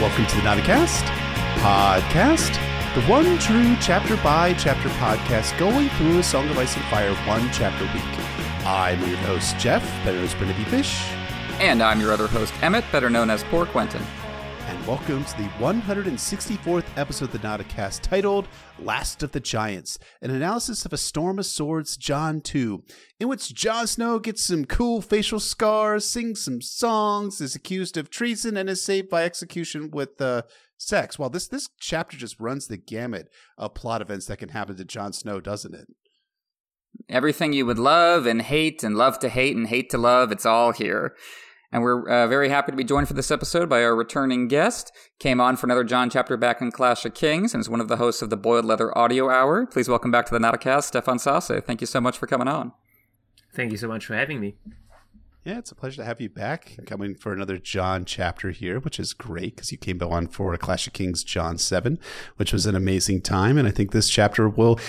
Welcome to the Notacast podcast, the one true chapter by chapter podcast going through a Song of Ice and Fire one chapter a week. I'm your host, Jeff, better known as Brittany Fish. And I'm your other host, Emmett, better known as Poor Quentin and welcome to the 164th episode of the Notacast titled Last of the Giants, an analysis of A Storm of Swords, Jon 2, in which Jon Snow gets some cool facial scars, sings some songs, is accused of treason, and is saved by execution with uh, sex. Well, this, this chapter just runs the gamut of plot events that can happen to Jon Snow, doesn't it? Everything you would love and hate and love to hate and hate to love, it's all here. And we're uh, very happy to be joined for this episode by our returning guest. Came on for another John chapter back in Clash of Kings and is one of the hosts of the Boiled Leather Audio Hour. Please welcome back to the Notacast, Stefan Sasse. Thank you so much for coming on. Thank you so much for having me. Yeah, it's a pleasure to have you back. Coming for another John chapter here, which is great because you came on for Clash of Kings John 7, which was an amazing time. And I think this chapter will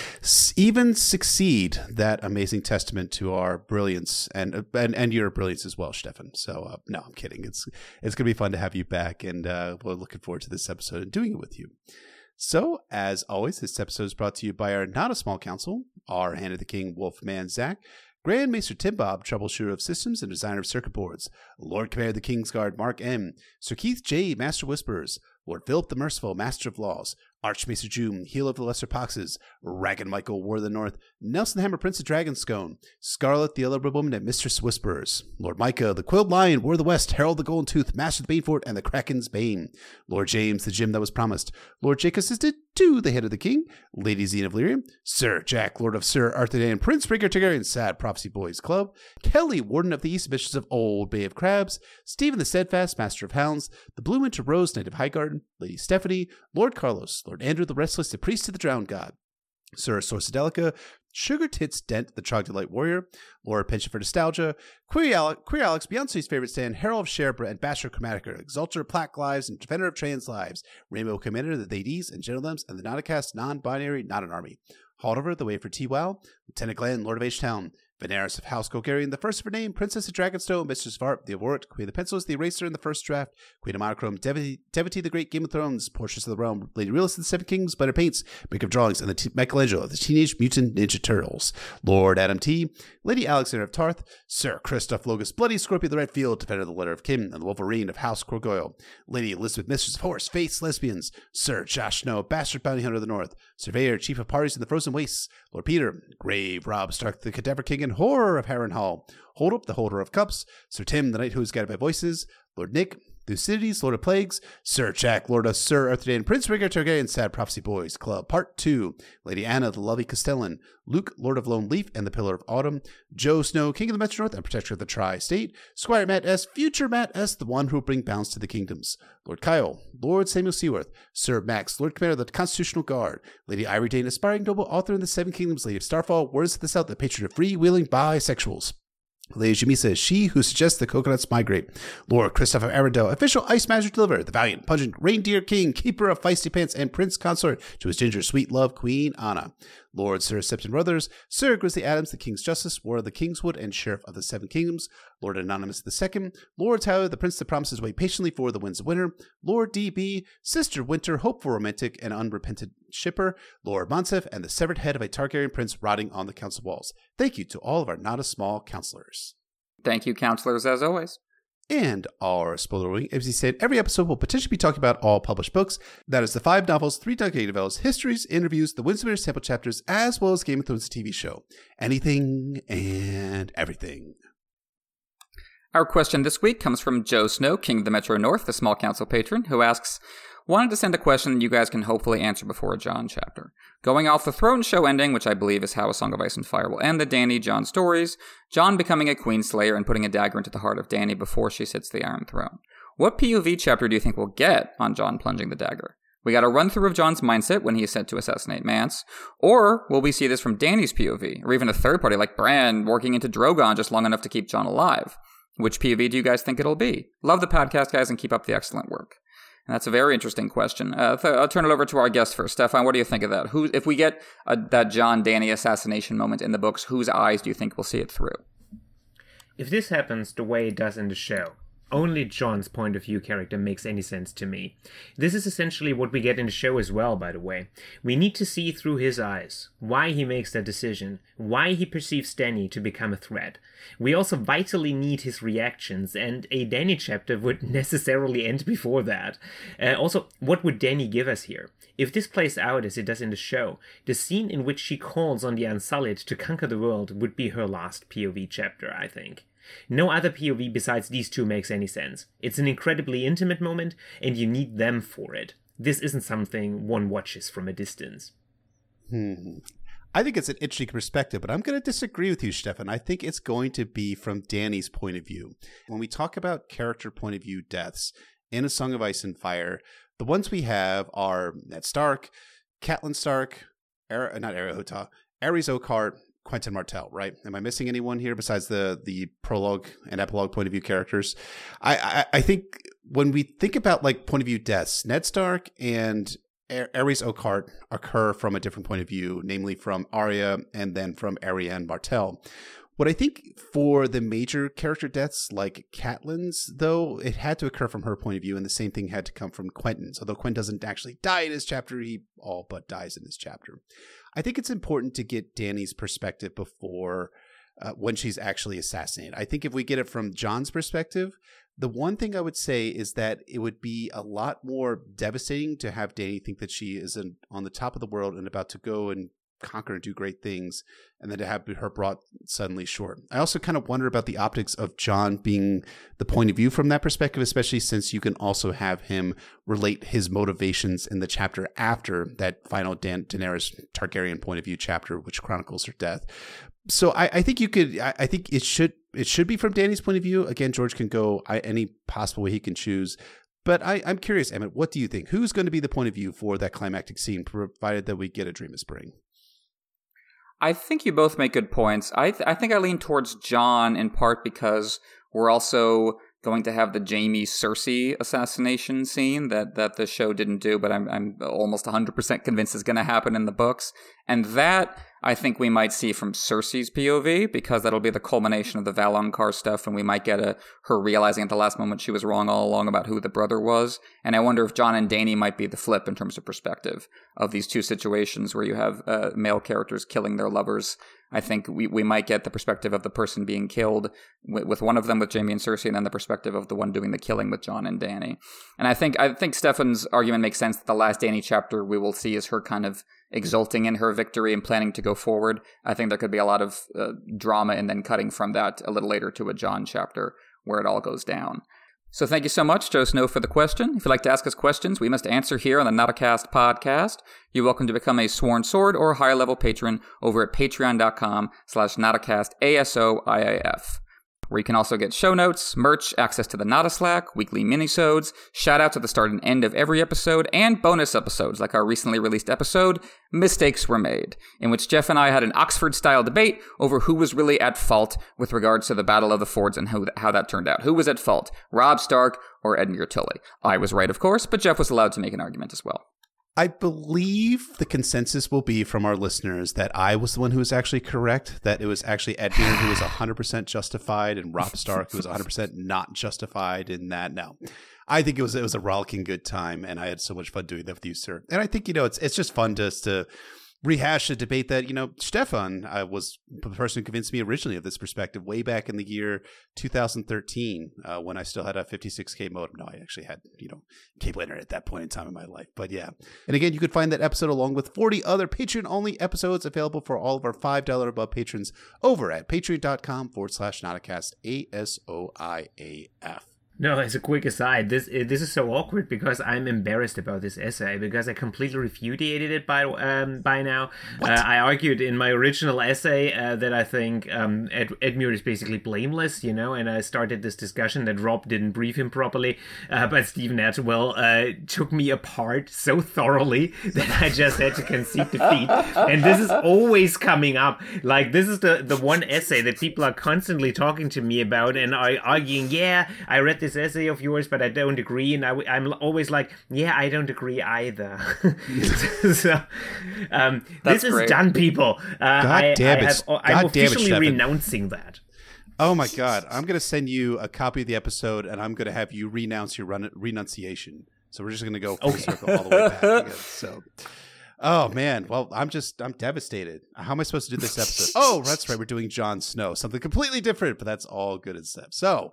even succeed that amazing testament to our brilliance and and, and your brilliance as well, Stefan. So, uh, no, I'm kidding. It's, it's going to be fun to have you back. And uh, we're looking forward to this episode and doing it with you. So, as always, this episode is brought to you by our not a small council, our Hand of the King Wolfman Zach, Grand Maester Tim Bob, troubleshooter of systems and designer of circuit boards. Lord Commander of the Kingsguard Mark M. Sir Keith J. Master Whisperers. Lord Philip the Merciful, Master of Laws. Archmaester June, Healer of the Lesser Poxes, Ragan Michael, War of the North, Nelson Hammer, Prince of Dragonscone, Scarlet, the Yellow Woman, and Mistress Whisperers, Lord Micah, the Quilled Lion, War of the West, Harold the Golden Tooth, Master of the Banefort, and the Kraken's Bane, Lord James, the Gem that was promised, Lord Jake assisted to the head of the king, Lady Zine of Lyrium, Sir Jack, Lord of Sir Arthur Dan, Prince Breaker Targaryen, Sad Prophecy Boys Club, Kelly, Warden of the East Bishops of Old Bay of Crabs, Stephen the Steadfast, Master of Hounds, the Blue Winter Rose, Knight of Highgarden, Lady Stephanie, Lord Carlos, Lord Andrew the Restless, the Priest of the Drowned God, Sir Sorcidelica, Sugar Tits Dent, the Trogdolite Warrior, Laura Pension for Nostalgia, Queer, Alex, Queer Alex, Beyonce's favorite stand, Herald of Sherbra, and Bachelor Chromatica, Exalter of Plaque Lives, and Defender of Trans Lives, Rainbow Commander, the Ladies and Gentlemen, and the Notacast Non Binary, Not an Army. Haldover, the Way for T-Wow, Lieutenant Glenn, Lord of H-Town, Veneris of House Golgarian, the first of her name, Princess of Dragonstone, Mistress of Varp, the Avort, Queen of the Pencils, the Eraser in the first draft, Queen of Monochrome, Devotee, the Great Game of Thrones, Portraits of the Realm, Lady Realist the Seven Kings, Butter Paints, Make of Drawings, and the T- Michelangelo of the Teenage Mutant Ninja Turtles, Lord Adam T, Lady Alexander of Tarth, Sir Christoph Logus, Bloody Scorpion of the Red Field, Defender of the Letter of Kim, and the Wolverine of House Corgoyle, Lady Elizabeth, Mistress of Horse, Face Lesbians, Sir Josh Snow, Bastard Bounty Hunter of the North, Surveyor, Chief of Parties in the Frozen Wastes, Lord Peter, Grave, Rob Stark, the Cadaver King, and Horror of Harrenhal, Hold Up, the Holder of Cups, Sir Tim, the Knight who is guided by voices, Lord Nick, Thucydides, Lord of Plagues, Sir Jack, Lord of Sir Arthur Prince Rigger Targaryen, Sad Prophecy Boys Club, Part 2, Lady Anna, the Lovely Castellan, Luke, Lord of Lone Leaf and the Pillar of Autumn, Joe Snow, King of the Metro North and Protector of the Tri-State, Squire Matt S., Future Matt S., the one who will bring balance to the kingdoms, Lord Kyle, Lord Samuel Seaworth, Sir Max, Lord Commander of the Constitutional Guard, Lady Irie Dane, Aspiring Noble Author in the Seven Kingdoms, Lady of Starfall, Words of the South, the patron of free-wheeling bisexuals. Lady Jamisa she who suggests the coconuts migrate. Lord Christopher Arundel, official ice magic deliverer, the valiant, pungent reindeer king, keeper of feisty pants, and prince consort to his ginger sweet love, Queen Anna. Lord Sir Septon Brothers, Sir Grizzly Adams, the King's Justice, Ward of the Kingswood, and Sheriff of the Seven Kingdoms, Lord Anonymous II, Lord Tyler, the Prince that promises wait patiently for the winds of winter, Lord D.B., Sister Winter, hopeful romantic and unrepentant shipper, Lord Monsef, and the severed head of a Targaryen prince rotting on the council walls. Thank you to all of our not a small counselors. Thank you, counselors, as always and our spoiler warning. As he said, every episode will potentially be talking about all published books. That is the five novels, three Duncan novellas, histories, interviews, the Windsor sample chapters, as well as Game of Thrones TV show. Anything and everything. Our question this week comes from Joe Snow, King of the Metro North, the small council patron, who asks, Wanted to send a question that you guys can hopefully answer before a Jon chapter. Going off the throne show ending, which I believe is how A Song of Ice and Fire will end the Danny John stories, John becoming a queen slayer and putting a dagger into the heart of Danny before she sits the Iron Throne. What POV chapter do you think we'll get on John plunging the dagger? We got a run through of John's mindset when he is sent to assassinate Mance, or will we see this from Danny's POV, or even a third party like Bran warging into Drogon just long enough to keep John alive? Which POV do you guys think it'll be? Love the podcast, guys, and keep up the excellent work. That's a very interesting question. Uh, I'll turn it over to our guest first. Stefan, what do you think of that? Who, if we get a, that John Danny assassination moment in the books, whose eyes do you think we'll see it through? If this happens the way it does in the show, only John's point of view character makes any sense to me. This is essentially what we get in the show as well, by the way. We need to see through his eyes why he makes that decision, why he perceives Dany to become a threat. We also vitally need his reactions, and a Dany chapter would necessarily end before that. Uh, also, what would Dany give us here? If this plays out as it does in the show, the scene in which she calls on the Unsullied to conquer the world would be her last POV chapter, I think. No other POV besides these two makes any sense. It's an incredibly intimate moment, and you need them for it. This isn't something one watches from a distance. Hmm. I think it's an interesting perspective, but I'm going to disagree with you, Stefan. I think it's going to be from Danny's point of view. When we talk about character point of view deaths in A Song of Ice and Fire, the ones we have are Ned Stark, Catelyn Stark, Era, not Areo Hotah, Arys Quentyn Martell, right? Am I missing anyone here besides the the prologue and epilogue point of view characters? I, I, I think when we think about like point of view deaths, Ned Stark and Arys Oakheart occur from a different point of view, namely from Arya and then from Arianne Martell. What I think for the major character deaths, like Catelyn's, though, it had to occur from her point of view, and the same thing had to come from Quentyn's. Although Quentin doesn't actually die in his chapter, he all but dies in his chapter. I think it's important to get Danny's perspective before uh, when she's actually assassinated. I think if we get it from John's perspective, the one thing I would say is that it would be a lot more devastating to have Danny think that she is in, on the top of the world and about to go and conquer and do great things, and then to have her brought suddenly short. I also kind of wonder about the optics of John being the point of view from that perspective, especially since you can also have him relate his motivations in the chapter after that final Dan- Daenerys Targaryen point of view chapter, which chronicles her death. So I, I think you could. I, I, think it should. It should be from Danny's point of view. Again, George can go I, any possible way he can choose. But I, am curious, Emmett, what do you think? Who's going to be the point of view for that climactic scene, provided that we get a Dream of Spring? I think you both make good points. I th- I think I lean towards Jon in part because we're also going to have the Jaime Cersei assassination scene that that the show didn't do, but I'm I'm almost 100% convinced is going to happen in the books, and that I think we might see from Cersei's POV because that'll be the culmination of the Valonqar stuff, and we might get a her realizing at the last moment she was wrong all along about who the brother was. And I wonder if Jon and Dany might be the flip in terms of perspective of these two situations where you have uh, male characters killing their lovers I think we, we might get the perspective of the person being killed with, with, one of them with Jamie and Cersei, and then the perspective of the one doing the killing with John and Danny. And I think I think Stefan's argument makes sense. That the last Danny chapter we will see is her kind of exulting in her victory and planning to go forward. I think there could be a lot of uh, drama and then cutting from that a little later to a John chapter where it all goes down. So thank you so much, Joe Snow, for the question. If you'd like to ask us questions we must answer here on the Notacast podcast, you're welcome to become a sworn sword or higher level patron over at patreon.com slash Notacast ASOIAF where you can also get show notes, merch, access to the Nada Slack, weekly minisodes, shout outs at the start and end of every episode, and bonus episodes like our recently released episode, Mistakes Were Made, in which Jeff and I had an Oxford-style debate over who was really at fault with regards to the Battle of the Fords and how, how that turned out. Who was at fault, Robb Stark or Edmure Tully? I was right, of course, but Jeff was allowed to make an argument as well. I believe the consensus will be from our listeners that I was the one who was actually correct, that it was actually Edmure who was 100% justified and Rob Stark who was 100% not justified in that. No. I think it was it was a rollicking good time and I had so much fun doing that with you, sir. And I think, you know, it's it's just fun just to rehash a debate that you know Stefan I was the person who convinced me originally of this perspective way back in the year 2013 uh, when I still had a 56k modem. No, I actually had you know cable internet at that point in time in my life. But yeah, and again, you could find that episode along with 40 other Patreon only episodes available for all of our five dollar above patrons over at patreon.com forward slash Notacast A S O I A F. No, as a quick aside, this this is so awkward because I'm embarrassed about this essay because I completely refuted it by um, by now. Uh, I argued in my original essay uh, that I think um, Ed, Edmure is basically blameless, you know, and I started this discussion that Rob didn't brief him properly, uh, but Steven Attewell uh, took me apart so thoroughly that I just had to concede defeat. And this is always coming up. Like this is the the one essay that people are constantly talking to me about and are arguing. Yeah, I read this this essay of yours, but I don't agree. And I, am always like, yeah, I don't agree either. so, um, this is great. done, people. Uh, God I, damn I it. have, I'm officially renouncing that. Oh my god! I'm gonna send you a copy of the episode, and I'm gonna have you renounce your run- renunciation. So we're just gonna go full circle all the way back. Again. So, oh man, well I'm just I'm devastated. How am I supposed to do this episode? oh, that's right, we're doing Jon Snow, something completely different, but that's all good and stuff. So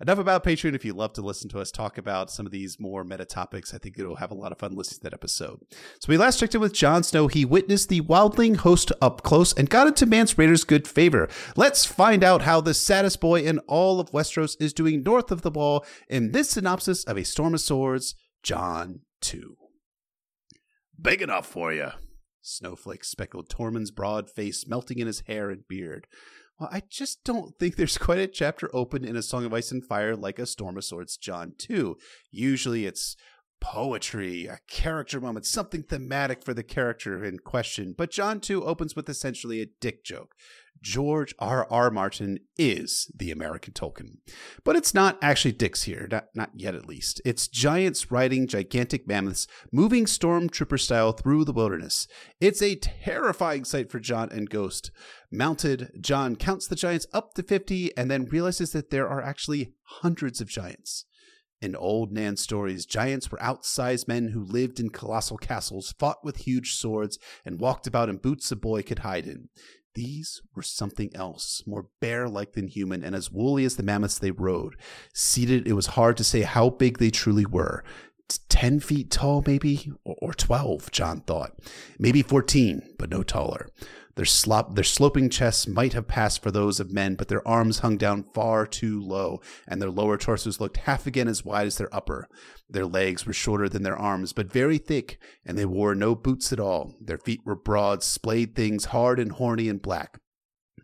enough about Patreon. If you love to listen to us talk about some of these more meta topics, I think it'll have a lot of fun listening to that episode. So we last checked in with Jon Snow. He witnessed the wildling host up close and got into Mance Rayder's good favor. Let's find out how the saddest boy in all of Westeros is doing north of the wall in this synopsis of A Storm of Swords, Jon 2. Big enough for you. Snowflakes speckled Tormund's broad face, melting in his hair and beard. Well, I just don't think there's quite a chapter open in A Song of Ice and Fire like A Storm of Swords John 2. Usually it's poetry, a character moment, something thematic for the character in question. But John 2 opens with essentially a dick joke. George R. R. Martin is the American Tolkien. But it's not actually dicks here, not, not yet at least. It's giants riding gigantic mammoths, moving stormtrooper style through the wilderness. It's a terrifying sight for John and Ghost. Mounted, John counts the giants up to 50 and then realizes that there are actually hundreds of giants. In old Nan stories, giants were outsized men who lived in colossal castles, fought with huge swords, and walked about in boots a boy could hide in. These were something else, more bear like than human, and as woolly as the mammoths they rode. Seated, it was hard to say how big they truly were. 10 feet tall, maybe? Or 12, John thought. Maybe 14, but no taller. Their, slop, their sloping chests might have passed for those of men, but their arms hung down far too low, and their lower torsos looked half again as wide as their upper. Their legs were shorter than their arms, but very thick, and they wore no boots at all. Their feet were broad, splayed things, hard and horny and black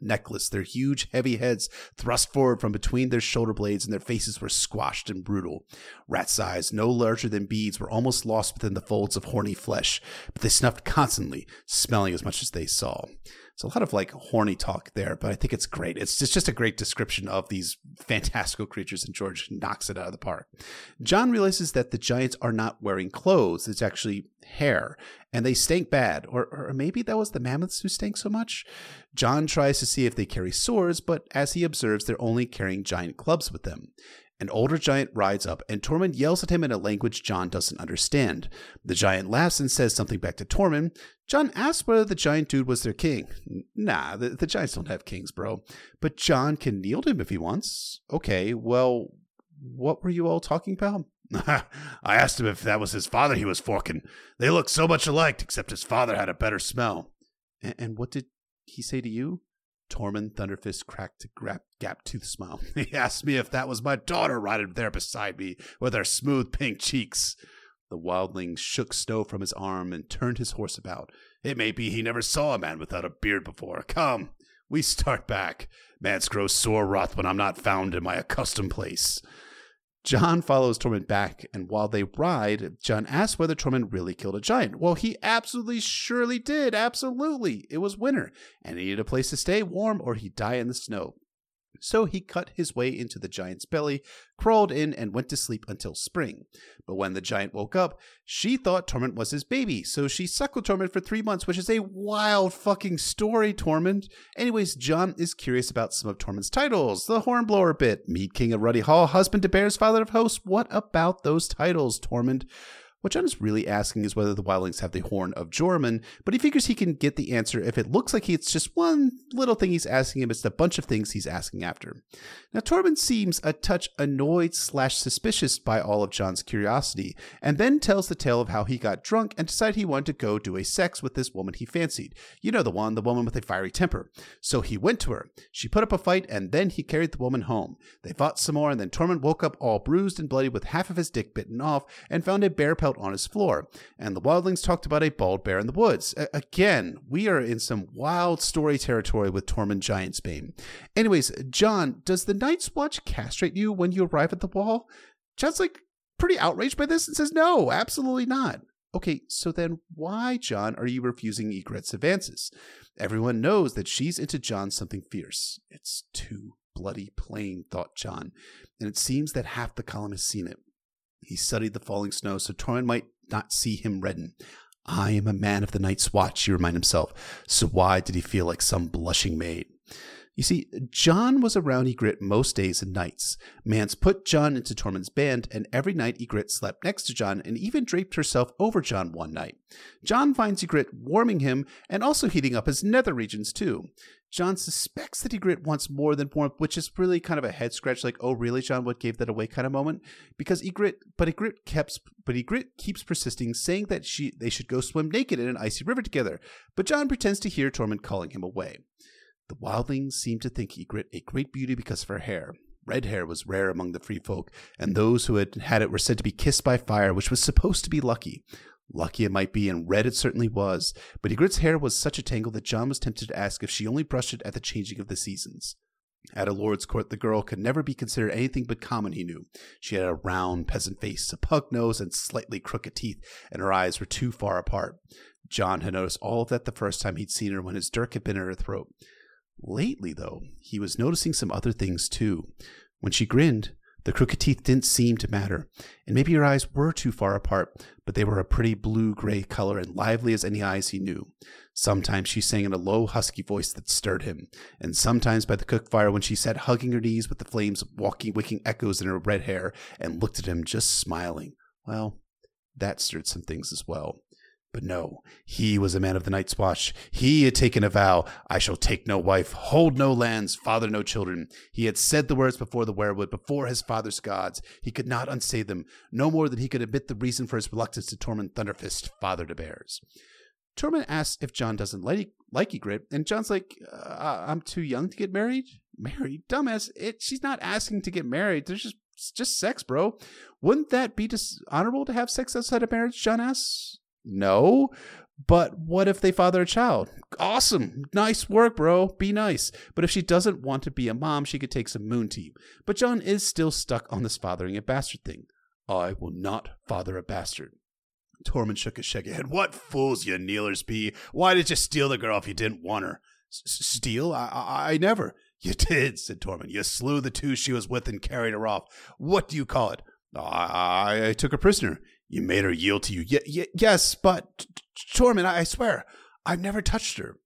necklace, their huge, heavy heads thrust forward from between their shoulder blades, and their faces were squashed and brutal. Rat's eyes, no larger than beads, were almost lost within the folds of horny flesh, but they snuffed constantly, smelling as much as they saw. It's a lot of like horny talk there, but I think it's great. It's just, just a great description of these fantastical creatures, and George knocks it out of the park. John realizes that the giants are not wearing clothes, it's actually hair, and they stink bad. Or, or maybe that was the mammoths who stank so much? John tries to see if they carry swords, but as he observes, they're only carrying giant clubs with them. An older giant rides up, and Tormund yells at him in a language John doesn't understand. The giant laughs and says something back to Tormund. John asks whether the giant dude was their king. Nah, the, the giants don't have kings, bro. But John can kneel to him if he wants. Okay, well, what were you all talking about? I asked him if that was his father he was forking. They look so much alike, except his father had a better smell. And, and what did he say to you? Tormund Thunderfist cracked a gap toothed smile. He asked me if that was my daughter riding there beside me with her smooth pink cheeks. The wildling shook snow from his arm and turned his horse about. It may be he never saw a man without a beard before. Come, we start back. Mance grows sore wroth when I'm not found in my accustomed place. Jon follows Tormund back, and while they ride, John asks whether Tormund really killed a giant. Well, he absolutely surely did. Absolutely. It was winter, and he needed a place to stay warm or he'd die in the snow. So he cut his way into the giant's belly, crawled in, and went to sleep until spring. But when the giant woke up, she thought Tormund was his baby, so she suckled Tormund for three months, which is a wild fucking story, Tormund. Anyways, John is curious about some of Tormund's titles. The Hornblower bit, Mead King of Ruddy Hall, Husband to Bears, Father of Hosts. What about those titles, Tormund? What John is really asking is whether the wildlings have the horn of Joramun, but he figures he can get the answer if it looks like it's just one little thing he's asking him. It's a bunch of things he's asking after. Now, Tormund seems a touch annoyed slash suspicious by all of John's curiosity, and then tells the tale of how he got drunk and decided he wanted to go do a sex with this woman he fancied. You know the one, the woman with a fiery temper. So he went to her. She put up a fight, and then he carried the woman home. They fought some more, and then Tormund woke up all bruised and bloody with half of his dick bitten off and found a bear pelt on his floor. And the wildlings talked about a bald bear in the woods. A- again, we are in some wild story territory with Tormund Giantsbane. Anyways, John, does the Night's Watch castrate you when you arrive at the wall? Jon's like pretty outraged by this and says, no, absolutely not. Okay, so then why, John, are you refusing Ygritte's advances? Everyone knows that she's into John something fierce. It's too bloody plain, thought John, and it seems that half the column has seen it. He studied the falling snow so Tormund might not see him redden. I am a man of the night's watch, he reminded himself. So why did he feel like some blushing maid? You see, John was around Ygritte most days and nights. Mance put John into Tormund's band, and every night Ygritte slept next to John and even draped herself over John one night. John finds Ygritte warming him and also heating up his nether regions too. John suspects that Ygritte wants more than warmth, which is really kind of a head scratch, like, oh really, John, what gave that away kind of moment? Because Ygritte, but Ygritte keeps, but Ygritte keeps persisting, saying that she they should go swim naked in an icy river together. But John pretends to hear Tormund calling him away. The wildlings seemed to think Ygritte a great beauty because of her hair. Red hair was rare among the free folk, and those who had had it were said to be kissed by fire, which was supposed to be lucky. Lucky it might be, and red it certainly was, but Ygritte's hair was such a tangle that John was tempted to ask if she only brushed it at the changing of the seasons. At a lord's court, the girl could never be considered anything but common, he knew. She had a round peasant face, a pug nose, and slightly crooked teeth, and her eyes were too far apart. John had noticed all of that the first time he'd seen her when his dirk had been in her throat. Lately, though, he was noticing some other things too. When she grinned, the crooked teeth didn't seem to matter, and maybe her eyes were too far apart, but they were a pretty blue gray color and lively as any eyes he knew. Sometimes she sang in a low, husky voice that stirred him, and sometimes by the cook fire when she sat hugging her knees with the flames walking, waking echoes in her red hair and looked at him just smiling. Well, that stirred some things as well. But no, he was a man of the night's watch. He had taken a vow I shall take no wife, hold no lands, father no children. He had said the words before the weirwood, before his father's gods. He could not unsay them, no more than he could admit the reason for his reluctance to Tormund Thunderfist, father to bears. Tormund asks if John doesn't like, like Ygritte, and John's like, uh, I'm too young to get married? Married? Dumbass. It, she's not asking to get married. There's just, just sex, bro. Wouldn't that be dishonorable to have sex outside of marriage? John asks. No. But what if they father a child? Awesome. Nice work, bro. Be nice. But if she doesn't want to be a mom, she could take some moon tea. But John is still stuck on this fathering a bastard thing. I will not father a bastard. Tormund shook his shaggy head. What fools you kneelers be. Why did you steal the girl if you didn't want her? steal? I, I, I never. You did, said Tormund. You slew the two she was with and carried her off. What do you call it? I, I took her prisoner. You made her yield to you. Y- y- yes, but Tormund, I swear, I've never touched her.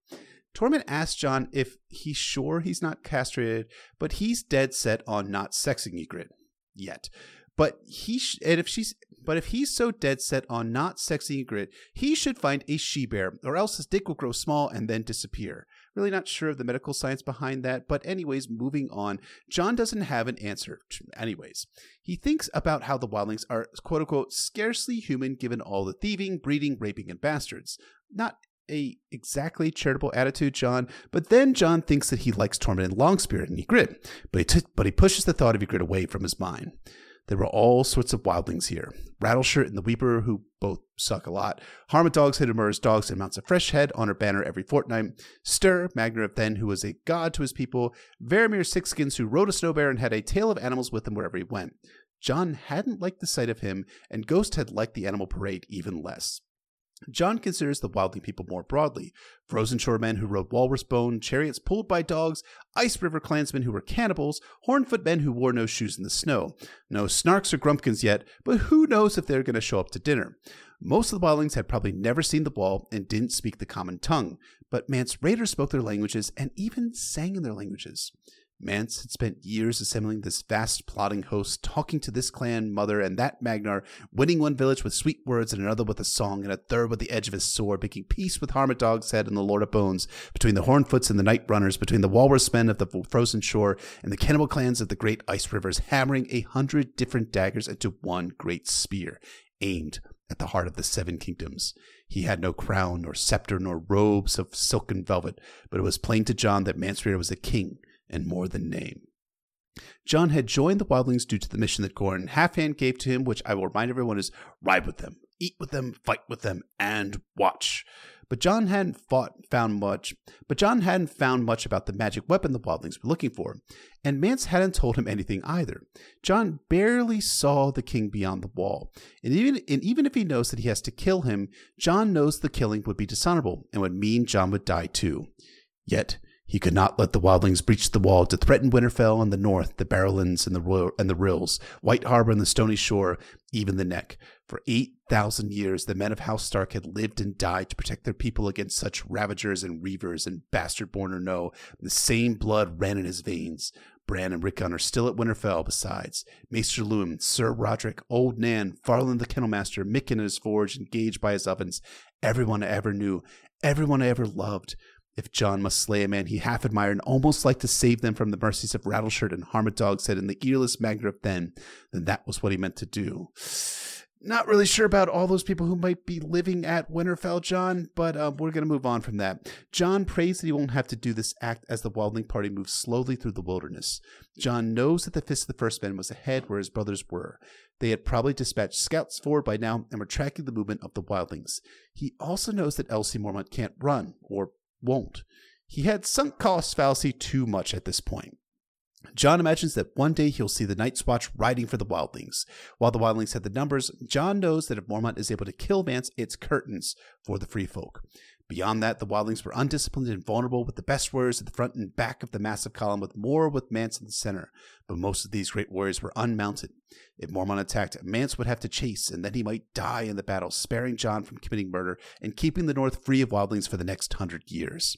Tormund asks John if he's sure he's not castrated, but he's dead set on not sexing Ygritte yet. But he sh- and if she's but if he's so dead set on not sexing Ygritte, he should find a she bear, or else his dick will grow small and then disappear. Really not sure of the medical science behind that, but anyways, moving on. John doesn't have an answer. Anyways, he thinks about how the wildlings are quote unquote scarcely human given all the thieving, breeding, raping, and bastards. Not a exactly charitable attitude, John. But then John thinks that he likes Tormund and Longspear and Ygritte, but he t- but he pushes the thought of Ygritte away from his mind. There were all sorts of wildlings here. Rattleshirt and the Weeper, who both suck a lot. Harmadog's hid Amura's dogs and mounts a fresh head on her banner every fortnight. Styr, Magnar of Thenn, who was a god to his people. Varamir Sixskins, who rode a snow bear and had a tail of animals with him wherever he went. John hadn't liked the sight of him, and Ghost had liked the animal parade even less. John considers the wildling people more broadly frozen shore men who rode walrus bone, chariots pulled by dogs, ice river clansmen who were cannibals, hornfoot men who wore no shoes in the snow. No snarks or grumpkins yet, but who knows if they're going to show up to dinner. Most of the wildlings had probably never seen the wall and didn't speak the common tongue, but Mance raiders spoke their languages and even sang in their languages. Mance had spent years assembling this vast plotting host, talking to this clan mother and that Magnar, winning one village with sweet words and another with a song, and a third with the edge of his sword, making peace with Harma Dogshead and the Lord of Bones, between the Hornfoots and the Night Runners, between the Walrus men of the frozen shore and the cannibal clans of the great ice rivers, hammering a hundred different daggers into one great spear, aimed at the heart of the seven kingdoms. He had no crown, nor scepter, nor robes of silken velvet, but it was plain to John that Mance Rayder was a king and more than name. John had joined the Wildlings due to the mission that Qhorin Halfhand gave to him, which I will remind everyone is ride with them, eat with them, fight with them, and watch. But John hadn't fought, found much. But John hadn't found much about the magic weapon the Wildlings were looking for, and Mance hadn't told him anything either. John barely saw the king beyond the wall, and even and even if he knows that he has to kill him, John knows the killing would be dishonorable and would mean John would die too. Yet He could not let the wildlings breach the wall to threaten Winterfell on the north, the Barrowlands and the and the Rills, White Harbor and the Stony Shore, even the Neck. For eight thousand years, the men of House Stark had lived and died to protect their people against such ravagers and reavers, and bastard born or no, the same blood ran in his veins. Bran and Rickon are still at Winterfell, besides. Maester Luwin, Sir Roderick, Old Nan, Farlen the Kennelmaster, Mikken in his forge, engaged by his ovens, everyone I ever knew, everyone I ever loved. If John must slay a man he half admired and almost liked to save them from the mercies of Rattleshirt and Harmadog said in the earless Magnar of Thenn, then that was what he meant to do. Not really sure about all those people who might be living at Winterfell, John, but uh, we're going to move on from that. John prays that he won't have to do this act as the Wildling party moves slowly through the wilderness. John knows that the Fist of the First Men was ahead where his brothers were. They had probably dispatched scouts forward by now and were tracking the movement of the Wildlings. He also knows that Elsie Mormont can't run, or won't. He had sunk cost fallacy too much at this point. John imagines that one day he'll see the Night's Watch riding for the Wildlings. While the Wildlings had the numbers, John knows that if Mormont is able to kill Mance, it's curtains for the free folk. Beyond that, the Wildlings were undisciplined and vulnerable, with the best warriors at the front and back of the massive column, with more with Mance in the center. But most of these great warriors were unmounted. If Mormont attacked, Mance would have to chase, and then he might die in the battle, sparing John from committing murder and keeping the North free of Wildlings for the next hundred years.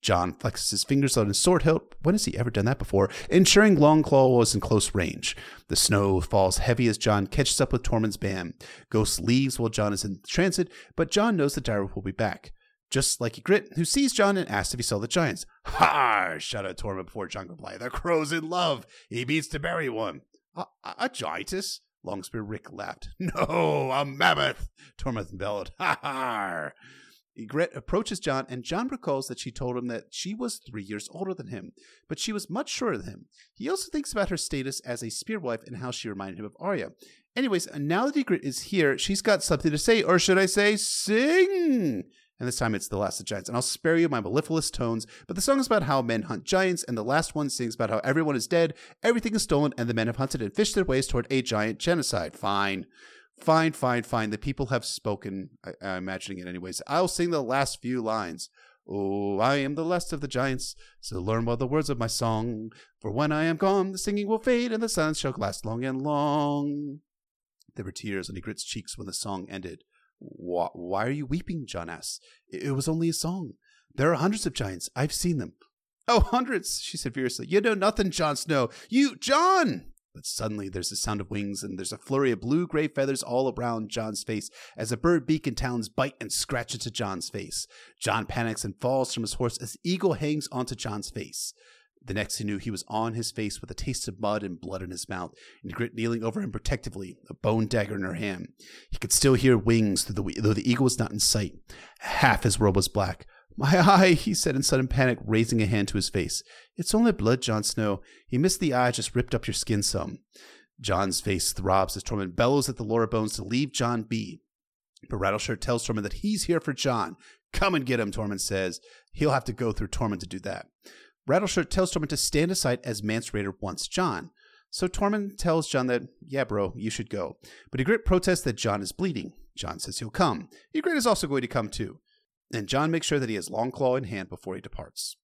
John flexes his fingers on his sword hilt. When has he ever done that before? Ensuring Longclaw was in close range. The snow falls heavy as John catches up with Tormund's band. Ghost leaves while John is in transit, but John knows that Direwolf will be back just like Ygritte, who sees Jon and asks if he saw the giants. Ha! shouted Tormund before Jon could reply. The crow's in love. He means to bury one. A, a, giantess? Longspear Ryk laughed. No, a mammoth, Tormund bellowed. Ha ha! Ygritte approaches Jon, and Jon recalls that she told him that she was three years older than him, but she was much shorter than him. He also thinks about her status as a spearwife and how she reminded him of Arya. Anyways, now that Ygritte is here, she's got something to say, or should I say, sing? And this time it's The Last of Giants. And I'll spare you my mellifluous tones, but the song is about how men hunt giants, and the last one sings about how everyone is dead, everything is stolen, and the men have hunted and fished their ways toward a giant genocide. Fine. Fine, fine, fine. The people have spoken. I, I'm imagining it anyways. I'll sing the last few lines. Oh, I am the last of the giants, so learn well the words of my song. For when I am gone, the singing will fade, and the silence shall last long and long. There were tears on Ygritte's cheeks when the song ended. Why are you weeping? John asks. It was only a song. There are hundreds of giants. I've seen them. Oh, hundreds, she said fiercely. You know nothing, Jon Snow. You, John! But suddenly there's a sound of wings and there's a flurry of blue gray feathers all around John's face as a bird beak and talons bite and scratch into John's face. John panics and falls from his horse as Eagle hangs onto John's face. The next he knew, he was on his face with a taste of mud and blood in his mouth, and Ygritte kneeling over him protectively, a bone dagger in her hand. He could still hear wings through the though the eagle was not in sight. Half his world was black. My eye, he said in sudden panic, raising a hand to his face. It's only blood, Jon Snow. He missed the eye, just ripped up your skin some. Jon's face throbs as Tormund bellows at the Laura Bones to leave Jon be. But Rattleshirt tells Tormund that he's here for Jon. Come and get him, Tormund says. He'll have to go through Tormund to do that. Rattleshirt tells Tormund to stand aside as Mance Rayder wants John. So Tormund tells John that, yeah, bro, you should go. But Ygritte protests that John is bleeding. John says he'll come. Ygritte is also going to come too. And John makes sure that he has Longclaw in hand before he departs.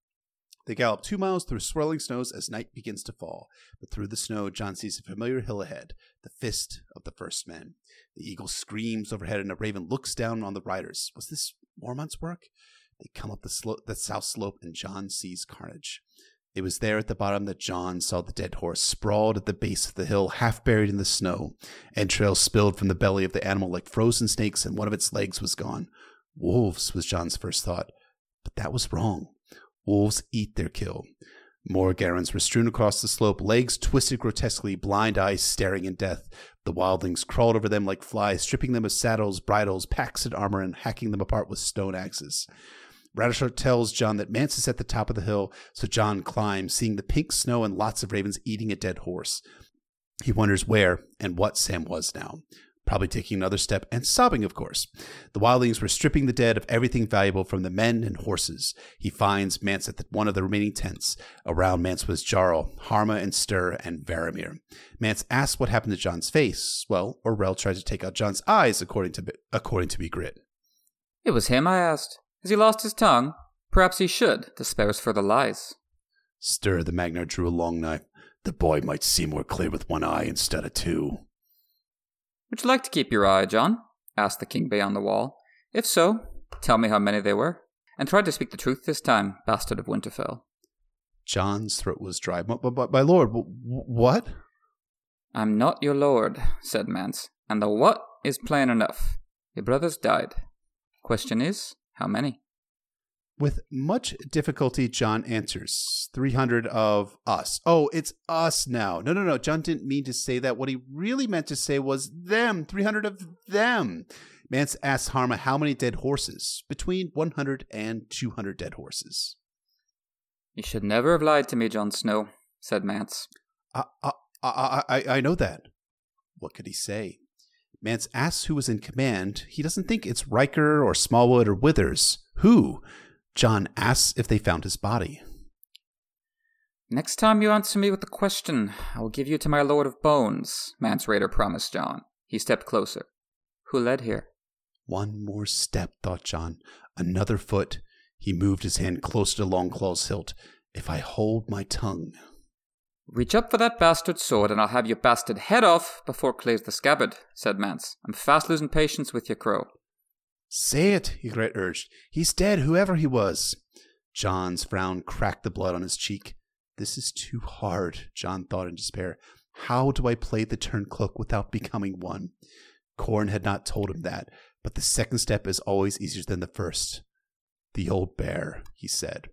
They gallop two miles through swirling snows as night begins to fall. But through the snow, John sees a familiar hill ahead, the fist of the first men. The eagle screams overhead, and a raven looks down on the riders. Was this Mormont's work? They come up the, the south slope, and John sees carnage. It was there at the bottom that John saw the dead horse sprawled at the base of the hill, half buried in the snow. Entrails spilled from the belly of the animal like frozen snakes, and one of its legs was gone. Wolves was John's first thought, but that was wrong. Wolves eat their kill. More garrons were strewn across the slope, legs twisted grotesquely, blind eyes staring in death. The wildlings crawled over them like flies, stripping them of saddles, bridles, packs, and armor, and hacking them apart with stone axes. Rattleshirt tells John that Mance is at the top of the hill, so John climbs, seeing the pink snow and lots of ravens eating a dead horse. He wonders where and what Sam was now. Probably taking another step and sobbing, of course. The wildlings were stripping the dead of everything valuable from the men and horses. He finds Mance at the, one of the remaining tents. Around Mance was Jarl, Harma and Styr, and Varamir. Mance asks what happened to John's face. Well, Orell tried to take out John's eyes, according to according to Ygritte. It was him I asked. Has he lost his tongue? Perhaps he should, to spare us further lies. Styr the Magnar drew a long knife. The boy might see more clear with one eye instead of two. Would you like to keep your eye, John? asked the king beyond the wall. If so, tell me how many they were. And try to speak the truth this time, bastard of Winterfell. John's throat was dry. But, but, my lord, what? I'm not your lord, said Mance, and the what is plain enough. Your brothers died. Question is, how many? With much difficulty, John answers 300 of us. Oh, it's us now. No, no, no. John didn't mean to say that. What he really meant to say was them, 300 of them. Mance asks Harma how many dead horses. Between 100 and 200 dead horses. You should never have lied to me, Jon Snow, said Mance. I, I, I, I, I know that. What could he say? Mance asks who was in command. He doesn't think it's Rykker or Smallwood or Withers. Who? John asks if they found his body. Next time you answer me with a question, I will give you to my Lord of Bones, Mance Rayder promised John. He stepped closer. Who led here? One more step, thought John. Another foot. He moved his hand closer to Longclaw's hilt. If I hold my tongue. Reach up for that bastard sword, and I'll have your bastard head off before it clears the scabbard, said Mance. I'm fast losing patience with your crow. Say it, Ygritte urged. He's dead, whoever he was. John's frown cracked the blood on his cheek. This is too hard, John thought in despair. How do I play the turncloak without becoming one? Qhorin had not told him that, but the second step is always easier than the first. The old bear, he said.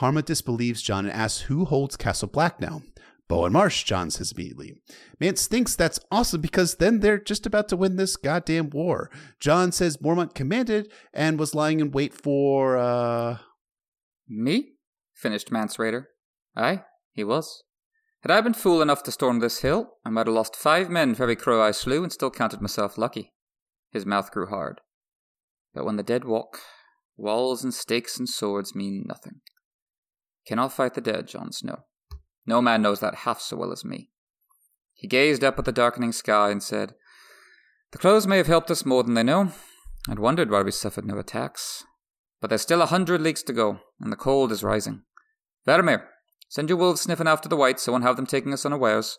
Harma disbelieves John and asks who holds Castle Black now. Bowen Marsh, John says immediately. Mance thinks that's awesome because then they're just about to win this goddamn war. John says Mormont commanded and was lying in wait for, uh. Me? finished Mance Rayder. Aye, he was. Had I been fool enough to storm this hill, I might have lost five men for every crow I slew and still counted myself lucky. His mouth grew hard. But when the dead walk, walls and stakes and swords mean nothing. Cannot fight the dead, Jon Snow. No man knows that half so well as me. He gazed up at the darkening sky and said, The clothes may have helped us more than they know. I'd wondered why we suffered no attacks. But there's still a hundred leagues to go, and the cold is rising. Varamir, send your wolves sniffing after the whites, so won't have them taking us unawares.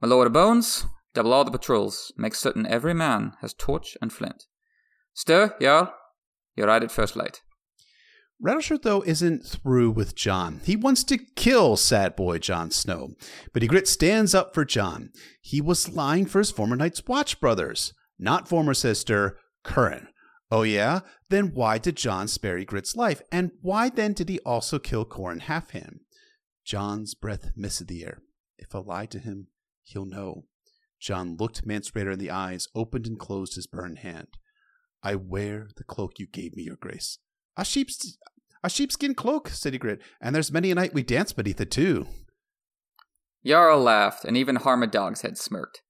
My lord of bones, double all the patrols. Make certain every man has torch and flint. Styr, Jarl. You're right at first light. Rattleshirt, though, isn't through with John. He wants to kill sad boy John Snow, but Ygritte stands up for John. He was lying for his former Night's Watch brothers, not former sister, current. Oh yeah? Then why did John spare Ygritte's life? And why then did he also kill Qhorin Halfhand? John's breath misted the air. If I lie to him, he'll know. John looked Mance in the eyes, opened and closed his burned hand. I wear the cloak you gave me, your grace. A sheep's a sheepskin cloak, said Ygritte, and there's many a night we dance beneath it too. Jarl laughed, and even Harma Dogshead smirked.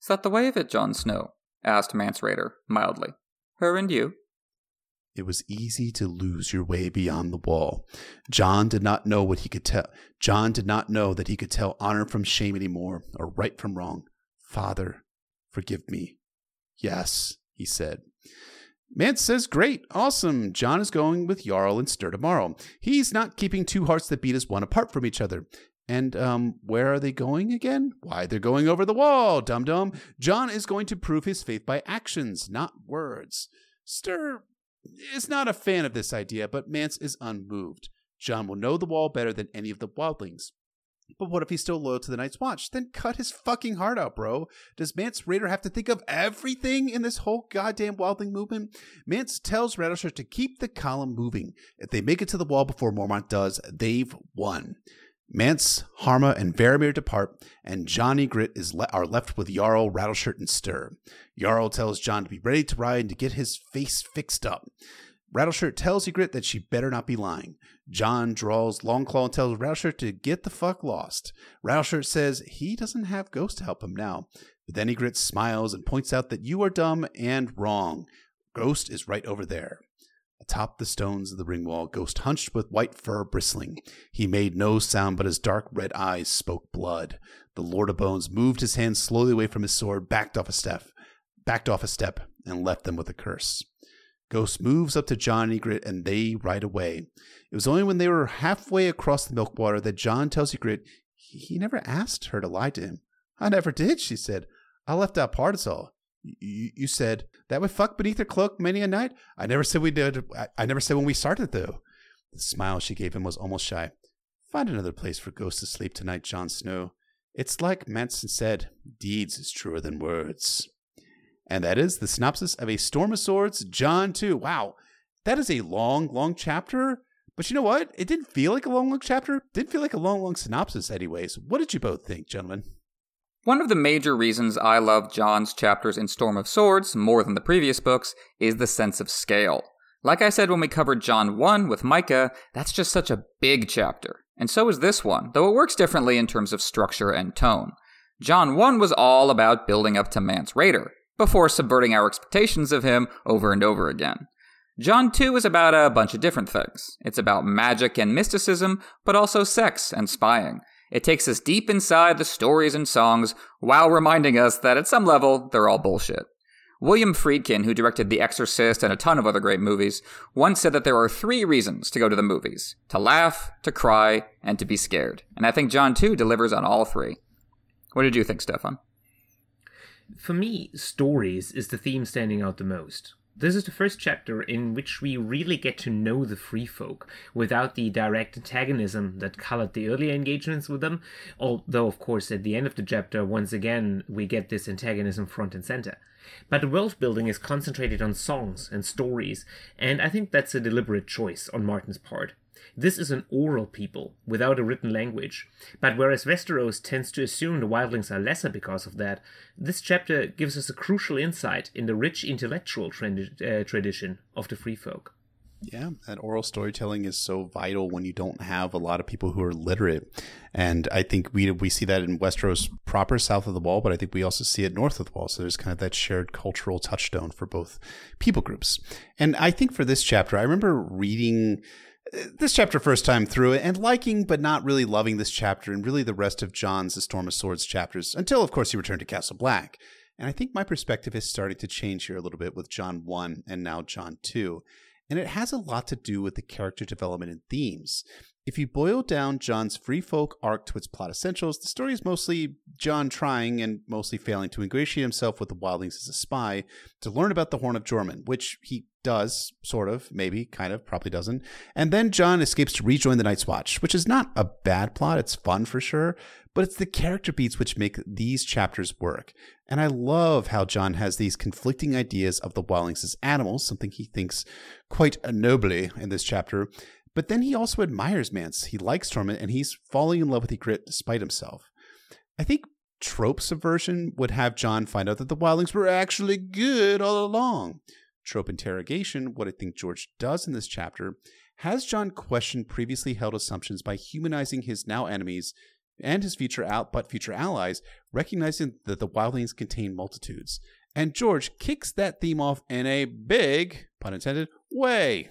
Is that the way of it, Jon Snow? asked Mance Rayder, mildly. Her and you? It was easy to lose your way beyond the wall. John did not know what he could tell. John did not know that he could tell honor from shame anymore, or right from wrong. Father, forgive me. Yes, he said. Mance says, Great, awesome. John is going with Jarl and Styr tomorrow. He's not keeping two hearts that beat as one apart from each other. And um, where are they going again? Why, they're going over the wall, dum dum. John is going to prove his faith by actions, not words. Styr is not a fan of this idea, but Mance is unmoved. John will know the wall better than any of the wildlings. But what if he's still loyal to the Night's Watch? Then cut his fucking heart out, bro. Does Mance Rayder have to think of everything in this whole goddamn wildling movement? Mance tells Rattleshirt to keep the column moving. If they make it to the wall before Mormont does, they've won. Mance, Harma, and Varamir depart, and Johnny Grit is le- are left with Jarl, Rattleshirt, and Styr. Jarl tells John to be ready to ride and to get his face fixed up. Rattleshirt tells Ygritte that she better not be lying. John draws Longclaw and tells Rattleshirt to get the fuck lost. Rattleshirt says he doesn't have Ghost to help him now. But then Ygritte smiles and points out that you are dumb and wrong. Ghost is right over there. Atop the stones of the ring wall, Ghost hunched with white fur bristling. He made no sound, but his dark red eyes spoke blood. The Lord of Bones moved his hand slowly away from his sword, backed off a step, backed off a step, and left them with a curse. Ghost moves up to John and Ygritte and they ride away. It was only when they were halfway across the milkwater that John tells Ygritte he never asked her to lie to him. I never did, she said. I left out parts all. You, said that we fuck beneath her cloak many a night. I never said we did. I, I never said when we started, though. The smile she gave him was almost shy. Find another place for ghosts to sleep tonight, John Snow. It's like Manson said, deeds is truer than words. And that is the synopsis of A Storm of Swords, John 2. Wow, that is a long, long chapter. But you know what? It didn't feel like a long, long chapter. It didn't feel like a long, long synopsis, anyways. What did you both think, gentlemen? One of the major reasons I love John's chapters in Storm of Swords more than the previous books is the sense of scale. Like I said when we covered John 1 with Mycah, that's just such a big chapter. And so is this one, though it works differently in terms of structure and tone. John 1 was all about building up to Mance Rayder, before subverting our expectations of him over and over again. John 2 is about a bunch of different things. It's about magic and mysticism, but also sex and spying. It takes us deep inside the stories and songs while reminding us that at some level, they're all bullshit. William Friedkin, who directed The Exorcist and a ton of other great movies, once said that there are three reasons to go to the movies to laugh, to cry, and to be scared. And I think John 2 delivers on all three. What did you think, Stefan? For me, stories is the theme standing out the most. This is the first chapter in which we really get to know the Free Folk without the direct antagonism that colored the earlier engagements with them, although, of course, at the end of the chapter, once again, we get this antagonism front and center. But the world building is concentrated on songs and stories, and I think that's a deliberate choice on Martin's part. This is an oral people without a written language, but whereas Westeros tends to assume the wildlings are lesser because of that, this chapter gives us a crucial insight in the rich intellectual trend, uh, tradition of the free folk. Yeah, that oral storytelling is so vital when you don't have a lot of people who are literate. And I think we we see that in Westeros proper south of the wall, but I think we also see it north of the wall. So there's kind of that shared cultural touchstone for both people groups. And I think for this chapter, I remember reading this chapter first time through it and liking but not really loving this chapter and really the rest of John's The Storm of Swords chapters until of course he returned to Castle Black. And I think my perspective is starting to change here a little bit with John 1 and now John 2. And it has a lot to do with the character development and themes. If you boil down John's free folk arc to its plot essentials, the story is mostly John trying and mostly failing to ingratiate himself with the wildlings as a spy to learn about the Horn of Joramun, which he does, sort of, maybe, kind of, probably doesn't. And then John escapes to rejoin the Night's Watch, which is not a bad plot. It's fun for sure, but it's the character beats which make these chapters work. And I love how John has these conflicting ideas of the wildlings as animals, something he thinks quite nobly in this chapter, but then he also admires Mance. He likes Tormund, and he's falling in love with Ygritte despite himself. I think trope subversion would have John find out that the wildlings were actually good all along. Trope interrogation, what I think George does in this chapter, has John question previously held assumptions by humanizing his now enemies and his future out but future allies, recognizing that the wildlings contain multitudes. And George kicks that theme off in a big, pun intended, way.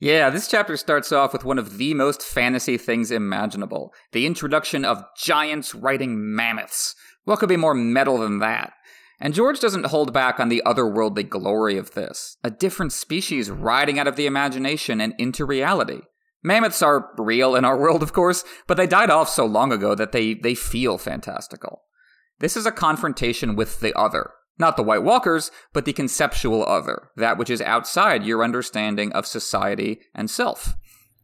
Yeah, this chapter starts off with one of the most fantasy things imaginable the introduction of giants riding mammoths. What could be more metal than that? And George doesn't hold back on the otherworldly glory of this a different species riding out of the imagination and into reality. Mammoths are real in our world, of course, but they died off so long ago that they, they feel fantastical. This is a confrontation with the other, not the White Walkers, but the conceptual other, that which is outside your understanding of society and self.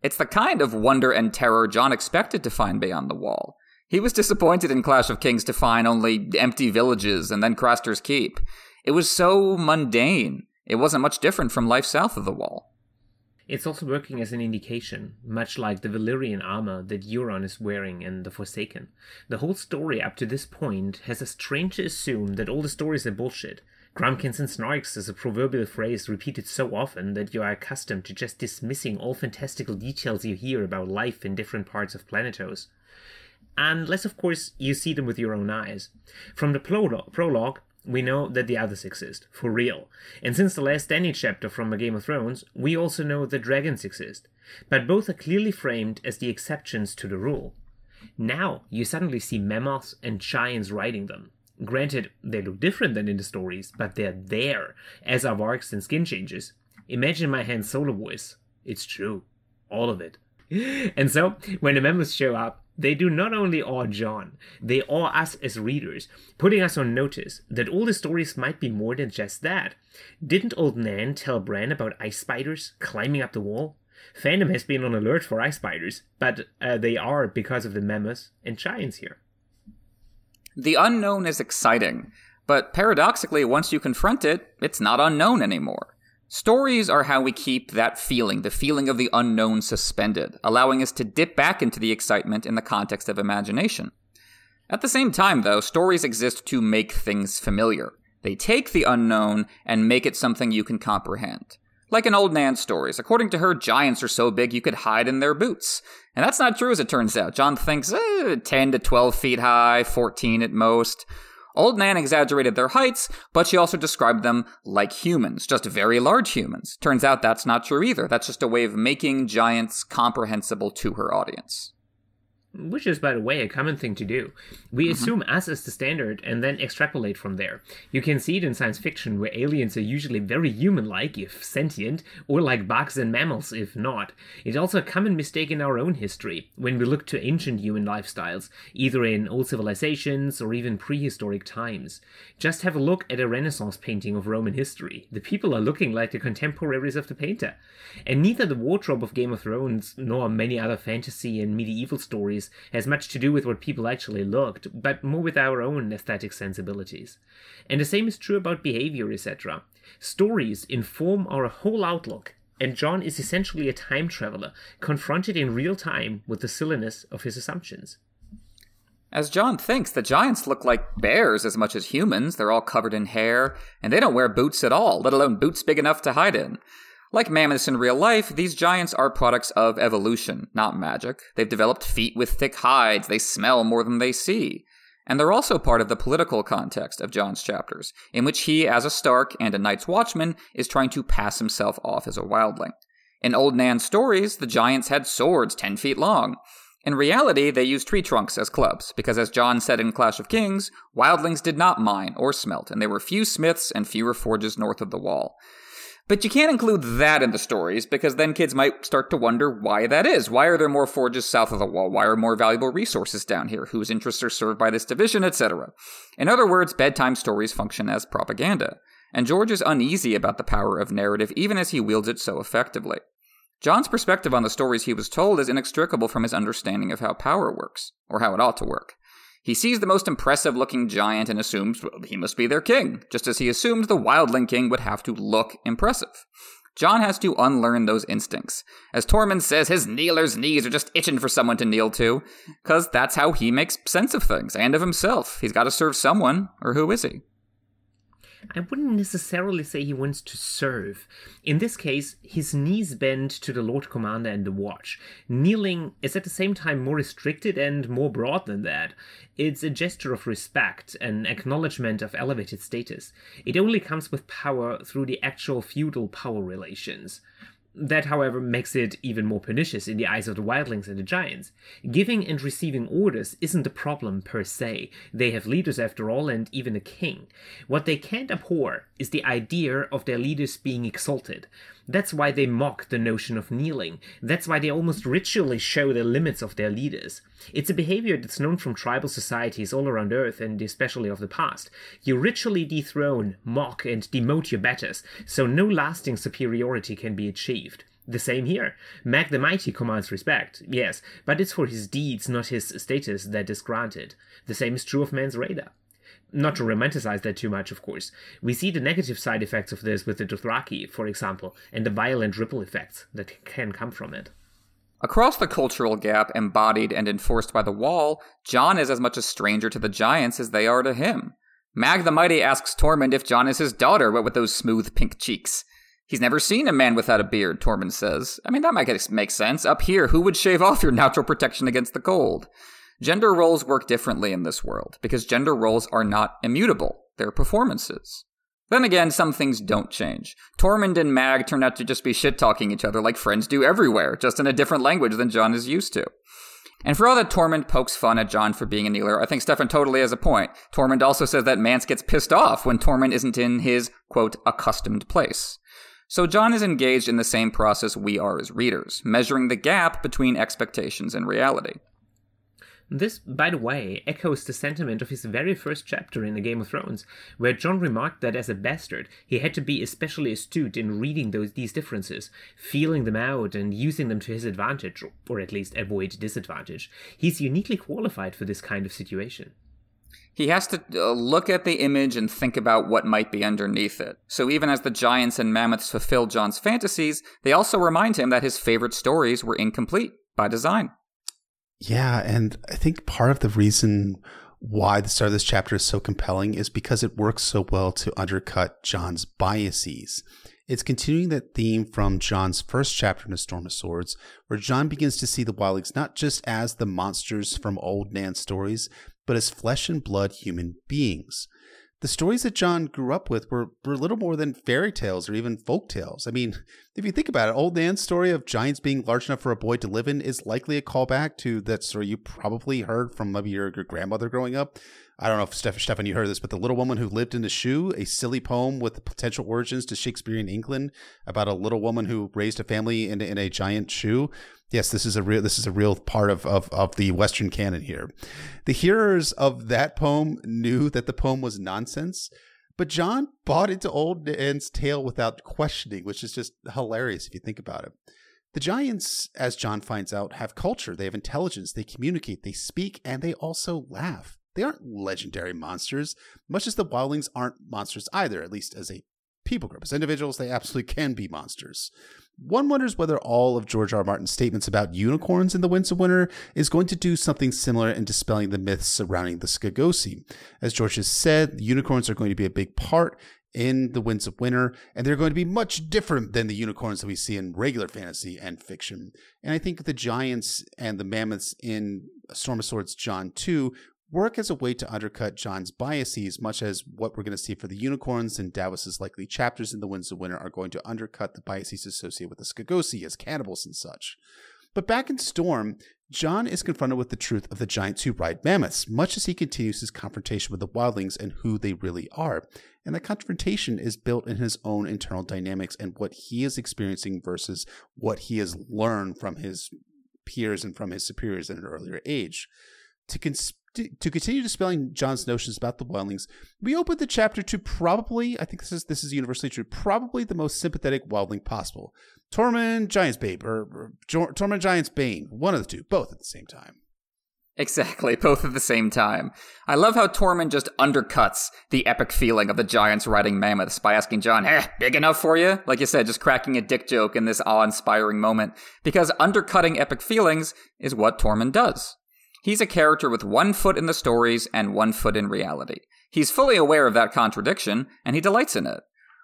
It's the kind of wonder and terror Jon expected to find beyond the wall. He was disappointed in Clash of Kings to find only empty villages and then Craster's Keep. It was so mundane. It wasn't much different from life south of the wall. It's also working as an indication, much like the Valyrian armor that Euron is wearing in The Forsaken. The whole story up to this point has us trained to assume that all the stories are bullshit. Grumpkins and Snarks is a proverbial phrase repeated so often that you are accustomed to just dismissing all fantastical details you hear about life in different parts of Planetos. Unless, of course, you see them with your own eyes. From the prologue, we know that the others exist, for real. And since the last Dany chapter from A Game of Thrones, we also know that dragons exist. But both are clearly framed as the exceptions to the rule. Now you suddenly see mammoths and giants riding them. Granted, they look different than in the stories, but they're there, as are wargs and skinchangers. Imagine my Han Solo voice. It's true. All of it. And so, when the members show up, they do not only awe John, they awe us as readers, putting us on notice that all the stories might be more than just that. Didn't Old Nan tell Bran about ice spiders climbing up the wall? Fandom has been on alert for ice spiders, but uh, they are because of the mammoths and giants here. The unknown is exciting, but paradoxically, once you confront it, it's not unknown anymore. Stories are how we keep that feeling, the feeling of the unknown suspended, allowing us to dip back into the excitement in the context of imagination. At the same time, though, stories exist to make things familiar. They take the unknown and make it something you can comprehend. Like in old Nan's stories, according to her, giants are so big you could hide in their boots. And that's not true as it turns out. John thinks eh, 10 to 12 feet high, 14 at most. Old Nan exaggerated their heights, but she also described them like humans, just very large humans. Turns out that's not true either. That's just a way of making giants comprehensible to her audience which is, by the way, a common thing to do. We mm-hmm. assume us as the standard and then extrapolate from there. You can see it in science fiction, where aliens are usually very human like, if sentient, or like bugs and mammals, if not. It's also a common mistake in our own history, when we look to ancient human lifestyles, either in old civilizations or even prehistoric times. Just have a look at a Renaissance painting of Roman history. The people are looking like the contemporaries of the painter. And neither the wardrobe of Game of Thrones nor many other fantasy and medieval stories has much to do with what people actually looked, but more with our own aesthetic sensibilities. And the same is true about behavior, etc. Stories inform our whole outlook, and John is essentially a time traveler, confronted in real time with the silliness of his assumptions. As John thinks, the giants look like bears as much as humans. They're all covered in hair, and they don't wear boots at all, let alone boots big enough to hide in. Like mammoths in real life, these giants are products of evolution, not magic. They've developed feet with thick hides, they smell more than they see. And they're also part of the political context of John's chapters, in which he, as a Stark and a Night's Watchman, is trying to pass himself off as a wildling. In Old Nan's stories, the giants had swords 10 feet long. In reality, they used tree trunks as clubs, because as John said in Clash of Kings, wildlings did not mine or smelt, and there were few smiths and fewer forges north of the wall. But you can't include that in the stories because then kids might start to wonder why that is. Why are there more forges south of the wall? Why are more valuable resources down here? Whose interests are served by this division, etc. In other words, bedtime stories function as propaganda. And George is uneasy about the power of narrative even as he wields it so effectively. John's perspective on the stories he was told is inextricable from his understanding of how power works, or how it ought to work. He sees the most impressive looking giant and assumes well, he must be their king, just as he assumed the wildling king would have to look impressive. John has to unlearn those instincts. As Tormund says, his kneeler's knees are just itching for someone to kneel to, because that's how he makes sense of things and of himself. He's got to serve someone, or who is he? I wouldn't necessarily say he wants to serve. In this case, his knees bend to the Lord Commander and the Watch. Kneeling is at the same time more restricted and more broad than that. It's a gesture of respect, an acknowledgement of elevated status. It only comes with power through the actual feudal power relations. That, however, makes it even more pernicious in the eyes of the wildlings and the giants. Giving and receiving orders isn't a problem per se. They have leaders after all, and even a king. What they can't abhor is the idea of their leaders being exalted. That's why they mock the notion of kneeling. That's why they almost ritually show the limits of their leaders. It's a behavior that's known from tribal societies all around Earth and especially of the past. You ritually dethrone, mock, and demote your betters, so no lasting superiority can be achieved. The same here. Mag the Mighty commands respect, yes, but it's for his deeds, not his status, that is granted. The same is true of Mance Rayder not to romanticize that too much, of course. We see the negative side effects of this with the Dothraki, for example, and the violent ripple effects that can come from it. Across the cultural gap embodied and enforced by the Wall, Jon is as much a stranger to the giants as they are to him. Mag the Mighty asks Tormund if Jon is his daughter, what with those smooth pink cheeks. He's never seen a man without a beard, Tormund says. I mean, that might make sense. Up here, who would shave off your natural protection against the cold? Gender roles work differently in this world because gender roles are not immutable, they're performances. Then again, some things don't change. Tormund and Mag turn out to just be shit talking each other like friends do everywhere, just in a different language than John is used to. And for all that Tormund pokes fun at John for being a kneeler, I think Stefan totally has a point. Tormund also says that Mance gets pissed off when Tormund isn't in his, quote, accustomed place. So John is engaged in the same process we are as readers, measuring the gap between expectations and reality. This, by the way, echoes the sentiment of his very first chapter in the Game of Thrones, where Jon remarked that as a bastard, he had to be especially astute in reading those these differences, feeling them out and using them to his advantage, or at least avoid disadvantage. He's uniquely qualified for this kind of situation. He has to uh, look at the image and think about what might be underneath it. So even as the giants and mammoths fulfill Jon's fantasies, they also remind him that his favorite stories were incomplete by design. Yeah, and I think part of the reason why the start of this chapter is so compelling is because it works so well to undercut John's biases. It's continuing that theme from John's first chapter in A Storm of Swords, where John begins to see the wildlings not just as the monsters from old Nan stories, but as flesh and blood human beings the stories that John grew up with were, were little more than fairy tales or even folk tales. I mean, if you think about it, Old Nan's story of giants being large enough for a boy to live in is likely a callback to that story you probably heard from maybe your, your grandmother growing up. I don't know if Steph, Stefan, you heard this, but The Little Woman Who Lived in a Shoe, a silly poem with potential origins to Shakespearean England about a little woman who raised a family in, in a giant shoe yes, this is a real this is a real part of, of of the Western canon here. The hearers of that poem knew that the poem was nonsense, but John bought into Old Nan's tale without questioning, which is just hilarious if you think about it. The giants, as John finds out, have culture, they have intelligence, they communicate, they speak, and they also laugh. They aren't legendary monsters, much as the wildlings aren't monsters either, at least as a people group. As individuals, they absolutely can be monsters. One wonders whether all of George R. R. Martin's statements about unicorns in The Winds of Winter is going to do something similar in dispelling the myths surrounding the Skagosi. As George has said, unicorns are going to be a big part in The Winds of Winter, and they're going to be much different than the unicorns that we see in regular fantasy and fiction. And I think the giants and the mammoths in Storm of Swords John 2 work as a way to undercut John's biases, much as what we're going to see for the unicorns and Davos's likely chapters in The Winds of Winter are going to undercut the biases associated with the Skagosi as cannibals and such. But back in Storm, John is confronted with the truth of the giants who ride mammoths, much as he continues his confrontation with the wildlings and who they really are. And the confrontation is built in his own internal dynamics and what he is experiencing versus what he has learned from his peers and from his superiors at an earlier age. To, cons- to continue dispelling John's notions about the wildlings, we open the chapter to probably, I think this is this is universally true, probably the most sympathetic wildling possible. Tormund Giant's Babe, or, or Tormund Giant's Bane, one of the two, both at the same time. Exactly, both at the same time. I love how Tormund just undercuts the epic feeling of the giants riding mammoths by asking John, eh, big enough for you? Like you said, just cracking a dick joke in this awe inspiring moment. Because undercutting epic feelings is what Tormund does. He's a character with one foot in the stories and one foot in reality. He's fully aware of that contradiction, and he delights in it.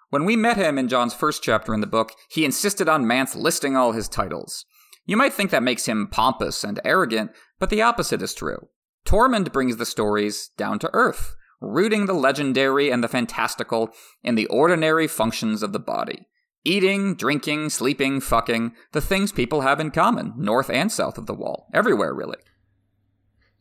When we met him in John's first chapter in the book, he insisted on Mance listing all his titles. You might think that makes him pompous and arrogant, but the opposite is true. Tormund brings the stories down to earth, rooting the legendary and the fantastical in the ordinary functions of the body. Eating, drinking, sleeping, fucking, the things people have in common, north and south of the wall, everywhere really.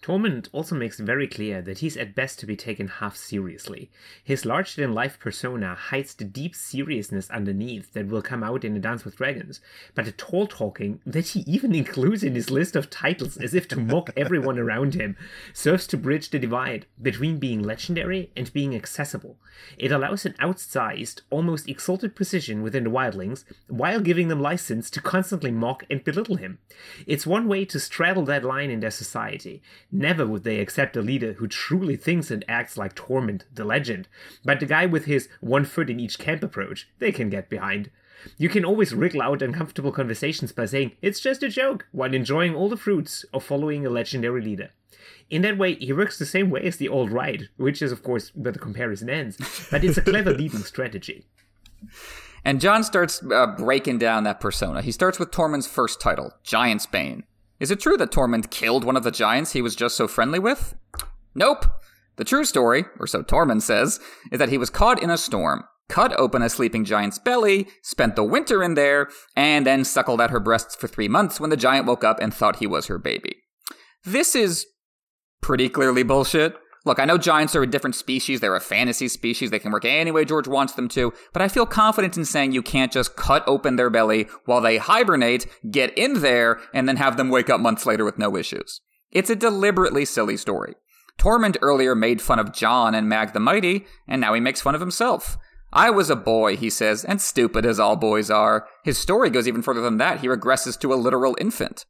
Tormund also makes very clear that he's at best to be taken half seriously. His larger than life persona hides the deep seriousness underneath that will come out in A Dance with Dragons, but the tall talking that he even includes in his list of titles as if to mock everyone around him serves to bridge the divide between being legendary and being accessible. It allows an outsized, almost exalted position within the wildlings while giving them license to constantly mock and belittle him. It's one way to straddle that line in their society Never would they accept a leader who truly thinks and acts like Tormund, the legend. But the guy with his one foot in each camp approach, they can get behind. You can always wriggle out uncomfortable conversations by saying, it's just a joke, while enjoying all the fruits of following a legendary leader. In that way, he works the same way as the old right, which is, of course, where the comparison ends, but it's a clever leading strategy. And John starts uh, breaking down that persona. He starts with Tormund's first title, Giant's Bane. Is it true that Tormund killed one of the giants he was just so friendly with? Nope. The true story, or so Tormund says, is that he was caught in a storm, cut open a sleeping giant's belly, spent the winter in there, and then suckled at her breasts for three months when the giant woke up and thought he was her baby. This is pretty clearly bullshit. Look, I know giants are a different species. They're a fantasy species. They can work any way George wants them to. But I feel confident in saying you can't just cut open their belly while they hibernate, get in there, and then have them wake up months later with no issues. It's a deliberately silly story. Tormund earlier made fun of John and Mag the Mighty, and now he makes fun of himself. I was a boy, he says, and stupid as all boys are. His story goes even further than that. He regresses to a literal infant.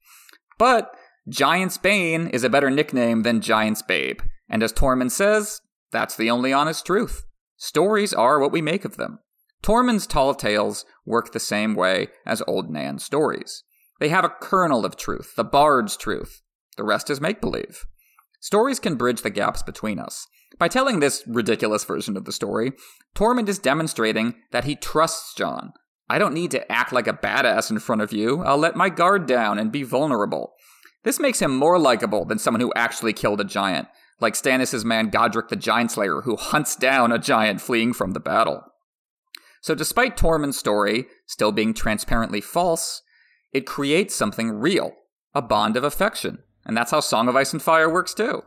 But Giant's Bane is a better nickname than Giant's Babe. And as Tormund says, that's the only honest truth. Stories are what we make of them. Tormund's tall tales work the same way as Old Nan's stories. They have a kernel of truth, the bard's truth. The rest is make believe. Stories can bridge the gaps between us. By telling this ridiculous version of the story, Tormund is demonstrating that he trusts John. I don't need to act like a badass in front of you. I'll let my guard down and be vulnerable. This makes him more likable than someone who actually killed a giant, like Stannis' man Godry the Giant Slayer, who hunts down a giant fleeing from the battle. So, despite Tormund's story still being transparently false, it creates something real a bond of affection. And that's how Song of Ice and Fire works too.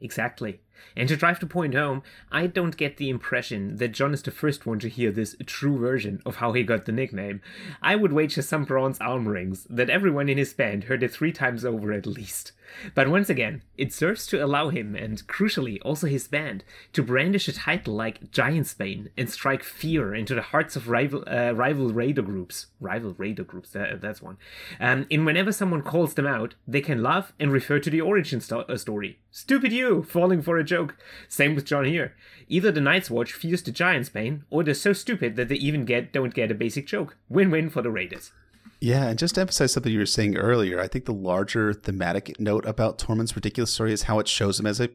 Exactly. And to drive the point home, I don't get the impression that John is the first one to hear this true version of how he got the nickname. I would wager some bronze arm rings that everyone in his band heard it three times over at least. But once again, it serves to allow him, and crucially also his band, to brandish a title like Giantsbane and strike fear into the hearts of rival uh, rival raider groups. Rival raider groups, that, that's one. Um, and whenever someone calls them out, they can laugh and refer to the origin sto- uh, story. Stupid you, falling for a joke. Same with Jon here. Either the Night's Watch fears the Giantsbane, or they're so stupid that they even get don't get a basic joke. Win-win for the raiders. Yeah, and just to emphasize something you were saying earlier, I think the larger thematic note about Tormund's ridiculous story is how it shows him as a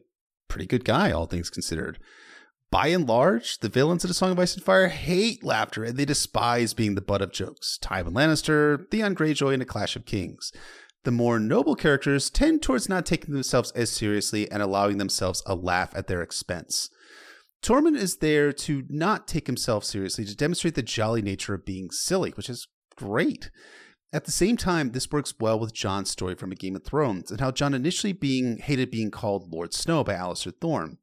pretty good guy, all things considered. By and large, the villains of the Song of Ice and Fire hate laughter and they despise being the butt of jokes. Tywin Lannister, Theon Greyjoy, and A Clash of Kings. The more noble characters tend towards not taking themselves as seriously and allowing themselves a laugh at their expense. Tormund is there to not take himself seriously, to demonstrate the jolly nature of being silly, which is great. At the same time, this works well with Jon's story from A Game of Thrones and how Jon initially being hated being called Lord Snow by Alliser Thorne.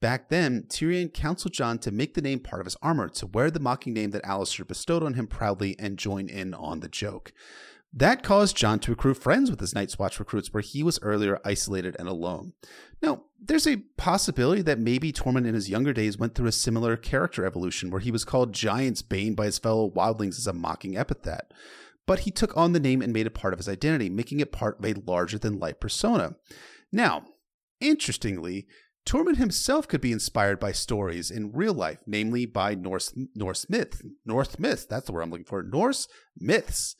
Back then, Tyrion counseled Jon to make the name part of his armor, to wear the mocking name that Alliser bestowed on him proudly and join in on the joke. That caused John to accrue friends with his Night's Watch recruits, where he was earlier isolated and alone. Now, there's a possibility that maybe Tormund in his younger days went through a similar character evolution, where he was called Giant's Bane by his fellow wildlings as a mocking epithet. But he took on the name and made it part of his identity, making it part of a larger than life persona. Now, interestingly, Tormund himself could be inspired by stories in real life, namely by Norse Norse myth, Norse myths. That's the word I'm looking for. Norse myths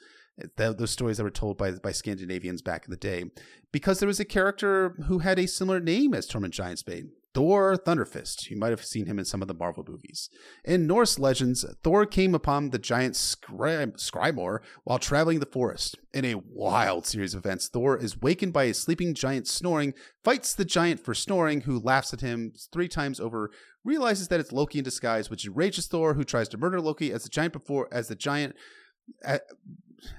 those stories that were told by by Scandinavians back in the day, because there was a character who had a similar name as Tormund Giantsbane, Thor Thunderfist. You might have seen him in some of the Marvel movies. In Norse legends, Thor came upon the giant Scry- Scrymor while traveling the forest. In a wild series of events, Thor is wakened by a sleeping giant snoring, fights the giant for snoring, who laughs at him three times over, realizes that it's Loki in disguise, which enrages Thor, who tries to murder Loki as the giant before as the giant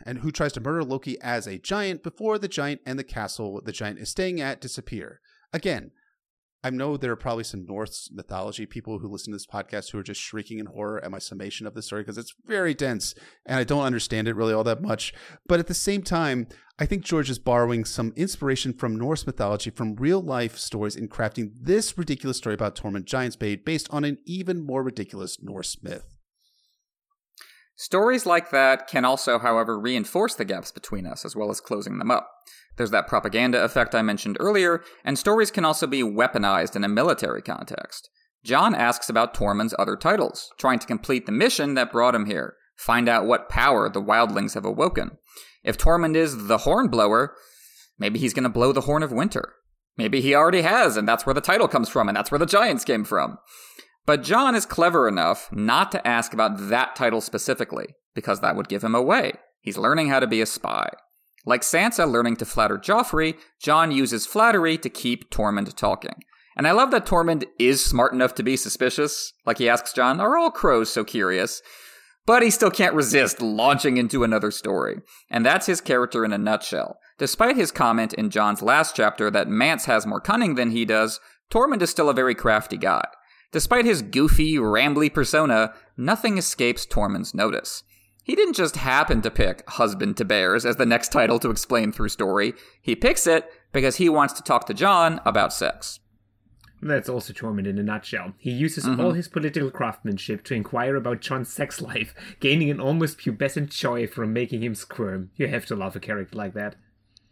and who tries to murder Loki as a giant before the giant and the castle the giant is staying at disappear. Again, I know there are probably some Norse mythology people who listen to this podcast who are just shrieking in horror at my summation of the story because it's very dense and I don't understand it really all that much. But at the same time, I think George is borrowing some inspiration from Norse mythology, from real life stories, in crafting this ridiculous story about Tormund Giantsbane based on an even more ridiculous Norse myth. Stories like that can also, however, reinforce the gaps between us as well as closing them up. There's that propaganda effect I mentioned earlier, and stories can also be weaponized in a military context. John asks about Tormund's other titles, trying to complete the mission that brought him here, find out what power the wildlings have awoken. If Tormund is the Hornblower, maybe he's going to blow the Horn of Winter. Maybe he already has, and that's where the title comes from, and that's where the giants came from. But John is clever enough not to ask about that title specifically, because that would give him away. He's learning how to be a spy. Like Sansa learning to flatter Joffrey, John uses flattery to keep Tormund talking. And I love that Tormund is smart enough to be suspicious. Like he asks John, Are all crows so curious? but he still can't resist launching into another story. And that's his character in a nutshell. Despite his comment in John's last chapter that Mance has more cunning than he does, Tormund is still a very crafty guy. Despite his goofy, rambly persona, nothing escapes Tormund's notice. He didn't just happen to pick Husband to Bears as the next title to explain through story. He picks it because he wants to talk to John about sex. That's also Tormund in a nutshell. He uses mm-hmm. all his political craftsmanship to inquire about John's sex life, gaining an almost pubescent joy from making him squirm. You have to love a character like that.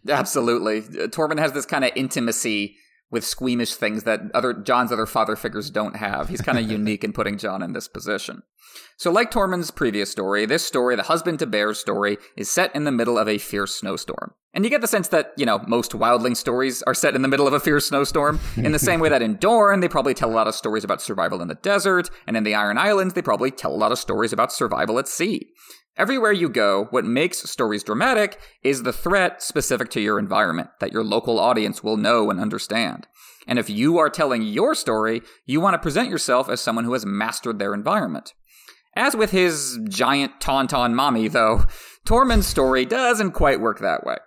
Absolutely. Tormund has this kind of intimacy with squeamish things that other Jon's other father figures don't have. He's kind of unique in putting John in this position. So, like Tormund's previous story, this story, the husband to bear story, is set in the middle of a fierce snowstorm. And you get the sense that, you know, most wildling stories are set in the middle of a fierce snowstorm. In the same way that in Dorne, they probably tell a lot of stories about survival in the desert, and in the Iron Islands, they probably tell a lot of stories about survival at sea. Everywhere you go, what makes stories dramatic is the threat specific to your environment that your local audience will know and understand. And if you are telling your story, you want to present yourself as someone who has mastered their environment. As with his giant tauntaun mommy, though, Tormund's story doesn't quite work that way.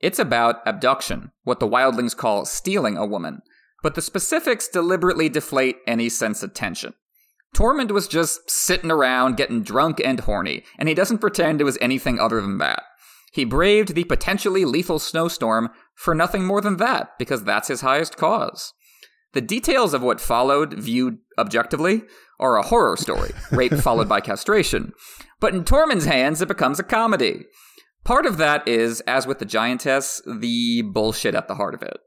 It's about abduction, what the wildlings call stealing a woman, but the specifics deliberately deflate any sense of tension. Tormund was just sitting around getting drunk and horny, and he doesn't pretend it was anything other than that. He braved the potentially lethal snowstorm for nothing more than that, because that's his highest cause. The details of what followed, viewed objectively, are a horror story rape followed by castration. But in Tormund's hands, it becomes a comedy. Part of that is, as with the giantess, the bullshit at the heart of it.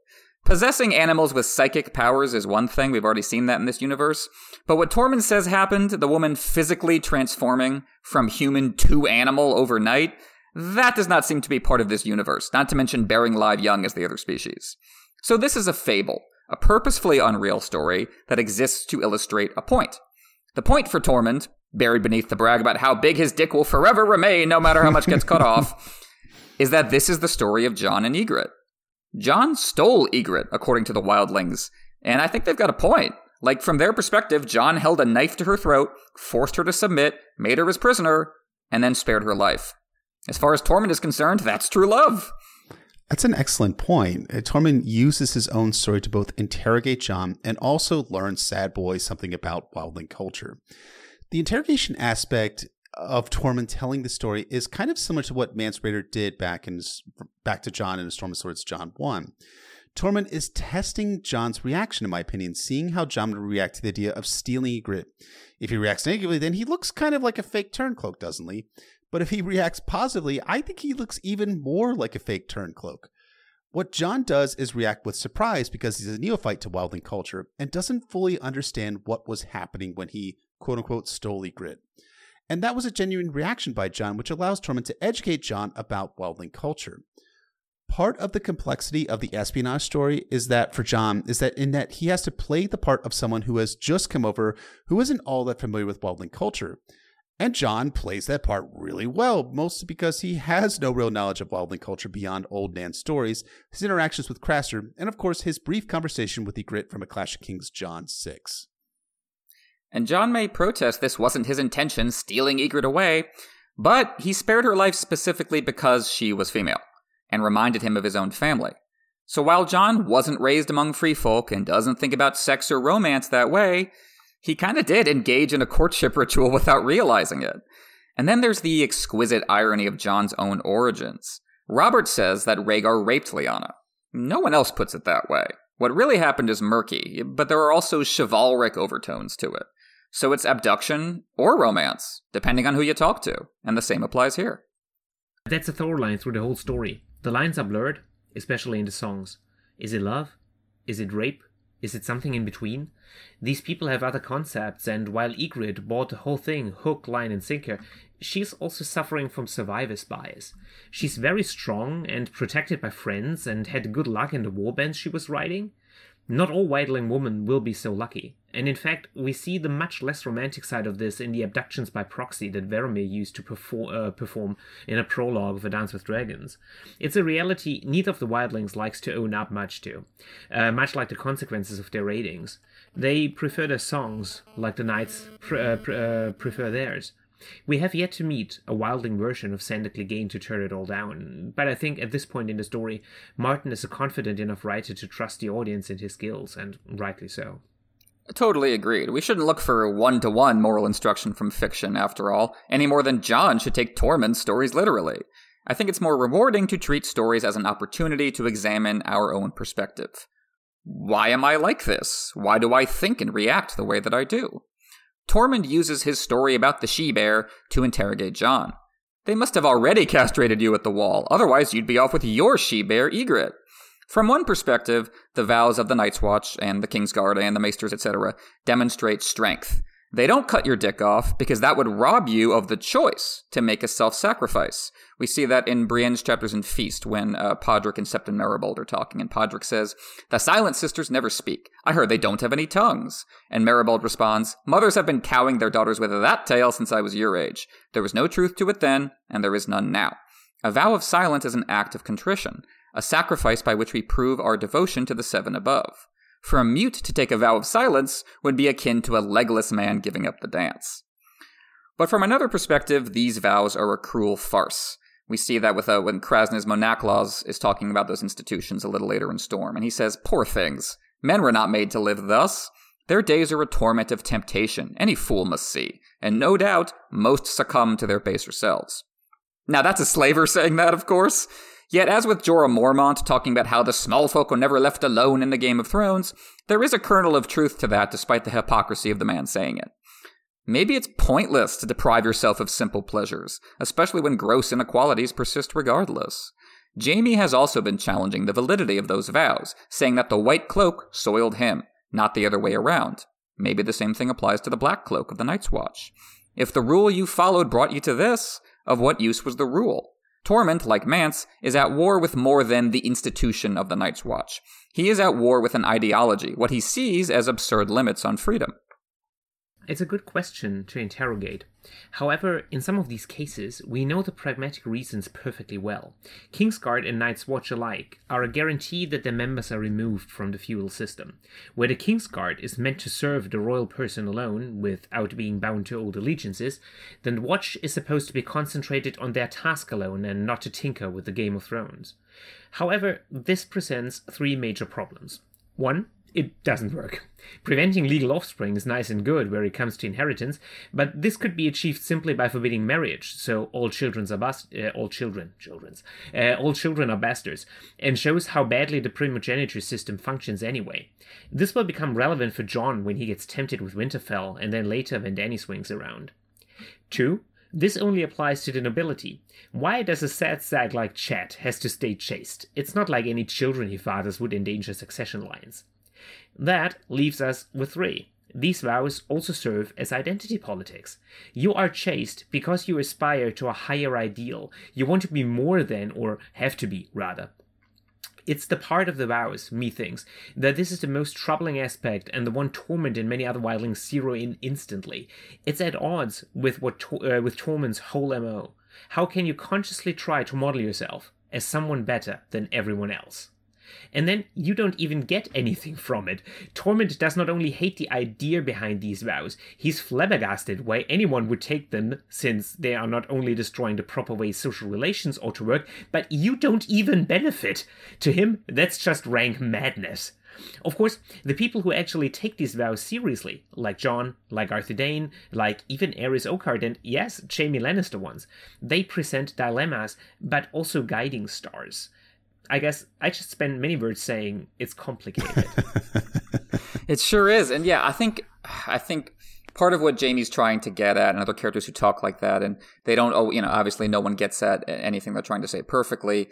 Possessing animals with psychic powers is one thing, we've already seen that in this universe. But what Tormund says happened, the woman physically transforming from human to animal overnight, that does not seem to be part of this universe, not to mention bearing live young as the other species. So this is a fable, a purposefully unreal story that exists to illustrate a point. The point for Tormund, buried beneath the brag about how big his dick will forever remain no matter how much gets cut off, is that this is the story of John and Ygritte. John stole Ygritte, according to the wildlings, and I think they've got a point. Like, from their perspective, John held a knife to her throat, forced her to submit, made her his prisoner, and then spared her life. As far as Tormund is concerned, that's true love. That's an excellent point. Uh, Tormund uses his own story to both interrogate John and also learn Sad Boy something about wildling culture. The interrogation aspect of Tormund telling the story is kind of similar to what Mance Rayder did back in back to John in A Storm of Swords John 1. Tormund is testing John's reaction, in my opinion, seeing how John would react to the idea of stealing Ygritte. If he reacts negatively, then he looks kind of like a fake turncloak, doesn't he? But if he reacts positively, I think he looks even more like a fake turncloak. What John does is react with surprise because he's a neophyte to wildling culture and doesn't fully understand what was happening when he quote unquote stole Ygritte. And that was a genuine reaction by John, which allows Tormund to educate John about wildling culture. Part of the complexity of the espionage story is that for John is that in that he has to play the part of someone who has just come over who isn't all that familiar with wildling culture. And John plays that part really well, mostly because he has no real knowledge of wildling culture beyond old Nan stories, his interactions with Craster, and of course his brief conversation with Ygritte from A Clash of Kings John 6. And John may protest this wasn't his intention, stealing Ygritte away, but he spared her life specifically because she was female, and reminded him of his own family. So while John wasn't raised among free folk and doesn't think about sex or romance that way, he kind of did engage in a courtship ritual without realizing it. And then there's the exquisite irony of John's own origins. Robert says that Rhaegar raped Lyanna. No one else puts it that way. What really happened is murky, but there are also chivalric overtones to it. So it's abduction or romance, depending on who you talk to, and the same applies here. That's a through line through the whole story. The lines are blurred, especially in the songs. Is it love? Is it rape? Is it something in between? These people have other concepts, and while Ygritte bought the whole thing hook, line, and sinker, she's also suffering from survivor's bias. She's very strong and protected by friends and had good luck in the warbands she was riding. Not all wildling women will be so lucky, and in fact, we see the much less romantic side of this in the abductions by proxy that Varamyr used to perform, uh, perform in a prologue of A Dance with Dragons. It's a reality neither of the wildlings likes to own up much to, uh, much like the consequences of their ratings. They prefer their songs, like the knights uh, uh, prefer theirs. We have yet to meet a wildling version of Sandor Clegane to turn it all down, but I think at this point in the story, Martin is a confident enough writer to trust the audience in his skills, and rightly so. Totally agreed. We shouldn't look for one to one moral instruction from fiction, after all, any more than John should take Tormund's stories literally. I think it's more rewarding to treat stories as an opportunity to examine our own perspective. Why am I like this? Why do I think and react the way that I do? Tormund uses his story about the she bear to interrogate John. They must have already castrated you at the wall, otherwise, you'd be off with your she bear, Ygritte. From one perspective, the vows of the Night's Watch and the King's Guard and the Maesters, etc., demonstrate strength. They don't cut your dick off because that would rob you of the choice to make a self sacrifice. We see that in Brienne's chapters in Feast when uh, Podrick and Septon Meribald are talking, and Podrick says, The Silent Sisters never speak. I heard they don't have any tongues. And Meribald responds, Mothers have been cowing their daughters with that tale since I was your age. There was no truth to it then, and there is none now. A vow of silence is an act of contrition, a sacrifice by which we prove our devotion to the seven above. For a mute to take a vow of silence would be akin to a legless man giving up the dance. But from another perspective, these vows are a cruel farce. We see that with uh, when Kraznys mo Nakloz is talking about those institutions a little later in Storm, and he says, Poor things. Men were not made to live thus. Their days are a torment of temptation, any fool must see, and no doubt most succumb to their baser selves. Now that's a slaver saying that, of course, Yet, as with Jorah Mormont talking about how the small folk were never left alone in the Game of Thrones, there is a kernel of truth to that despite the hypocrisy of the man saying it. Maybe it's pointless to deprive yourself of simple pleasures, especially when gross inequalities persist regardless. Jaime has also been challenging the validity of those vows, saying that the white cloak soiled him, not the other way around. Maybe the same thing applies to the black cloak of the Night's Watch. If the rule you followed brought you to this, of what use was the rule? Tormund, like Mance, is at war with more than the institution of the Night's Watch. He is at war with an ideology, what he sees as absurd limits on freedom. It's a good question to interrogate. However, in some of these cases, we know the pragmatic reasons perfectly well. Kingsguard and Night's Watch alike are a guarantee that their members are removed from the feudal system. Where the Kingsguard is meant to serve the royal person alone, without being bound to old allegiances, then the Watch is supposed to be concentrated on their task alone and not to tinker with the Game of Thrones. However, this presents three major problems. One, it doesn't work. Preventing legal offspring is nice and good where it comes to inheritance, but this could be achieved simply by forbidding marriage, so all children are bast- uh, all children, children's, uh, all children are bastards, and shows how badly the primogeniture system functions anyway. This will become relevant for John when he gets tempted with Winterfell, and then later when Dany swings around. Two, this only applies to the nobility. Why does a sad sag like Chad has to stay chaste? It's not like any children he fathers would endanger succession lines. That leaves us with three. These vows also serve as identity politics. You are chaste because you aspire to a higher ideal. You want to be more than, or have to be, rather. It's the part of the vows, methinks, that this is the most troubling aspect and the one Tormund and many other wildlings zero in instantly. It's at odds with what uh, with Tormund's whole MO. How can you consciously try to model yourself as someone better than everyone else? And then you don't even get anything from it. Tormund does not only hate the idea behind these vows, he's flabbergasted why anyone would take them, since they are not only destroying the proper way social relations ought to work, but you don't even benefit. To him, that's just rank madness. Of course, the people who actually take these vows seriously, like Jon, like Arthur Dayne, like even Arys Oakheart, and yes, Jaime Lannister ones, they present dilemmas, but also guiding stars. I guess I just spend many words saying it's complicated. it sure is, and yeah, I think I think part of what Jaime's trying to get at, and other characters who talk like that, and they don't. Oh, you know, obviously, no one gets at anything they're trying to say perfectly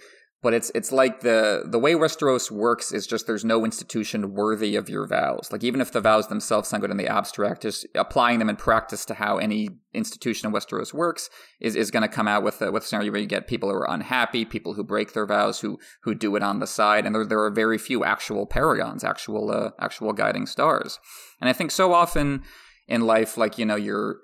but it's it's like the the way Westeros works is just there's no institution worthy of your vows. Like even if the vows themselves sound good in the abstract, just applying them in practice to how any institution in Westeros works is, is going to come out with a, with a scenario where you get people who are unhappy, people who break their vows, who who do it on the side, and there there are very few actual paragons, actual uh, actual guiding stars. And I think so often in life, like you know, you're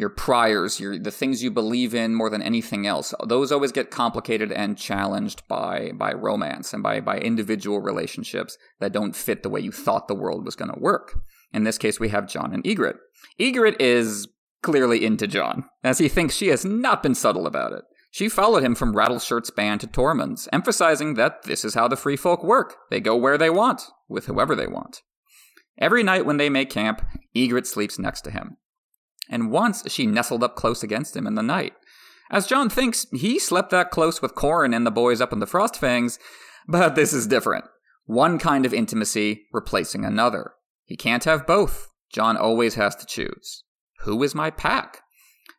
your priors, your the things you believe in more than anything else. Those always get complicated and challenged by by romance and by by individual relationships that don't fit the way you thought the world was going to work. In this case, we have John and Ygritte. Ygritte is clearly into John, as he thinks she has not been subtle about it. She followed him from Rattleshirt's band to Tormund's, emphasizing that this is how the free folk work. They go where they want, with whoever they want. Every night when they make camp, Ygritte sleeps next to him. And once she nestled up close against him in the night. As John thinks, he slept that close with Qhorin and the boys up in the Frostfangs, but this is different. One kind of intimacy replacing another. He can't have both. John always has to choose. Who is my pack?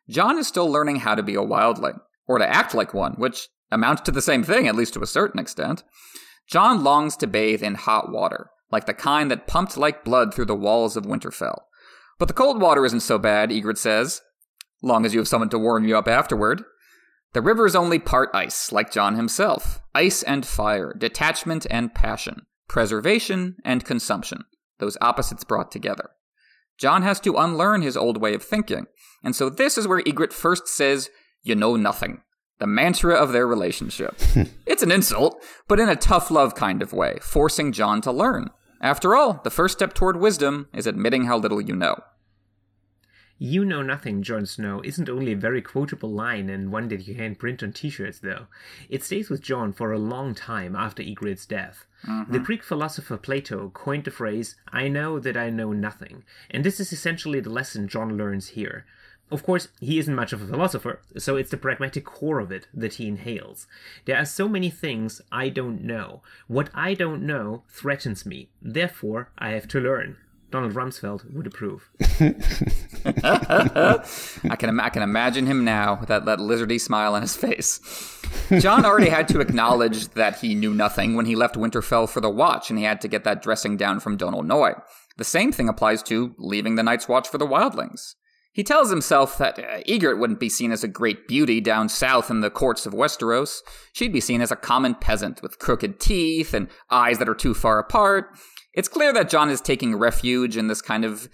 John is still learning how to be a wildling, or to act like one, which amounts to the same thing, at least to a certain extent. John longs to bathe in hot water, like the kind that pumped like blood through the walls of Winterfell. But the cold water isn't so bad, Ygritte says, long as you have someone to warm you up afterward. The river is only part ice, like Jon himself. Ice and fire, detachment and passion, preservation and consumption, those opposites brought together. Jon has to unlearn his old way of thinking, and so this is where Ygritte first says, You know nothing. The mantra of their relationship. it's an insult, but in a tough love kind of way, forcing Jon to learn. After all, the first step toward wisdom is admitting how little you know. You know nothing, Jon Snow isn't only a very quotable line and one that you can print on t shirts, though. It stays with Jon for a long time after Ygritte's death. Mm-hmm. The Greek philosopher Plato coined the phrase, I know that I know nothing, and this is essentially the lesson Jon learns here. Of course, he isn't much of a philosopher, so it's the pragmatic core of it that he inhales. There are so many things I don't know. What I don't know threatens me. Therefore, I have to learn. Donald Rumsfeld would approve. I can I can imagine him now with that, that lizardy smile on his face. Jon already had to acknowledge that he knew nothing when he left Winterfell for the Watch, and he had to get that dressing down from Donald Noye. The same thing applies to leaving the Night's Watch for the Wildlings. He tells himself that uh, Ygritte wouldn't be seen as a great beauty down south in the courts of Westeros. She'd be seen as a common peasant with crooked teeth and eyes that are too far apart. It's clear that Jon is taking refuge in this kind of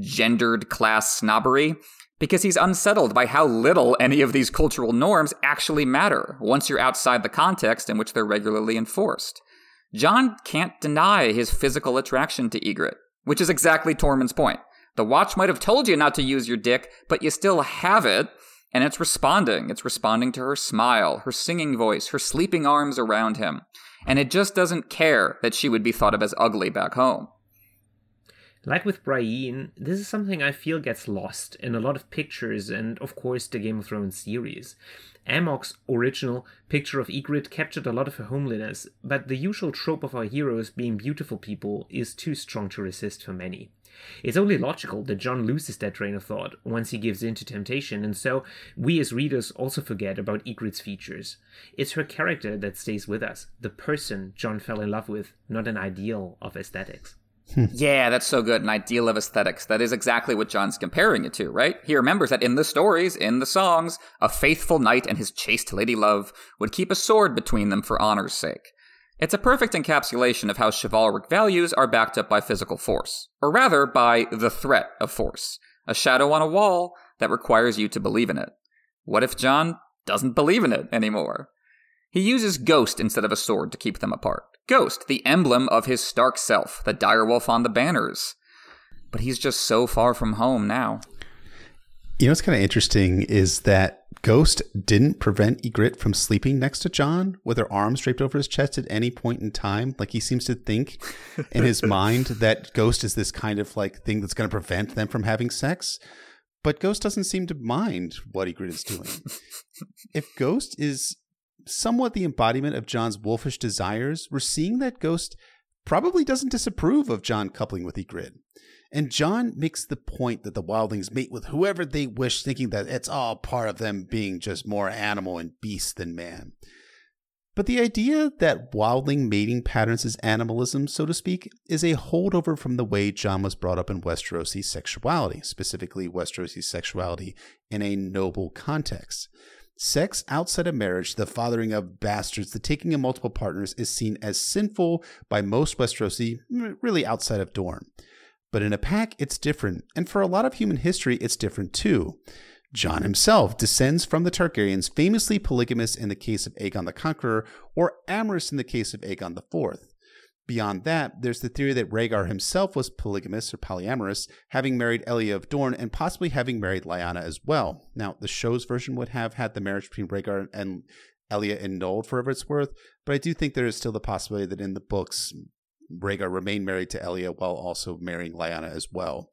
gendered class snobbery because he's unsettled by how little any of these cultural norms actually matter once you're outside the context in which they're regularly enforced. Jon can't deny his physical attraction to Ygritte, which is exactly Tormund's point. The watch might have told you not to use your dick, but you still have it, and it's responding. It's responding to her smile, her singing voice, her sleeping arms around him and it just doesn't care that she would be thought of as ugly back home. Like with Brienne, this is something I feel gets lost in a lot of pictures and, of course, the Game of Thrones series. Amok's original picture of Ygritte captured a lot of her homeliness, but the usual trope of our heroes being beautiful people is too strong to resist for many. It's only logical that Jon loses that train of thought once he gives in to temptation, and so we as readers also forget about Ygritte's features. It's her character that stays with us, the person Jon fell in love with, not an ideal of aesthetics. Hmm. yeah, that's so good. An ideal of aesthetics. That is exactly what Jon's comparing it to, right? He remembers that in the stories, in the songs, a faithful knight and his chaste lady love would keep a sword between them for honor's sake. It's a perfect encapsulation of how chivalric values are backed up by physical force, or rather by the threat of force, a shadow on a wall that requires you to believe in it. What if Jon doesn't believe in it anymore? He uses Ghost instead of a sword to keep them apart. Ghost, the emblem of his stark self, the direwolf on the banners. But he's just so far from home now. You know what's kind of interesting is that Ghost didn't prevent Ygritte from sleeping next to Jon with her arms draped over his chest at any point in time. Like he seems to think in his mind that Ghost is this kind of like thing that's going to prevent them from having sex. But Ghost doesn't seem to mind what Ygritte is doing. if Ghost is somewhat the embodiment of Jon's wolfish desires, we're seeing that Ghost probably doesn't disapprove of Jon coupling with Ygritte. And Jon makes the point that the wildlings mate with whoever they wish, thinking that it's all part of them being just more animal and beast than man. But the idea that wildling mating patterns is animalism, so to speak, is a holdover from the way Jon was brought up in Westerosi sexuality, specifically Westerosi sexuality in a noble context. Sex outside of marriage, the fathering of bastards, the taking of multiple partners, is seen as sinful by most Westerosi, really outside of Dorne. But in a pack, it's different. And for a lot of human history, it's different too. Jon himself descends from the Targaryens, famously polygamous in the case of Aegon the Conqueror, or amorous in the case of Aegon IV. Beyond that, there's the theory that Rhaegar himself was polygamous or polyamorous, having married Elia of Dorne and possibly having married Lyanna as well. Now, the show's version would have had the marriage between Rhaegar and Elia annulled for its worth, but I do think there is still the possibility that in the books, Rhaegar remained married to Elia while also marrying Lyanna as well.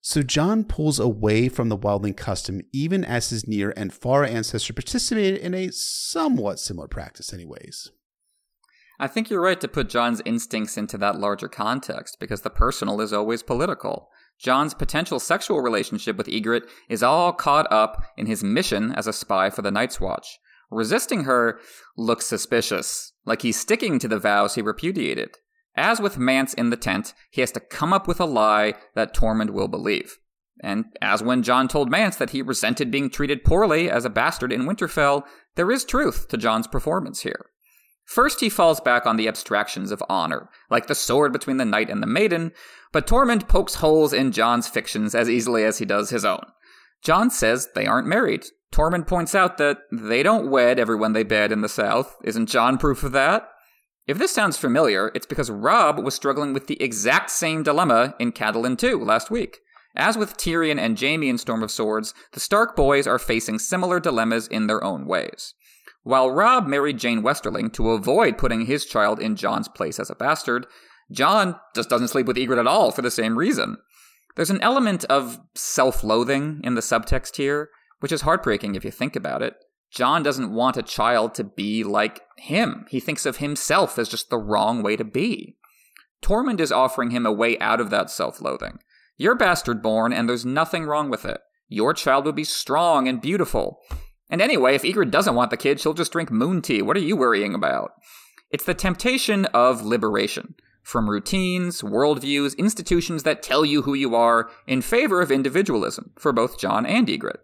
So Jon pulls away from the wildling custom even as his near and far ancestor participated in a somewhat similar practice anyways. I think you're right to put Jon's instincts into that larger context, because the personal is always political. Jon's potential sexual relationship with Ygritte is all caught up in his mission as a spy for the Night's Watch. Resisting her looks suspicious, like he's sticking to the vows he repudiated. As with Mance in the tent, he has to come up with a lie that Tormund will believe. And as when Jon told Mance that he resented being treated poorly as a bastard in Winterfell, there is truth to Jon's performance here. First, he falls back on the abstractions of honor, like the sword between the knight and the maiden, but Tormund pokes holes in Jon's fictions as easily as he does his own. Jon says they aren't married. Tormund points out that they don't wed everyone they bed in the South. Isn't Jon proof of that? If this sounds familiar, it's because Robb was struggling with the exact same dilemma in Catelyn 2 last week. As with Tyrion and Jaime in Storm of Swords, the Stark boys are facing similar dilemmas in their own ways. While Robb married Jeyne Westerling to avoid putting his child in Jon's place as a bastard, Jon just doesn't sleep with Ygritte at all for the same reason. There's an element of self loathing in the subtext here, which is heartbreaking if you think about it. Jon doesn't want a child to be like him. He thinks of himself as just the wrong way to be. Tormund is offering him a way out of that self loathing. You're bastard born, and there's nothing wrong with it. Your child will be strong and beautiful. And anyway, if Ygritte doesn't want the kid, she'll just drink moon tea. What are you worrying about? It's the temptation of liberation from routines, worldviews, institutions that tell you who you are in favor of individualism for both Jon and Ygritte.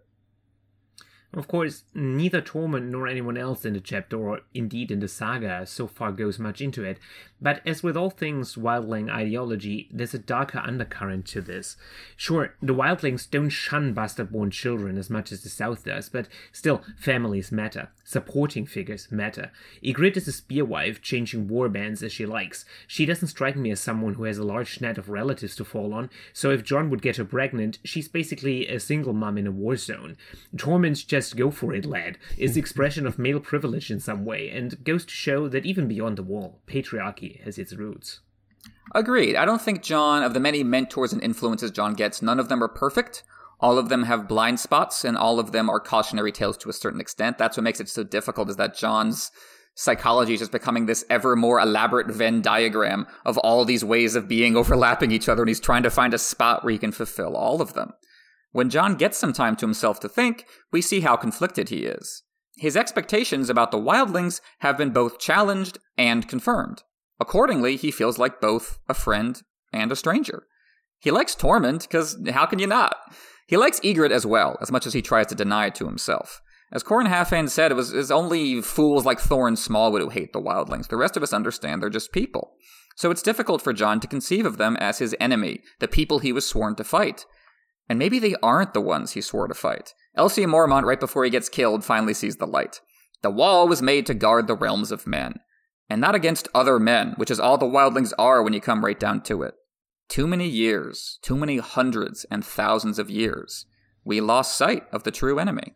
Of course, neither Tormund nor anyone else in the chapter, or indeed in the saga, so far goes much into it, but as with all things wildling ideology, there's a darker undercurrent to this. Sure, the wildlings don't shun bastard born children as much as the South does, but still, families matter. Supporting figures matter. Ygritte is a spearwife, changing warbands as she likes. She doesn't strike me as someone who has a large net of relatives to fall on, so if Jon would get her pregnant, she's basically a single mom in a war zone. Tormund's just go for it, lad, is the expression of male privilege in some way, and goes to show that even beyond the wall, patriarchy has its roots. Agreed. I don't think Jon, of the many mentors and influences Jon gets, none of them are perfect. All of them have blind spots, and all of them are cautionary tales to a certain extent. That's what makes it so difficult, is that Jon's psychology is just becoming this ever more elaborate Venn diagram of all these ways of being overlapping each other, and he's trying to find a spot where he can fulfill all of them. When Jon gets some time to himself to think, we see how conflicted he is. His expectations about the wildlings have been both challenged and confirmed. Accordingly, he feels like both a friend and a stranger. He likes Tormund, because how can you not? He likes Ygritte as well, as much as he tries to deny it to himself. As Qhorin Halfhand said, it was it's only fools like Thoren Smallwood who hate the wildlings. The rest of us understand they're just people. So it's difficult for Jon to conceive of them as his enemy, the people he was sworn to fight. And maybe they aren't the ones he swore to fight. LC Mormont, right before he gets killed, finally sees the light. The wall was made to guard the realms of men and not against other men, which is all the wildlings are when you come right down to it. Too many years, too many hundreds and thousands of years, we lost sight of the true enemy.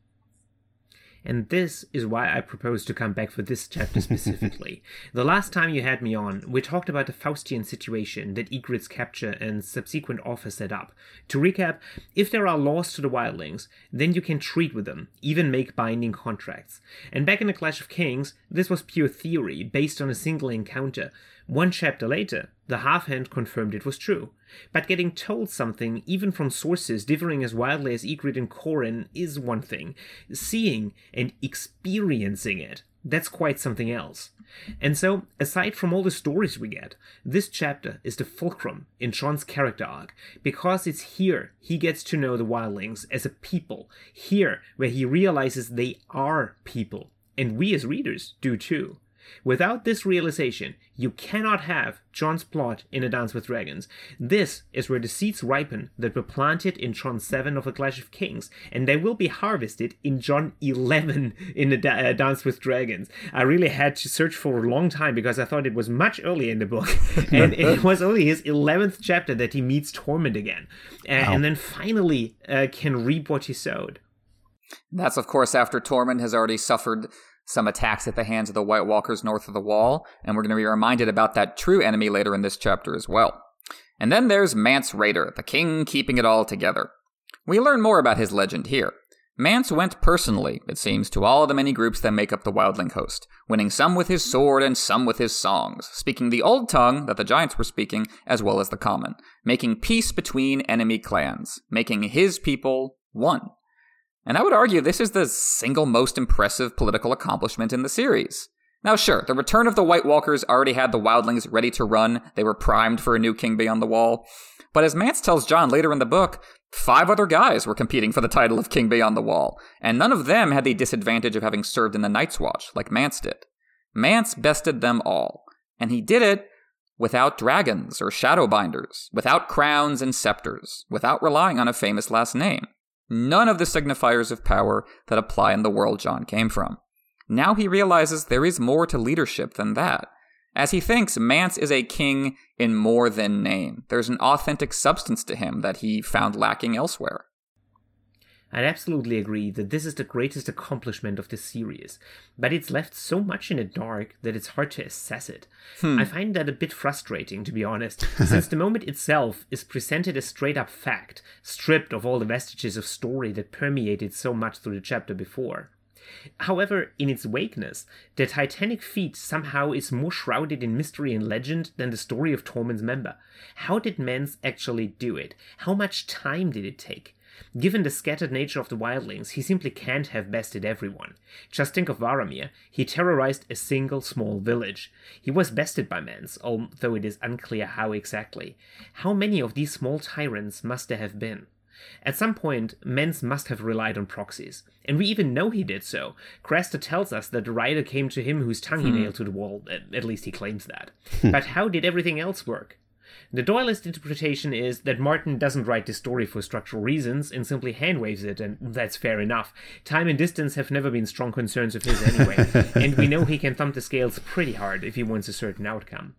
And this is why I propose to come back for this chapter specifically. the last time you had me on, we talked about the Faustian situation that Ygritte's capture and subsequent offer set up. To recap, if there are laws to the wildlings, then you can treat with them, even make binding contracts. And back in the Clash of Kings, this was pure theory, based on a single encounter. One chapter later, the half hand confirmed it was true. But getting told something, even from sources differing as wildly as Ygritte and Qhorin, is one thing. Seeing and experiencing it, that's quite something else. And so, aside from all the stories we get, this chapter is the fulcrum in Jon's character arc, because it's here he gets to know the wildlings as a people, here where he realizes they are people, and we as readers do too. Without this realization, you cannot have Jon's plot in A Dance with Dragons. This is where the seeds ripen that were planted in Jon 7 of A Clash of Kings, and they will be harvested in Jon 11 in A da- uh, Dance with Dragons. I really had to search for a long time because I thought it was much earlier in the book, and it was only his 11th chapter that he meets Tormund again, uh, wow. and then finally uh, can reap what he sowed. That's, of course, after Tormund has already suffered some attacks at the hands of the White Walkers north of the Wall, and we're going to be reminded about that true enemy later in this chapter as well. And then there's Mance Rayder, the king keeping it all together. We learn more about his legend here. Mance went personally, it seems, to all the many groups that make up the Wildling host, winning some with his sword and some with his songs, speaking the old tongue that the giants were speaking, as well as the common, making peace between enemy clans, making his people one. And I would argue this is the single most impressive political accomplishment in the series. Now, sure, the return of the White Walkers already had the Wildlings ready to run. They were primed for a new king beyond the wall. But as Mance tells Jon later in the book, five other guys were competing for the title of King Beyond the Wall, and none of them had the disadvantage of having served in the Night's Watch, like Mance did. Mance bested them all, and he did it without dragons or shadowbinders, without crowns and scepters, without relying on a famous last name. None of the signifiers of power that apply in the world Jon came from. Now he realizes there is more to leadership than that. As he thinks, Mance is a king in more than name. There's an authentic substance to him that he found lacking elsewhere. I'd absolutely agree that this is the greatest accomplishment of the series, but it's left so much in the dark that it's hard to assess it. Hmm. I find that a bit frustrating, to be honest, since the moment itself is presented as straight up fact, stripped of all the vestiges of story that permeated so much through the chapter before. However, in its wakeness, the Titanic feat somehow is more shrouded in mystery and legend than the story of Tormund's member. How did Mance actually do it? How much time did it take? Given the scattered nature of the wildlings, he simply can't have bested everyone. Just think of Varamyr. He terrorized a single small village. He was bested by Mance, although it is unclear how exactly. How many of these small tyrants must there have been? At some point, Mance must have relied on proxies, and we even know he did so. Craster tells us that the rider came to him whose tongue he hmm. nailed to the wall, at least he claims that. but how did everything else work? The Doyleist interpretation is that Martin doesn't write the story for structural reasons and simply handwaves it, and that's fair enough. Time and distance have never been strong concerns of his anyway, and we know he can thump the scales pretty hard if he wants a certain outcome.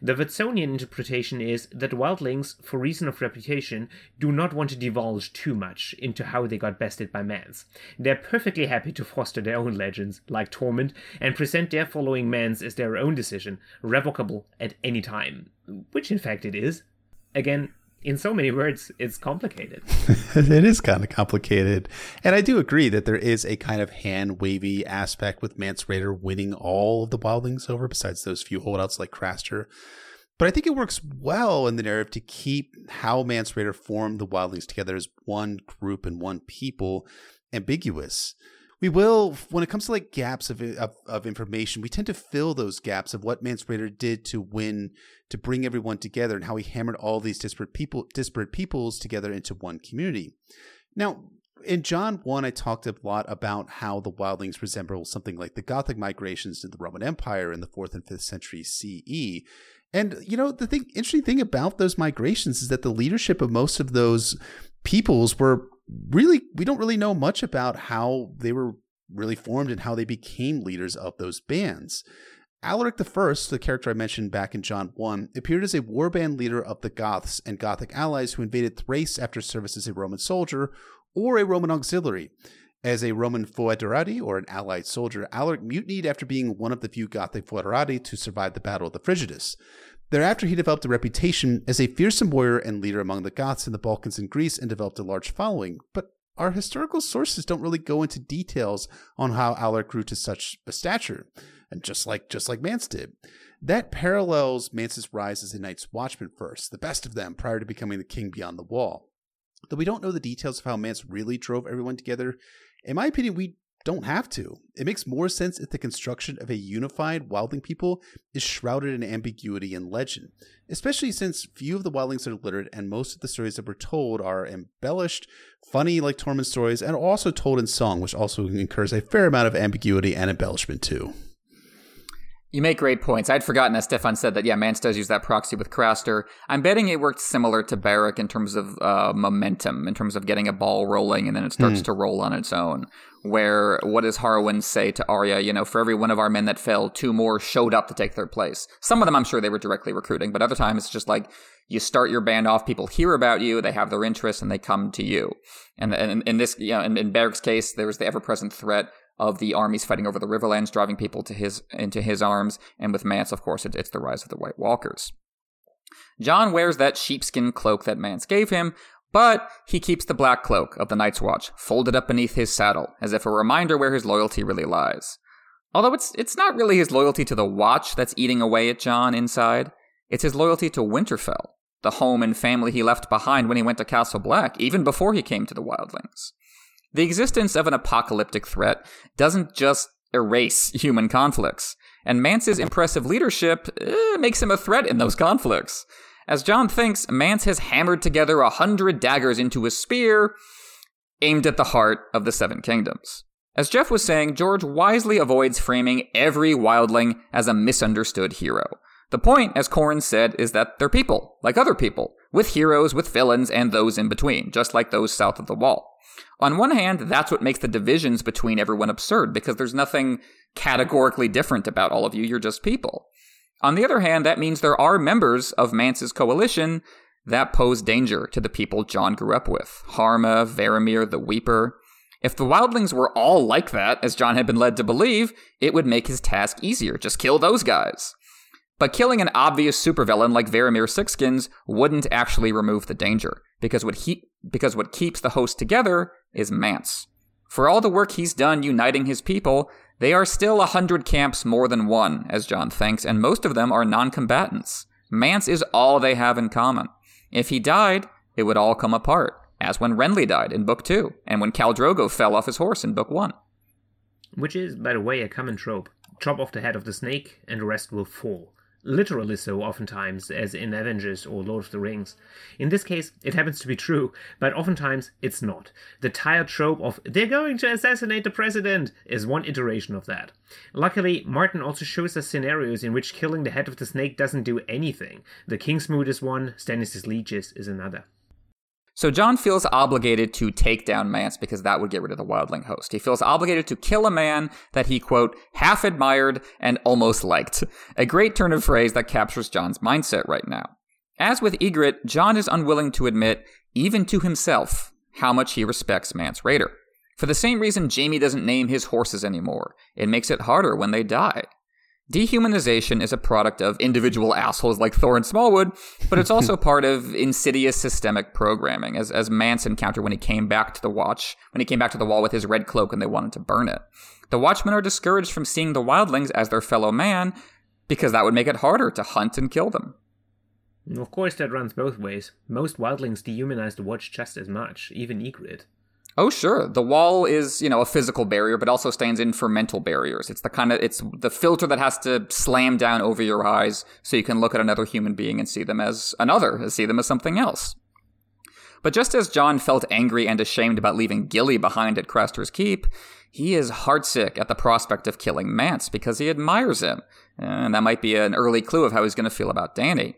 The Watsonian interpretation is that wildlings, for reason of reputation, do not want to divulge too much into how they got bested by Mance. They're perfectly happy to foster their own legends, like Tormund, and present their following Mance as their own decision, revocable at any time. Which in fact it is. Again, in so many words, it's complicated. it is kind of complicated. And I do agree that there is a kind of hand wavy aspect with Mance Rayder winning all of the wildlings over, besides those few holdouts like Craster. But I think it works well in the narrative to keep how Mance Rayder formed the wildlings together as one group and one people ambiguous we will when it comes to like gaps of, of, of information we tend to fill those gaps of what Mance did to win to bring everyone together and how he hammered all these disparate people disparate peoples together into one community. Now in john 1 I talked a lot about how the wildlings resemble something like the Gothic migrations to the Roman Empire in the 4th and 5th century CE and you know the thing interesting thing about those migrations is that the leadership of most of those peoples were really we don't really know much about how they were really formed and how they became leaders of those bands. Alaric I, the character I mentioned back in Jon 1, appeared as a warband leader of the Goths and Gothic allies who invaded Thrace after service as a Roman soldier or a Roman auxiliary. As a Roman foederati or an allied soldier, Alaric mutinied after being one of the few Gothic foederati to survive the Battle of the Frigidus. Thereafter, he developed a reputation as a fearsome warrior and leader among the Goths in the Balkans and Greece and developed a large following. But our historical sources don't really go into details on how Alaric grew to such a stature, and just like just like Mance did. That parallels Mance's rise as a Night's Watchman first, the best of them prior to becoming the king beyond the wall. Though we don't know the details of how Mance really drove everyone together, in my opinion, we don't have to. It makes more sense if the construction of a unified wildling people is shrouded in ambiguity and legend, especially since few of the wildlings are littered and most of the stories that were told are embellished, funny like Tormund stories, and also told in song, which also incurs a fair amount of ambiguity and embellishment too. You make great points. I'd forgotten that Stefan said that, yeah, Mance does use that proxy with Craster. I'm betting it worked similar to Beric in terms of uh, momentum, in terms of getting a ball rolling and then it starts mm. to roll on its own. Where, what does Harwin say to Arya? You know, for every one of our men that fell, two more showed up to take their place. Some of them I'm sure they were directly recruiting, but other times it's just like you start your band off, people hear about you, they have their interest, and they come to you. And, and in this, you know, in, in Beric's case, there was the ever present threat of the armies fighting over the Riverlands, driving people to his into his arms, and with Mance, of course, it, it's the rise of the White Walkers. Jon wears that sheepskin cloak that Mance gave him, but he keeps the black cloak of the Night's Watch folded up beneath his saddle, as if a reminder where his loyalty really lies. Although it's it's not really his loyalty to the Watch that's eating away at Jon inside. It's his loyalty to Winterfell, the home and family he left behind when he went to Castle Black, even before he came to the Wildlings. The existence of an apocalyptic threat doesn't just erase human conflicts, and Mance's impressive leadership eh, makes him a threat in those conflicts. As Jon thinks, Mance has hammered together a hundred daggers into a spear aimed at the heart of the Seven Kingdoms. As Jeff was saying, George wisely avoids framing every wildling as a misunderstood hero. The point, as Qhorin said, is that they're people, like other people, with heroes, with villains, and those in between, just like those south of the wall. On one hand, that's what makes the divisions between everyone absurd because there's nothing categorically different about all of you. You're just people. On the other hand, that means there are members of Mance's coalition that pose danger to the people Jon grew up with Harma, Varamyr, the Weeper. If the wildlings were all like that, as Jon had been led to believe, it would make his task easier. Just kill those guys. But killing an obvious supervillain like Varamyr Sixskins wouldn't actually remove the danger, because what he because what keeps the host together is Mance. For all the work he's done uniting his people, they are still a hundred camps more than one, as Jon thinks, and most of them are non-combatants. Mance is all they have in common. If he died, it would all come apart, as when Renly died in Book 2, and when Khal Drogo fell off his horse in Book 1. Which is, by the way, a common trope. Chop off the head of the snake, and the rest will fall literally so oftentimes as in Avengers or Lord of the Rings. In this case, it happens to be true, but oftentimes it's not. The tired trope of they're going to assassinate the president is one iteration of that. Luckily, Martin also shows us scenarios in which killing the head of the snake doesn't do anything. The Kingsmoot is one, Stannis' Leeches is another. So Jon feels obligated to take down Mance because that would get rid of the wildling host. He feels obligated to kill a man that he, quote, half admired and almost liked. A great turn of phrase that captures Jon's mindset right now. As with Ygritte, Jon is unwilling to admit, even to himself, how much he respects Mance Rayder. For the same reason Jaime doesn't name his horses anymore. It makes it harder when they die. Dehumanization is a product of individual assholes like Thoren Smallwood, but it's also part of insidious systemic programming, as, as Mance encountered when he came back to the Watch, when he came back to the wall with his red cloak and they wanted to burn it. The Watchmen are discouraged from seeing the wildlings as their fellow man because that would make it harder to hunt and kill them. Of course, that runs both ways. Most wildlings dehumanize the Watch just as much, even Ygritte. Oh, sure. The wall is, you know, a physical barrier, but also stands in for mental barriers. It's the kind of, it's the filter that has to slam down over your eyes so you can look at another human being and see them as another, see them as something else. But just as Jon felt angry and ashamed about leaving Gilly behind at Craster's Keep, he is heartsick at the prospect of killing Mance because he admires him. And that might be an early clue of how he's going to feel about Dany.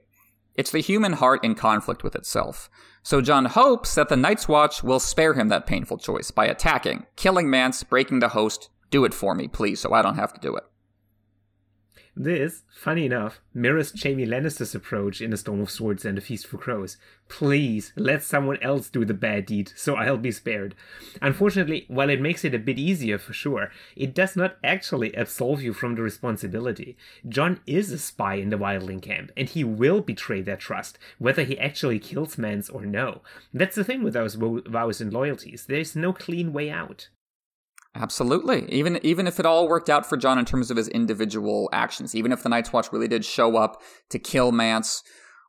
It's the human heart in conflict with itself. So Jon hopes that the Night's Watch will spare him that painful choice by attacking, killing Mance, breaking the host. Do it for me, please, so I don't have to do it. This, funny enough, mirrors Jaime Lannister's approach in A Storm of Swords and A Feast for Crows. Please, let someone else do the bad deed, so I'll be spared. Unfortunately, while it makes it a bit easier for sure, it does not actually absolve you from the responsibility. Jon is a spy in the Wildling camp, and he will betray their trust, whether he actually kills Mance or no. That's the thing with those vows and loyalties, there's no clean way out. Absolutely. Even even if it all worked out for Jon in terms of his individual actions, even if the Night's Watch really did show up to kill Mance,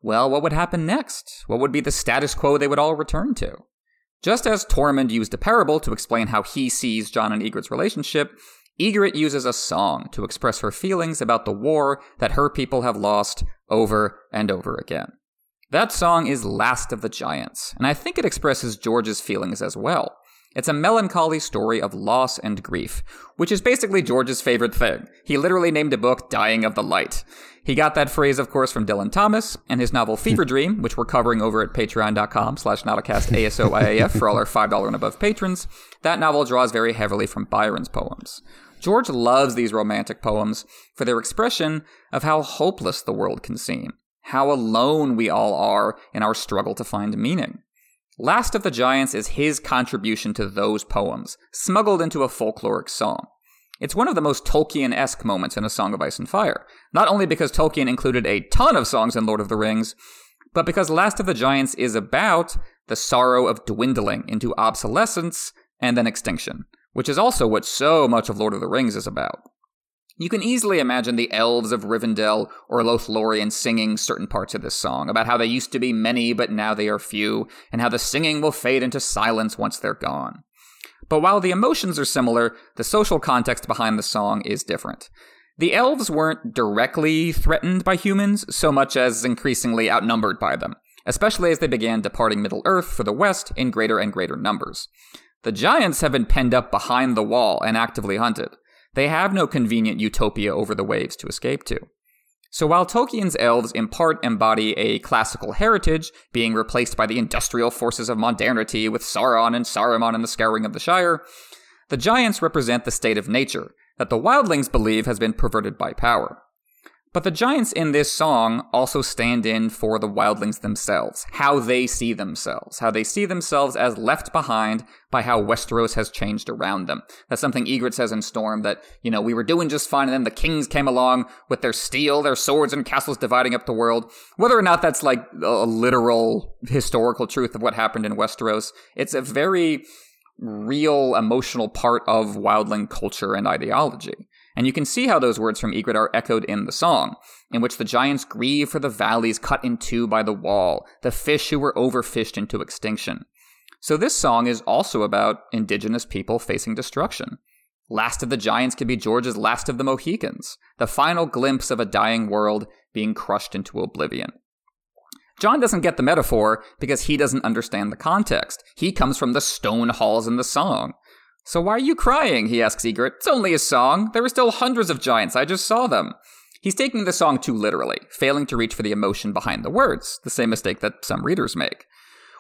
well, what would happen next? What would be the status quo they would all return to? Just as Tormund used a parable to explain how he sees Jon and Ygritte's relationship, Ygritte uses a song to express her feelings about the war that her people have lost over and over again. That song is Last of the Giants, and I think it expresses George's feelings as well. It's a melancholy story of loss and grief, which is basically George's favorite thing. He literally named a book Dying of the Light. He got that phrase, of course, from Dylan Thomas and his novel Fever hmm. Dream, which we're covering over at patreon.com slash notacast for all our $5 and above patrons. That novel draws very heavily from Byron's poems. George loves these romantic poems for their expression of how hopeless the world can seem, how alone we all are in our struggle to find meaning. Last of the Giants is his contribution to those poems, smuggled into a folkloric song. It's one of the most Tolkien esque moments in A Song of Ice and Fire, not only because Tolkien included a ton of songs in Lord of the Rings, but because Last of the Giants is about the sorrow of dwindling into obsolescence and then extinction, which is also what so much of Lord of the Rings is about. You can easily imagine the elves of Rivendell or Lothlorien singing certain parts of this song about how they used to be many, but now they are few, and how the singing will fade into silence once they're gone. But while the emotions are similar, the social context behind the song is different. The elves weren't directly threatened by humans so much as increasingly outnumbered by them, especially as they began departing Middle Earth for the west in greater and greater numbers. The giants have been penned up behind the wall and actively hunted. They have no convenient utopia over the waves to escape to. So while Tolkien's elves in part embody a classical heritage, being replaced by the industrial forces of modernity with Sauron and Saruman and the Scouring of the Shire, the giants represent the state of nature that the wildlings believe has been perverted by power. But the giants in this song also stand in for the wildlings themselves, how they see themselves, how they see themselves as left behind by how Westeros has changed around them. That's something Ygritte says in Storm that, you know, we were doing just fine and then the kings came along with their steel, their swords and castles dividing up the world. Whether or not that's like a literal historical truth of what happened in Westeros, it's a very real emotional part of wildling culture and ideology. And you can see how those words from Ygritte are echoed in the song, in which the giants grieve for the valleys cut in two by the wall, the fish who were overfished into extinction. So this song is also about indigenous people facing destruction. Last of the Giants could be George's Last of the Mohicans, the final glimpse of a dying world being crushed into oblivion. Jon doesn't get the metaphor because he doesn't understand the context. He comes from the stone halls in the song. So why are you crying? he asks Ygritte. It's only a song. There are still hundreds of giants. I just saw them. He's taking the song too literally, failing to reach for the emotion behind the words, the same mistake that some readers make.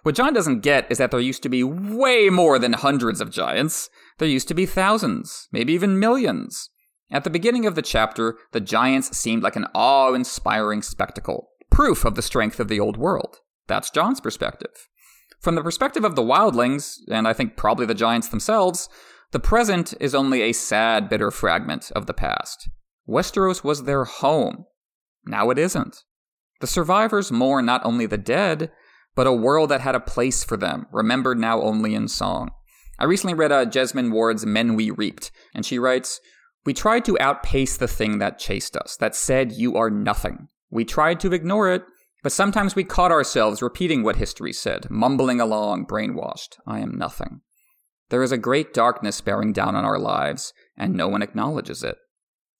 What Jon doesn't get is that there used to be way more than hundreds of giants. There used to be thousands, maybe even millions. At the beginning of the chapter, the giants seemed like an awe inspiring spectacle, proof of the strength of the old world. That's Jon's perspective. From the perspective of the wildlings, and I think probably the giants themselves, the present is only a sad, bitter fragment of the past. Westeros was their home. Now it isn't. The survivors mourn not only the dead, but a world that had a place for them, remembered now only in song. I recently read uh, Jesmyn Ward's Men We Reaped, and she writes, We tried to outpace the thing that chased us, that said you are nothing. We tried to ignore it, but sometimes we caught ourselves repeating what history said, mumbling along, brainwashed. I am nothing. There is a great darkness bearing down on our lives, and no one acknowledges it.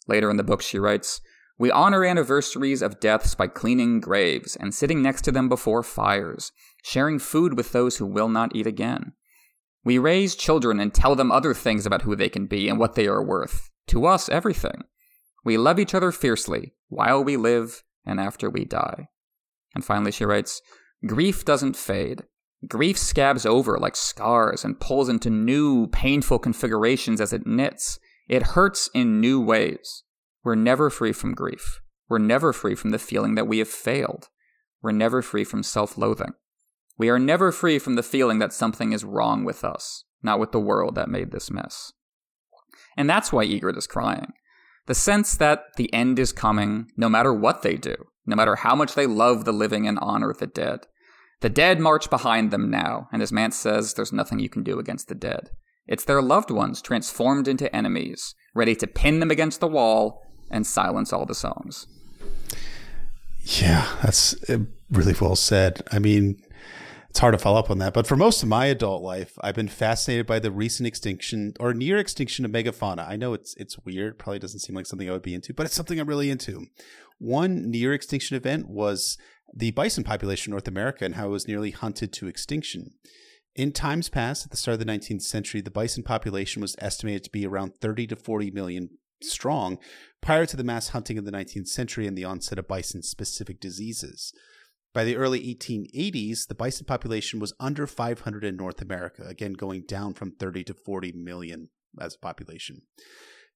Later in the book, she writes, We honor anniversaries of deaths by cleaning graves and sitting next to them before fires, sharing food with those who will not eat again. We raise children and tell them other things about who they can be and what they are worth. To us, everything. We love each other fiercely, while we live and after we die. And finally, she writes Grief doesn't fade. Grief scabs over like scars and pulls into new, painful configurations as it knits. It hurts in new ways. We're never free from grief. We're never free from the feeling that we have failed. We're never free from self loathing. We are never free from the feeling that something is wrong with us, not with the world that made this mess. And that's why Ygritte is crying. The sense that the end is coming, no matter what they do, no matter how much they love the living and honor the dead. The dead march behind them now, and as Mance says, there's nothing you can do against the dead. It's their loved ones transformed into enemies, ready to pin them against the wall and silence all the songs. Yeah, that's uh, really well said. I mean, it's hard to follow up on that. But for most of my adult life, I've been fascinated by the recent extinction or near extinction of megafauna. I know it's it's weird, probably doesn't seem like something I would be into, but it's something I'm really into. One near extinction event was the bison population in North America and how it was nearly hunted to extinction. In times past, at the start of the 19th century, the bison population was estimated to be around 30 to 40 million strong prior to the mass hunting of the 19th century and the onset of bison specific diseases. By the early 1880s, the bison population was under 500 in North America, again going down from 30 to 40 million as a population.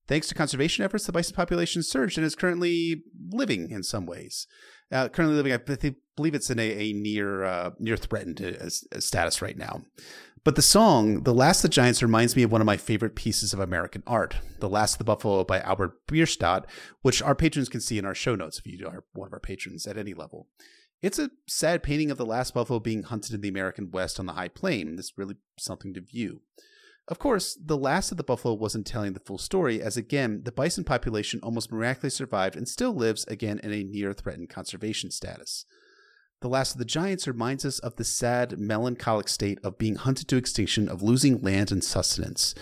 Thanks to conservation efforts, the bison population surged and is currently living in some ways. Uh, currently living, I believe it's in a, a near uh, near threatened uh, status right now. But the song, The Last of the Giants, reminds me of one of my favorite pieces of American art, The Last of the Buffalo by Albert Bierstadt, which our patrons can see in our show notes if you are one of our patrons at any level. It's a sad painting of the last buffalo being hunted in the American West on the high plain. This really something to view. Of course, the last of the buffalo wasn't telling the full story, as again, the bison population almost miraculously survived and still lives again in a near threatened conservation status. The Last of the Giants reminds us of the sad, melancholic state of being hunted to extinction, of losing land and sustenance.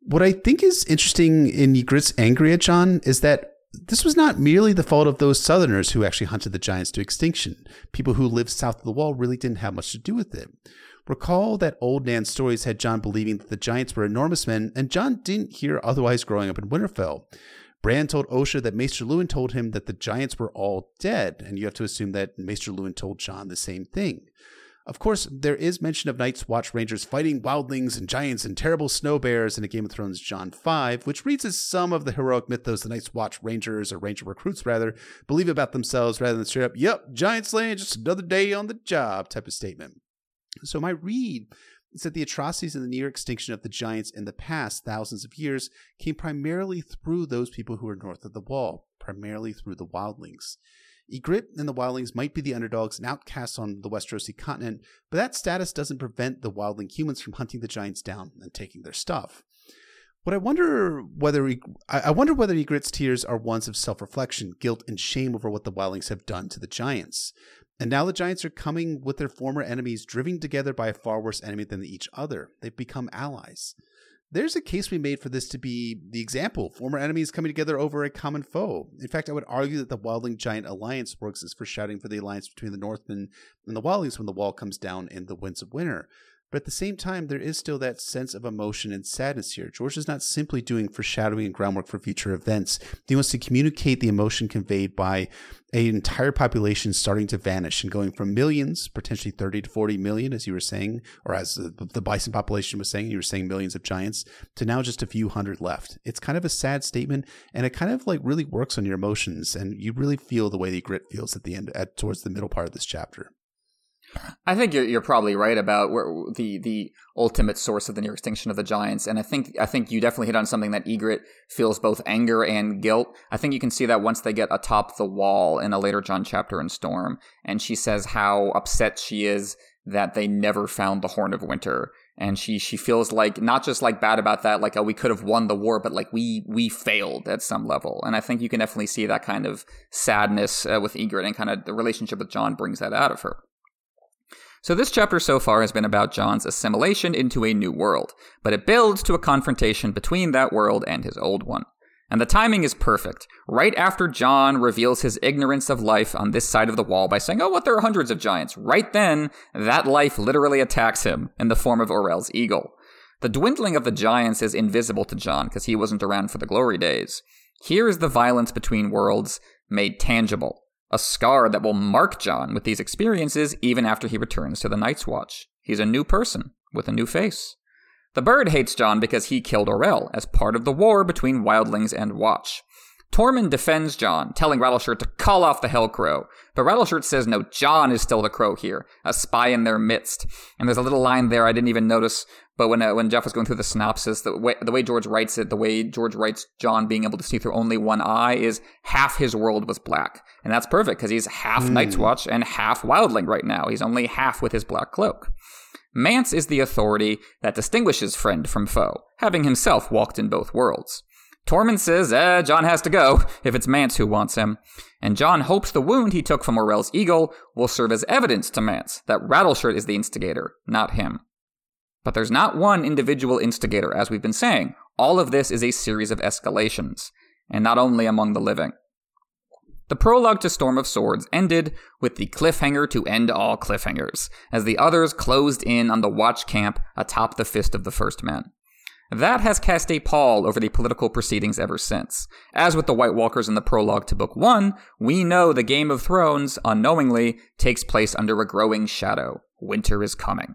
What I think is interesting in Ygritte's angry at Jon is that this was not merely the fault of those Southerners who actually hunted the giants to extinction. People who lived south of the wall really didn't have much to do with it. Recall that old Nan's stories had Jon believing that the giants were enormous men, and Jon didn't hear otherwise growing up in Winterfell. Bran told Osha that Maester Luwin told him that the giants were all dead, and you have to assume that Maester Luwin told Jon the same thing. Of course, there is mention of Night's Watch Rangers fighting wildlings and giants and terrible snow bears in a Game of Thrones Jon 5, which reads as some of the heroic mythos the Night's Watch Rangers, or Ranger recruits rather, believe about themselves rather than straight up, yep, giant slaying, just another day on the job type of statement. So my read is that the atrocities and the near extinction of the giants in the past thousands of years came primarily through those people who were north of the wall, primarily through the wildlings. Ygritte and the wildlings might be the underdogs and outcasts on the Westerosi continent, but that status doesn't prevent the wildling humans from hunting the giants down and taking their stuff. What I wonder whether I wonder whether Ygritte's tears are ones of self-reflection, guilt, and shame over what the wildlings have done to the giants. And now the Giants are coming with their former enemies, driven together by a far worse enemy than each other. They've become allies. There's a case we made for this to be the example former enemies coming together over a common foe. In fact, I would argue that the Wildling Giant Alliance works as foreshadowing for the alliance between the Northmen and the Wildlings when the wall comes down in the Winds of Winter. But at the same time, there is still that sense of emotion and sadness here. George is not simply doing foreshadowing and groundwork for future events. He wants to communicate the emotion conveyed by an entire population starting to vanish and going from millions, potentially 30 to 40 million, as you were saying, or as the, bison population was saying, you were saying millions of giants, to now just a few hundred left. It's kind of a sad statement, and it kind of like really works on your emotions, and you really feel the way Ygritte feels at the end, at towards the middle part of this chapter. I think you're, you're probably right about where the the ultimate source of the near extinction of the giants, and I think I think you definitely hit on something that Ygritte feels both anger and guilt. I think you can see that once they get atop the wall in a later Jon chapter in Storm, and she says how upset she is that they never found the Horn of Winter, and she she feels like not just like bad about that, like oh we could have won the war, but like we we failed at some level, and I think you can definitely see that kind of sadness uh, with Ygritte and kind of the relationship with Jon brings that out of her. So this chapter so far has been about Jon's assimilation into a new world, but it builds to a confrontation between that world and his old one. And the timing is perfect. Right after Jon reveals his ignorance of life on this side of the wall by saying, Oh, what, there are hundreds of giants. Right then, that life literally attacks him in the form of Orell's eagle. The dwindling of the giants is invisible to Jon because he wasn't around for the glory days. Here is the violence between worlds made tangible a scar that will mark Jon with these experiences even after he returns to the Night's Watch. He's a new person with a new face. The bird hates Jon because he killed Orell as part of the war between wildlings and Watch. Tormund defends Jon, telling Rattleshirt to call off the Hellcrow. But Rattleshirt says no, Jon is still the crow here, a spy in their midst. And there's a little line there I didn't even notice, but when uh, when Jeff was going through the synopsis, the way the way George writes it, the way George writes Jon being able to see through only one eye is half his world was black, and that's perfect because he's half mm. Night's Watch and half Wildling right now. He's only half with his black cloak. Mance is the authority that distinguishes friend from foe, having himself walked in both worlds. Tormund says, eh, Jon has to go, if it's Mance who wants him. And Jon hopes the wound he took from Orell's eagle will serve as evidence to Mance that Rattleshirt is the instigator, not him. But there's not one individual instigator, as we've been saying. All of this is a series of escalations, and not only among the living. The prologue to Storm of Swords ended with the cliffhanger to end all cliffhangers, as the others closed in on the watch camp atop the fist of the first men. That has cast a pall over the political proceedings ever since. As with the White Walkers in the prologue to Book 1, we know the Game of Thrones, unknowingly, takes place under a growing shadow. Winter is coming.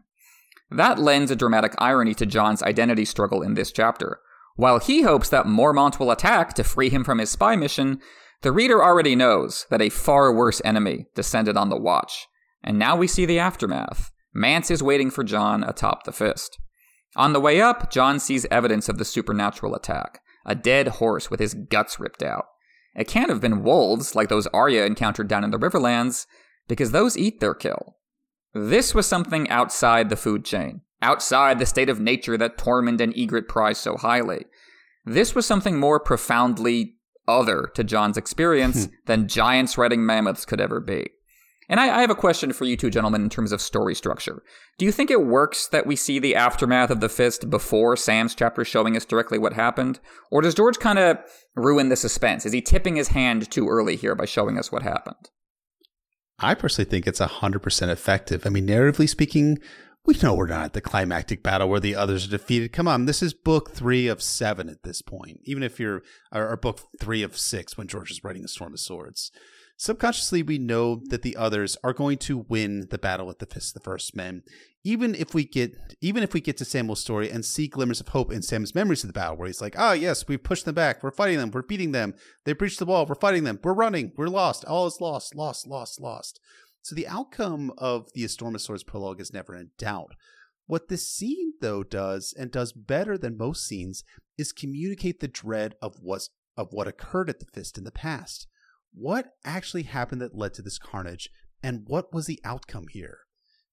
That lends a dramatic irony to Jon's identity struggle in this chapter. While he hopes that Mormont will attack to free him from his spy mission, the reader already knows that a far worse enemy descended on the Watch. And now we see the aftermath. Mance is waiting for Jon atop the fist. On the way up, Jon sees evidence of the supernatural attack a dead horse with his guts ripped out. It can't have been wolves like those Arya encountered down in the Riverlands, because those eat their kill. This was something outside the food chain, outside the state of nature that Tormund and Ygritte prize so highly. This was something more profoundly other to Jon's experience than giants riding mammoths could ever be. And I, I, have a question for you two gentlemen in terms of story structure. Do you think it works that we see the aftermath of the fist before Sam's chapter showing us directly what happened? Or does George kind of ruin the suspense? Is he tipping his hand too early here by showing us what happened? I personally think it's 100% effective. I mean, narratively speaking, we know we're not at the climactic battle where the others are defeated. Come on, this is book three of seven at this point, even if you're, or, or book three of six when George is writing A Storm of Swords subconsciously we know that the others are going to win the battle at the fist of the first men even if we get even if we get to samuel's story and see glimmers of hope in sam's memories of the battle where he's like ah oh, yes we've pushed them back. We're fighting them. We're beating them. They breached the wall. We're fighting them. We're running. We're lost. All is lost lost lost lost. So the outcome of the storm of swords prologue is never in doubt. What this scene though does and does better than most scenes is communicate the dread of what's of what occurred at the fist in the past what actually happened that led to this carnage, and what was the outcome here?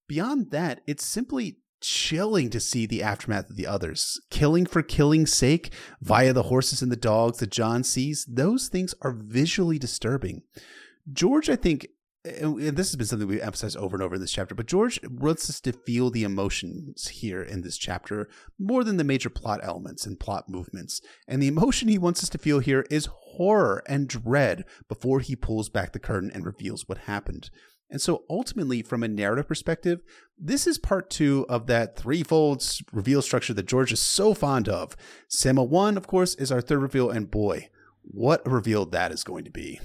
Beyond that, it's simply chilling to see the aftermath of the others. Killing for killing's sake, via the horses and the dogs that Jon sees, those things are visually disturbing. George, I think, and this has been something we've emphasized over and over in this chapter, but George wants us to feel the emotions here in this chapter more than the major plot elements and plot movements. And the emotion he wants us to feel here is horror and dread before he pulls back the curtain and reveals what happened. And so ultimately, from a narrative perspective, this is part two of that threefold reveal structure that George is so fond of. Samwell 1, of course, is our third reveal, and boy, what a reveal that is going to be.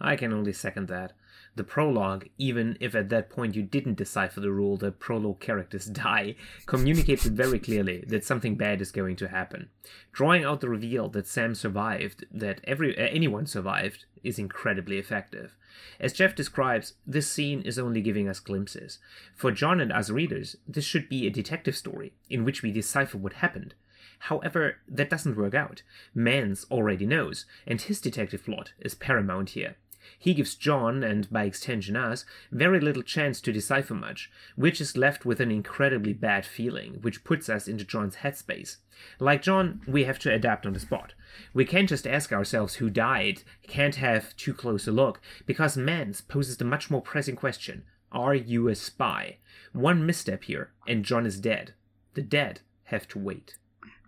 I can only second that. The prologue, even if at that point you didn't decipher the rule that prologue characters die, communicates very clearly that something bad is going to happen. Drawing out the reveal that Sam survived, that every uh, anyone survived, is incredibly effective. As Jeff describes, this scene is only giving us glimpses. For Jon and us readers, this should be a detective story in which we decipher what happened. However, that doesn't work out. Mance already knows, and his detective plot is paramount here. He gives Jon, and by extension us, very little chance to decipher much, which is left with an incredibly bad feeling, which puts us into Jon's headspace. Like Jon, we have to adapt on the spot. We can't just ask ourselves who died, can't have too close a look, because Mance poses the much more pressing question Are you a spy? One misstep here, and Jon is dead. The dead have to wait.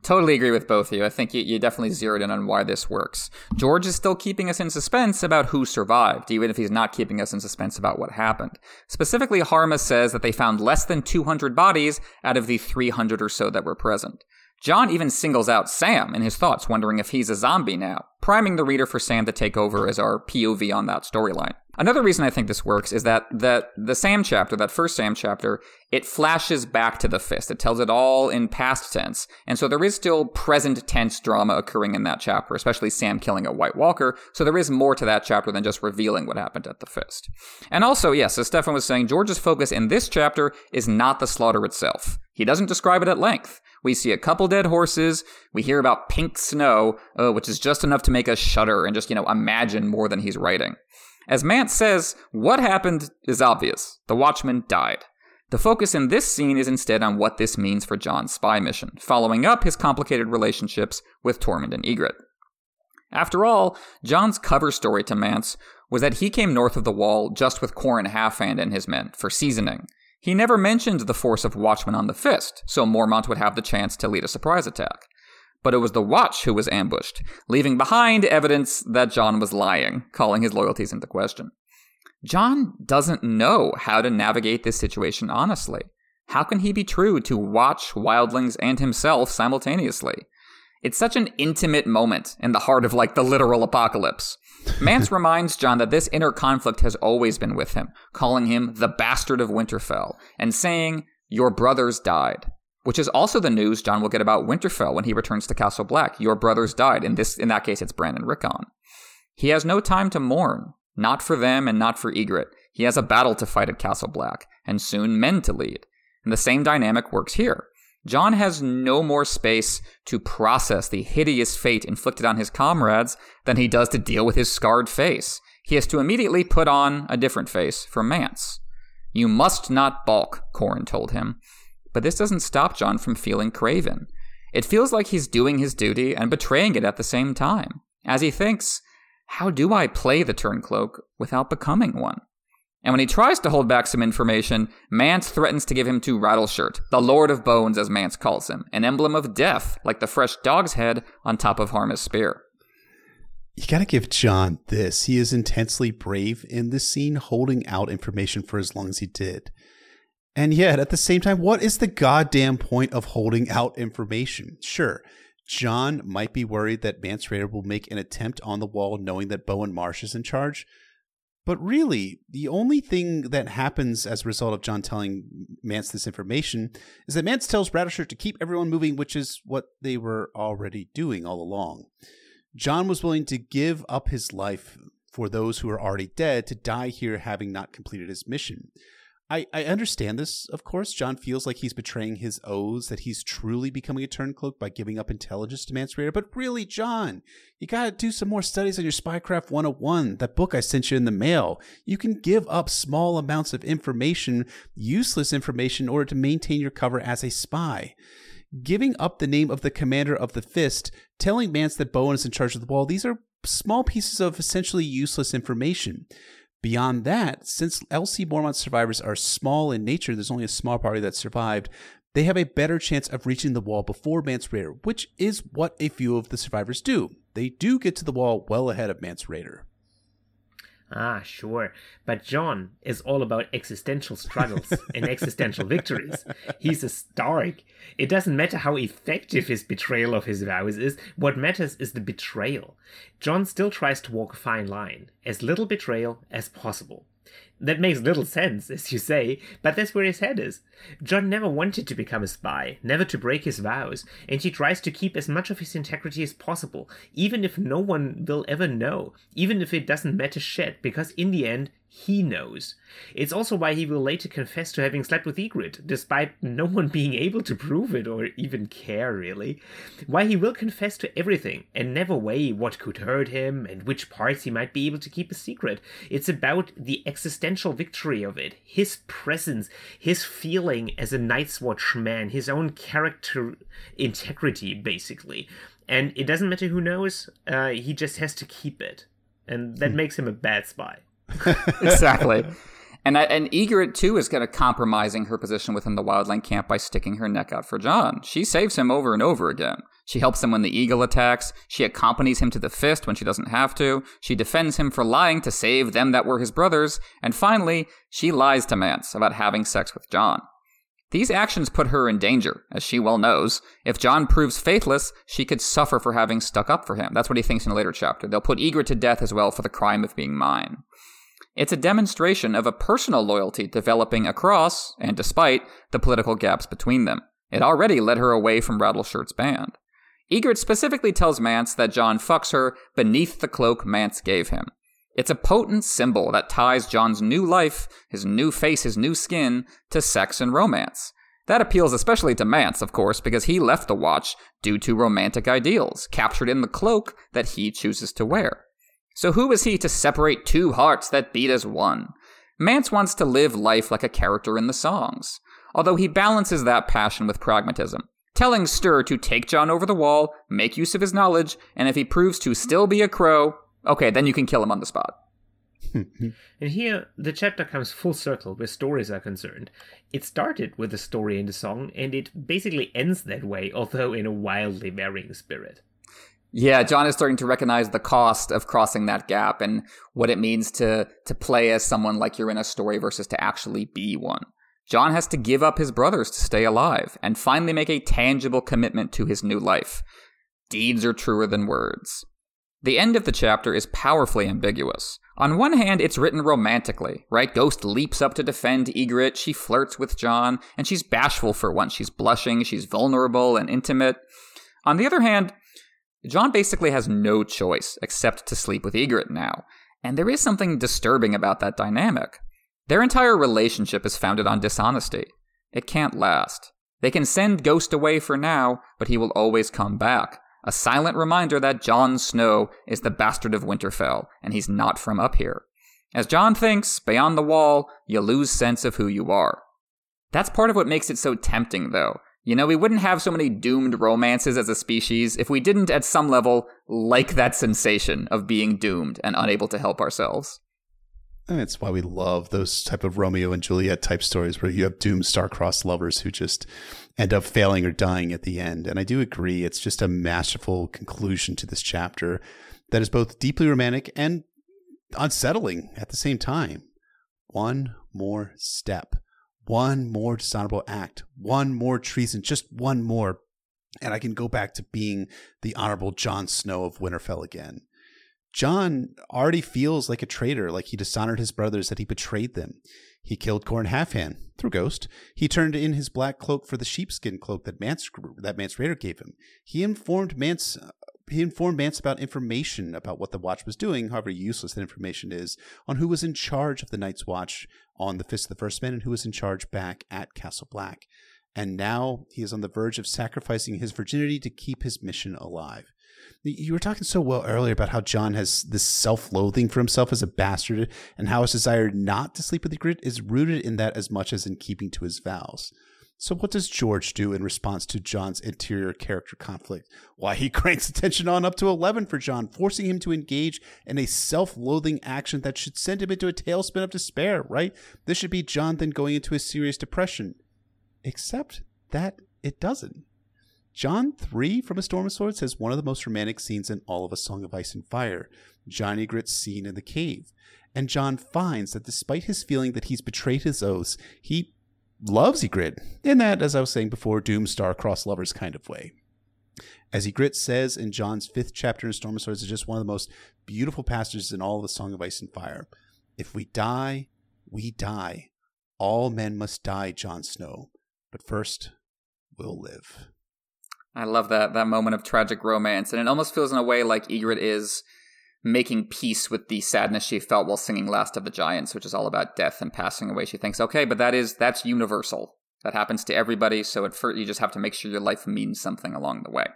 Totally agree with both of you. I think you, you, definitely zeroed in on why this works. George is still keeping us in suspense about who survived, even if he's not keeping us in suspense about what happened. Specifically, Harma says that they found less than 200 bodies out of the 300 or so that were present. Jon even singles out Sam in his thoughts, wondering if he's a zombie now, priming the reader for Sam to take over as our POV on that storyline. Another reason I think this works is that the the Sam chapter, that first Sam chapter, it flashes back to the fist. It tells it all in past tense. And so there is still present tense drama occurring in that chapter, especially Sam killing a White Walker. So there is more to that chapter than just revealing what happened at the fist. And also, yes, as Stefan was saying, George's focus in this chapter is not the slaughter itself. He doesn't describe it at length. We see a couple dead horses. We hear about pink snow, uh, which is just enough to make us shudder and just, you know, imagine more than he's writing. As Mance says, what happened is obvious. The Watchman died. The focus in this scene is instead on what this means for Jon's spy mission, following up his complicated relationships with Tormund and Ygritte. After all, Jon's cover story to Mance was that he came north of the wall just with Qhorin Halfhand and his men for seasoning. He never mentioned the force of Watchmen on the Fist, so Mormont would have the chance to lead a surprise attack. But it was the watch who was ambushed, leaving behind evidence that Jon was lying, calling his loyalties into question. Jon doesn't know how to navigate this situation honestly. How can he be true to Watch, Wildlings, and himself simultaneously? It's such an intimate moment in the heart of like the literal apocalypse. Mance reminds Jon that this inner conflict has always been with him, calling him the bastard of Winterfell and saying, Your brothers died. Which is also the news Jon will get about Winterfell when he returns to Castle Black. Your brothers died. In this in that case it's Bran and Rickon. He has no time to mourn, not for them and not for Ygritte. He has a battle to fight at Castle Black, and soon men to lead. And the same dynamic works here. Jon has no more space to process the hideous fate inflicted on his comrades than he does to deal with his scarred face. He has to immediately put on a different face for Mance. You must not balk, Qhorin told him. But this doesn't stop Jon from feeling craven. It feels like he's doing his duty and betraying it at the same time, as he thinks, how do I play the Turncloak without becoming one? And when he tries to hold back some information, Mance threatens to give him to Rattleshirt, the Lord of Bones as Mance calls him, an emblem of death, like the fresh dog's head on top of Harma's spear. You gotta give Jon this. He is intensely brave in this scene, holding out information for as long as he did. And yet, at the same time, what is the goddamn point of holding out information? Sure, Jon might be worried that Mance Rayder will make an attempt on the wall knowing that Bowen Marsh is in charge, but really, the only thing that happens as a result of Jon telling Mance this information is that Mance tells Rattleshirt to keep everyone moving, which is what they were already doing all along. John was willing to give up his life for those who are already dead to die here having not completed his mission. I, I understand this, of course. Jon feels like he's betraying his oaths, that he's truly becoming a turncloak by giving up intelligence to Mance Rayder. But really, Jon, you gotta do some more studies on your Spycraft 101, that book I sent you in the mail. You can give up small amounts of information, useless information, in order to maintain your cover as a spy. Giving up the name of the commander of the Fist, telling Mance that Bowen is in charge of the wall, these are small pieces of essentially useless information. Beyond that, since LC Mormont survivors are small in nature, there's only a small party that survived, they have a better chance of reaching the wall before Mance Rayder, which is what a few of the survivors do. They do get to the wall well ahead of Mance Rayder. Ah, sure. But Jon is all about existential struggles and existential victories. He's a Stark. It doesn't matter how effective his betrayal of his vows is, what matters is the betrayal. John still tries to walk a fine line, as little betrayal as possible. That makes little sense, as you say, but that's where his head is. Jon never wanted to become a spy, never to break his vows, and he tries to keep as much of his integrity as possible, even if no one will ever know, even if it doesn't matter shit, because in the end, he knows. It's also why he will later confess to having slept with Ygritte, despite no one being able to prove it or even care, really. Why he will confess to everything and never weigh what could hurt him and which parts he might be able to keep a secret. It's about the existential victory of it, his presence, his feeling as a Night's Watch man, his own character integrity, basically. And it doesn't matter who knows, uh, he just has to keep it. And that hmm. makes him a bad spy. exactly. And I, and Ygritte too is kind of compromising her position within the Wildling camp by sticking her neck out for Jon. She saves him over and over again. She helps him when the eagle attacks. She accompanies him to the fist when she doesn't have to. She defends him for lying to save them that were his brothers. And finally, she lies to Mance about having sex with Jon. These actions put her in danger, as she well knows. If Jon proves faithless, she could suffer for having stuck up for him. That's what he thinks in a later chapter. They'll put Ygritte to death as well for the crime of being mine. It's a demonstration of a personal loyalty developing across, and despite, the political gaps between them. It already led her away from Rattleshirt's band. Ygritte specifically tells Mance that Jon fucks her beneath the cloak Mance gave him. It's a potent symbol that ties Jon's new life, his new face, his new skin, to sex and romance. That appeals especially to Mance, of course, because he left the watch due to romantic ideals, captured in the cloak that he chooses to wear. So who is he to separate two hearts that beat as one? Mance wants to live life like a character in the songs, although he balances that passion with pragmatism, telling Styr to take Jon over the wall, make use of his knowledge, and if he proves to still be a crow, okay, then you can kill him on the spot. and here, the chapter comes full circle where stories are concerned. It started with a story in the song, and it basically ends that way, although in a wildly varying spirit. Yeah, Jon is starting to recognize the cost of crossing that gap and what it means to to play as someone like you're in a story versus to actually be one. Jon has to give up his brothers to stay alive and finally make a tangible commitment to his new life. Deeds are truer than words. The end of the chapter is powerfully ambiguous. On one hand, it's written romantically, right? Ghost leaps up to defend Ygritte, she flirts with Jon, and she's bashful for once. She's blushing, she's vulnerable and intimate. On the other hand, Jon basically has no choice except to sleep with Ygritte now, and there is something disturbing about that dynamic. Their entire relationship is founded on dishonesty. It can't last. They can send Ghost away for now, but he will always come back. A silent reminder that Jon Snow is the bastard of Winterfell, and he's not from up here. As Jon thinks, beyond the wall, you lose sense of who you are. That's part of what makes it so tempting, though. You know, we wouldn't have so many doomed romances as a species if we didn't, at some level, like that sensation of being doomed and unable to help ourselves. And it's why we love those type of Romeo and Juliet type stories where you have doomed star-crossed lovers who just end up failing or dying at the end. And I do agree, it's just a masterful conclusion to this chapter that is both deeply romantic and unsettling at the same time. One more step, one more dishonorable act, one more treason, just one more. And I can go back to being the honorable Jon Snow of Winterfell again. Jon already feels like a traitor, like he dishonored his brothers, that he betrayed them. He killed Qhorin Halfhand through Ghost. He turned in his black cloak for the sheepskin cloak that Mance that Mance Rayder gave him. He informed Mance he informed Mance about information about what the watch was doing, however useless that information is, on who was in charge of the Night's Watch on the Fist of the First Men and who was in charge back at Castle Black. And now he is on the verge of sacrificing his virginity to keep his mission alive. You were talking so well earlier about how Jon has this self loathing for himself as a bastard and how his desire not to sleep with Ygritte is rooted in that as much as in keeping to his vows. So, what does George do in response to Jon's interior character conflict? Why, he cranks the tension on up to 11 for Jon, forcing him to engage in a self loathing action that should send him into a tailspin of despair, right? This should be Jon then going into a serious depression. Except that it doesn't. Jon 3 from A Storm of Swords has one of the most romantic scenes in all of A Song of Ice and Fire, Jon Grit's scene in the cave. And Jon finds that despite his feeling that he's betrayed his oaths, he loves Ygritte in that, as I was saying before, Doom Star Cross Lovers kind of way. As Ygritte says in Jon's fifth chapter in Storm of Swords, is just one of the most beautiful passages in all the Song of Ice and Fire. If we die, we die. All men must die, Jon Snow. But first, we'll live. I love that that moment of tragic romance, and it almost feels in a way like Ygritte is making peace with the sadness she felt while singing Last of the Giants, which is all about death and passing away. She thinks, okay, but that is that's universal. That happens to everybody, so at first you just have to make sure your life means something along the way.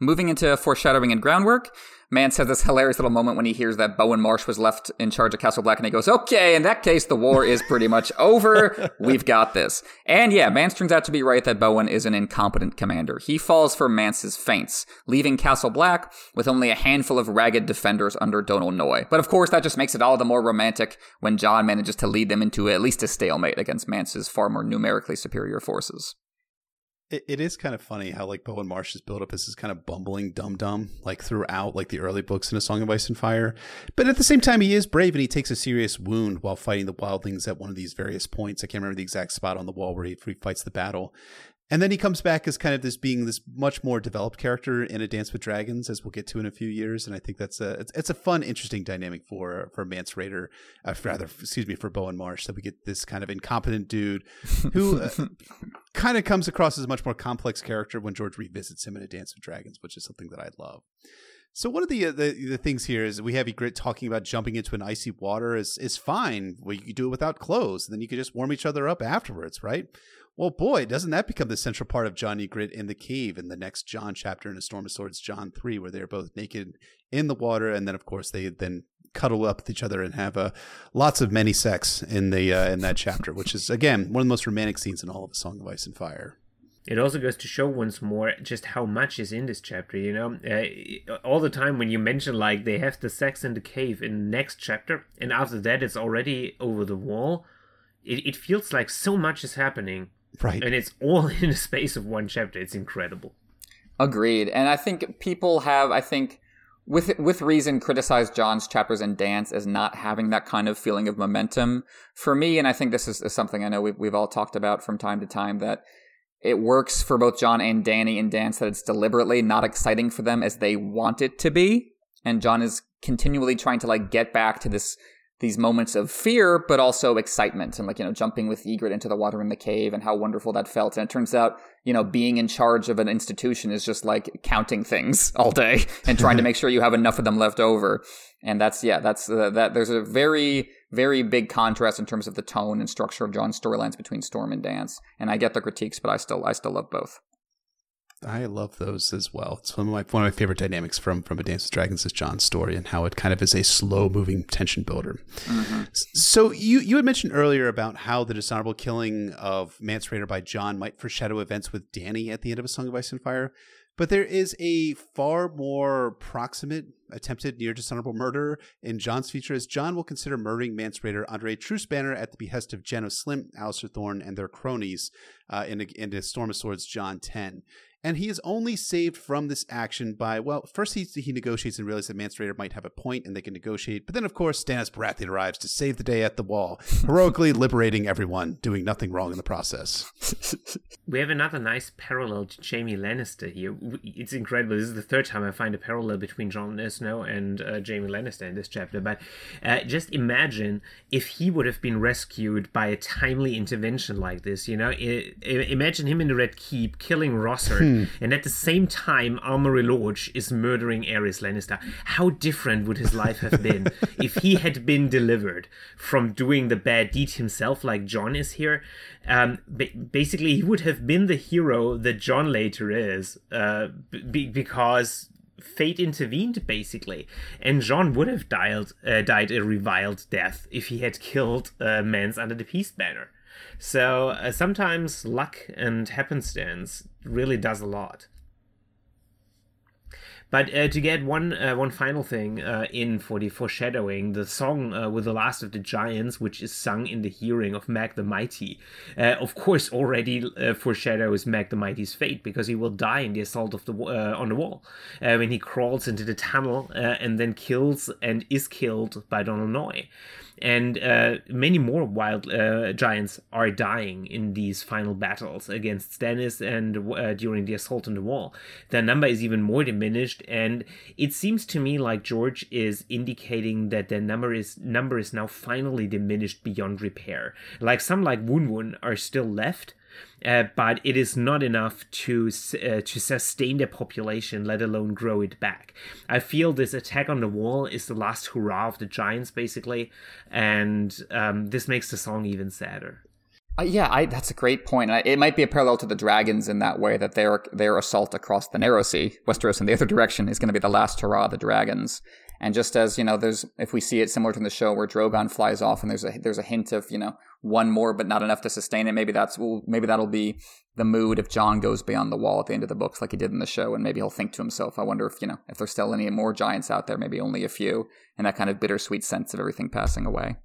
Moving into foreshadowing and groundwork, Mance has this hilarious little moment when he hears that Bowen Marsh was left in charge of Castle Black, and he goes, "Okay, in that case, the war is pretty much over. We've got this." And yeah, Mance turns out to be right that Bowen is an incompetent commander. He falls for Mance's feints, leaving Castle Black with only a handful of ragged defenders under Donal Noye. But of course, that just makes it all the more romantic when Jon manages to lead them into at least a stalemate against Mance's far more numerically superior forces it, it is kind of funny how like Bowen Marsh is built up as this kind of bumbling dum dum like throughout like the early books in A Song of Ice and Fire, but at the same time he is brave and he takes a serious wound while fighting the wildlings at one of these various points. I can't remember the exact spot on the wall where he, where he fights the battle, and then he comes back as kind of this being this much more developed character in A Dance with Dragons, as we'll get to in a few years. And I think that's a it's, it's a fun, interesting dynamic for for Mance Rayder, uh, rather excuse me, for Bowen Marsh that we get this kind of incompetent dude who uh, kind of comes across as a much more complex character when George revisits him in A Dance with Dragons, which is something that I love. So one of the, uh, the the things here is we have Ygritte talking about jumping into an icy water is is fine. Well, you do it without clothes, and then you can just warm each other up afterwards, right? Well, boy, doesn't that become the central part of Jon Grit in the cave in the next Jon chapter in A Storm of Swords, Jon 3, where they're both naked in the water. And then, of course, they then cuddle up with each other and have uh, lots of many sex in the uh, in that chapter, which is, again, one of the most romantic scenes in all of A Song of Ice and Fire. it also goes to show once more just how much is in this chapter you know uh, all the time when you mention like they have the sex in the cave in the next chapter and after that it's already over the wall it, it feels like so much is happening right. And it's all in the space of one chapter. It's incredible. Agreed. And i think people have i think with with reason criticized Jon's chapters in dance as not having that kind of feeling of momentum. For me and I think this is, is something I know we've, we've all talked about from time to time that it works for both Jon and Dany in dance that it's deliberately not exciting for them as they want it to be. And Jon is continually trying to like get back to this these moments of fear, but also excitement and like, you know, jumping with Ygritte into the water in the cave and how wonderful that felt. And it turns out, you know, being in charge of an institution is just like counting things all day and trying to make sure you have enough of them left over. And that's, yeah, that's uh, that. There's a very, very big contrast in terms of the tone and structure of Jon's storylines between Storm and Dance. And I get the critiques, but I still, I still love both. I love those as well. It's one of my one of my favorite dynamics from from A Dance with Dragons is Jon's story and how it kind of is a slow moving tension builder. Mm-hmm. So you you had mentioned earlier about how the dishonorable killing of Mance Rayder by Jon might foreshadow events with Dany at the end of A Song of Ice and Fire. But there is a far more proximate attempted near dishonorable murder in Jon's future, as Jon will consider murdering Mance Rayder under a truce banner at the behest of Janos Slynt, Alliser Thorne, and their cronies uh, in, a, in a Storm of Swords Jon 10 and he is only saved from this action by well first he, he negotiates and realizes that Mance Rayder might have a point and they can negotiate. But then of course Stannis Baratheon arrives to save the day at the wall heroically liberating everyone doing nothing wrong in the process. We have another nice parallel to Jaime Lannister here. It's incredible. This is the third time I find a parallel between Jon Snow and uh, Jaime Lannister in this chapter. But uh, just imagine if he would have been rescued by a timely intervention like this you know? I, I, imagine him in the Red Keep killing Rossart hmm Mm. And at the same time, Amory Lorch is murdering Aerys Lannister. How different would his life have been if he had been delivered from doing the bad deed himself, like Jon is here? Um, basically, he would have been the hero that Jon later is, uh, because fate intervened basically and jon would have died uh, died a reviled death if he had killed uh, Mance under the peace banner so uh, sometimes luck and happenstance really does a lot. But uh, to get one uh, one final thing uh, in for the foreshadowing, the song uh, with the last of the giants, which is sung in the hearing of Mag the Mighty, uh, of course already uh, foreshadows Mag the Mighty's fate because he will die in the assault of the on the wall when he crawls into the tunnel and then kills and is killed by Donal Noye and uh, many more wild uh, giants are dying in these final battles against Stannis and uh, during the assault on the wall. Their number is even more diminished, and it seems to me like George is indicating that their number is number is now finally diminished beyond repair. Like some like Wun Wun are still left, uh, but it is not enough to uh, to sustain the population, let alone grow it back. I feel this attack on the wall is the last hurrah of the giants, basically, and um, this makes the song even sadder. Uh, yeah, I, that's a great point. It might be a parallel to the dragons in that way that their their assault across the narrow sea, Westeros in the other direction, is going to be the last hurrah of the dragons. And just as you know, there's if we see it similar to the show where Drogon flies off, and there's a there's a hint of you know one more, but not enough to sustain it. Maybe that's well, maybe that'll be the mood if Jon goes beyond the wall at the end of the books, like he did in the show, and maybe he'll think to himself, "I wonder if you know if there's still any more giants out there. Maybe only a few." And that kind of bittersweet sense of everything passing away.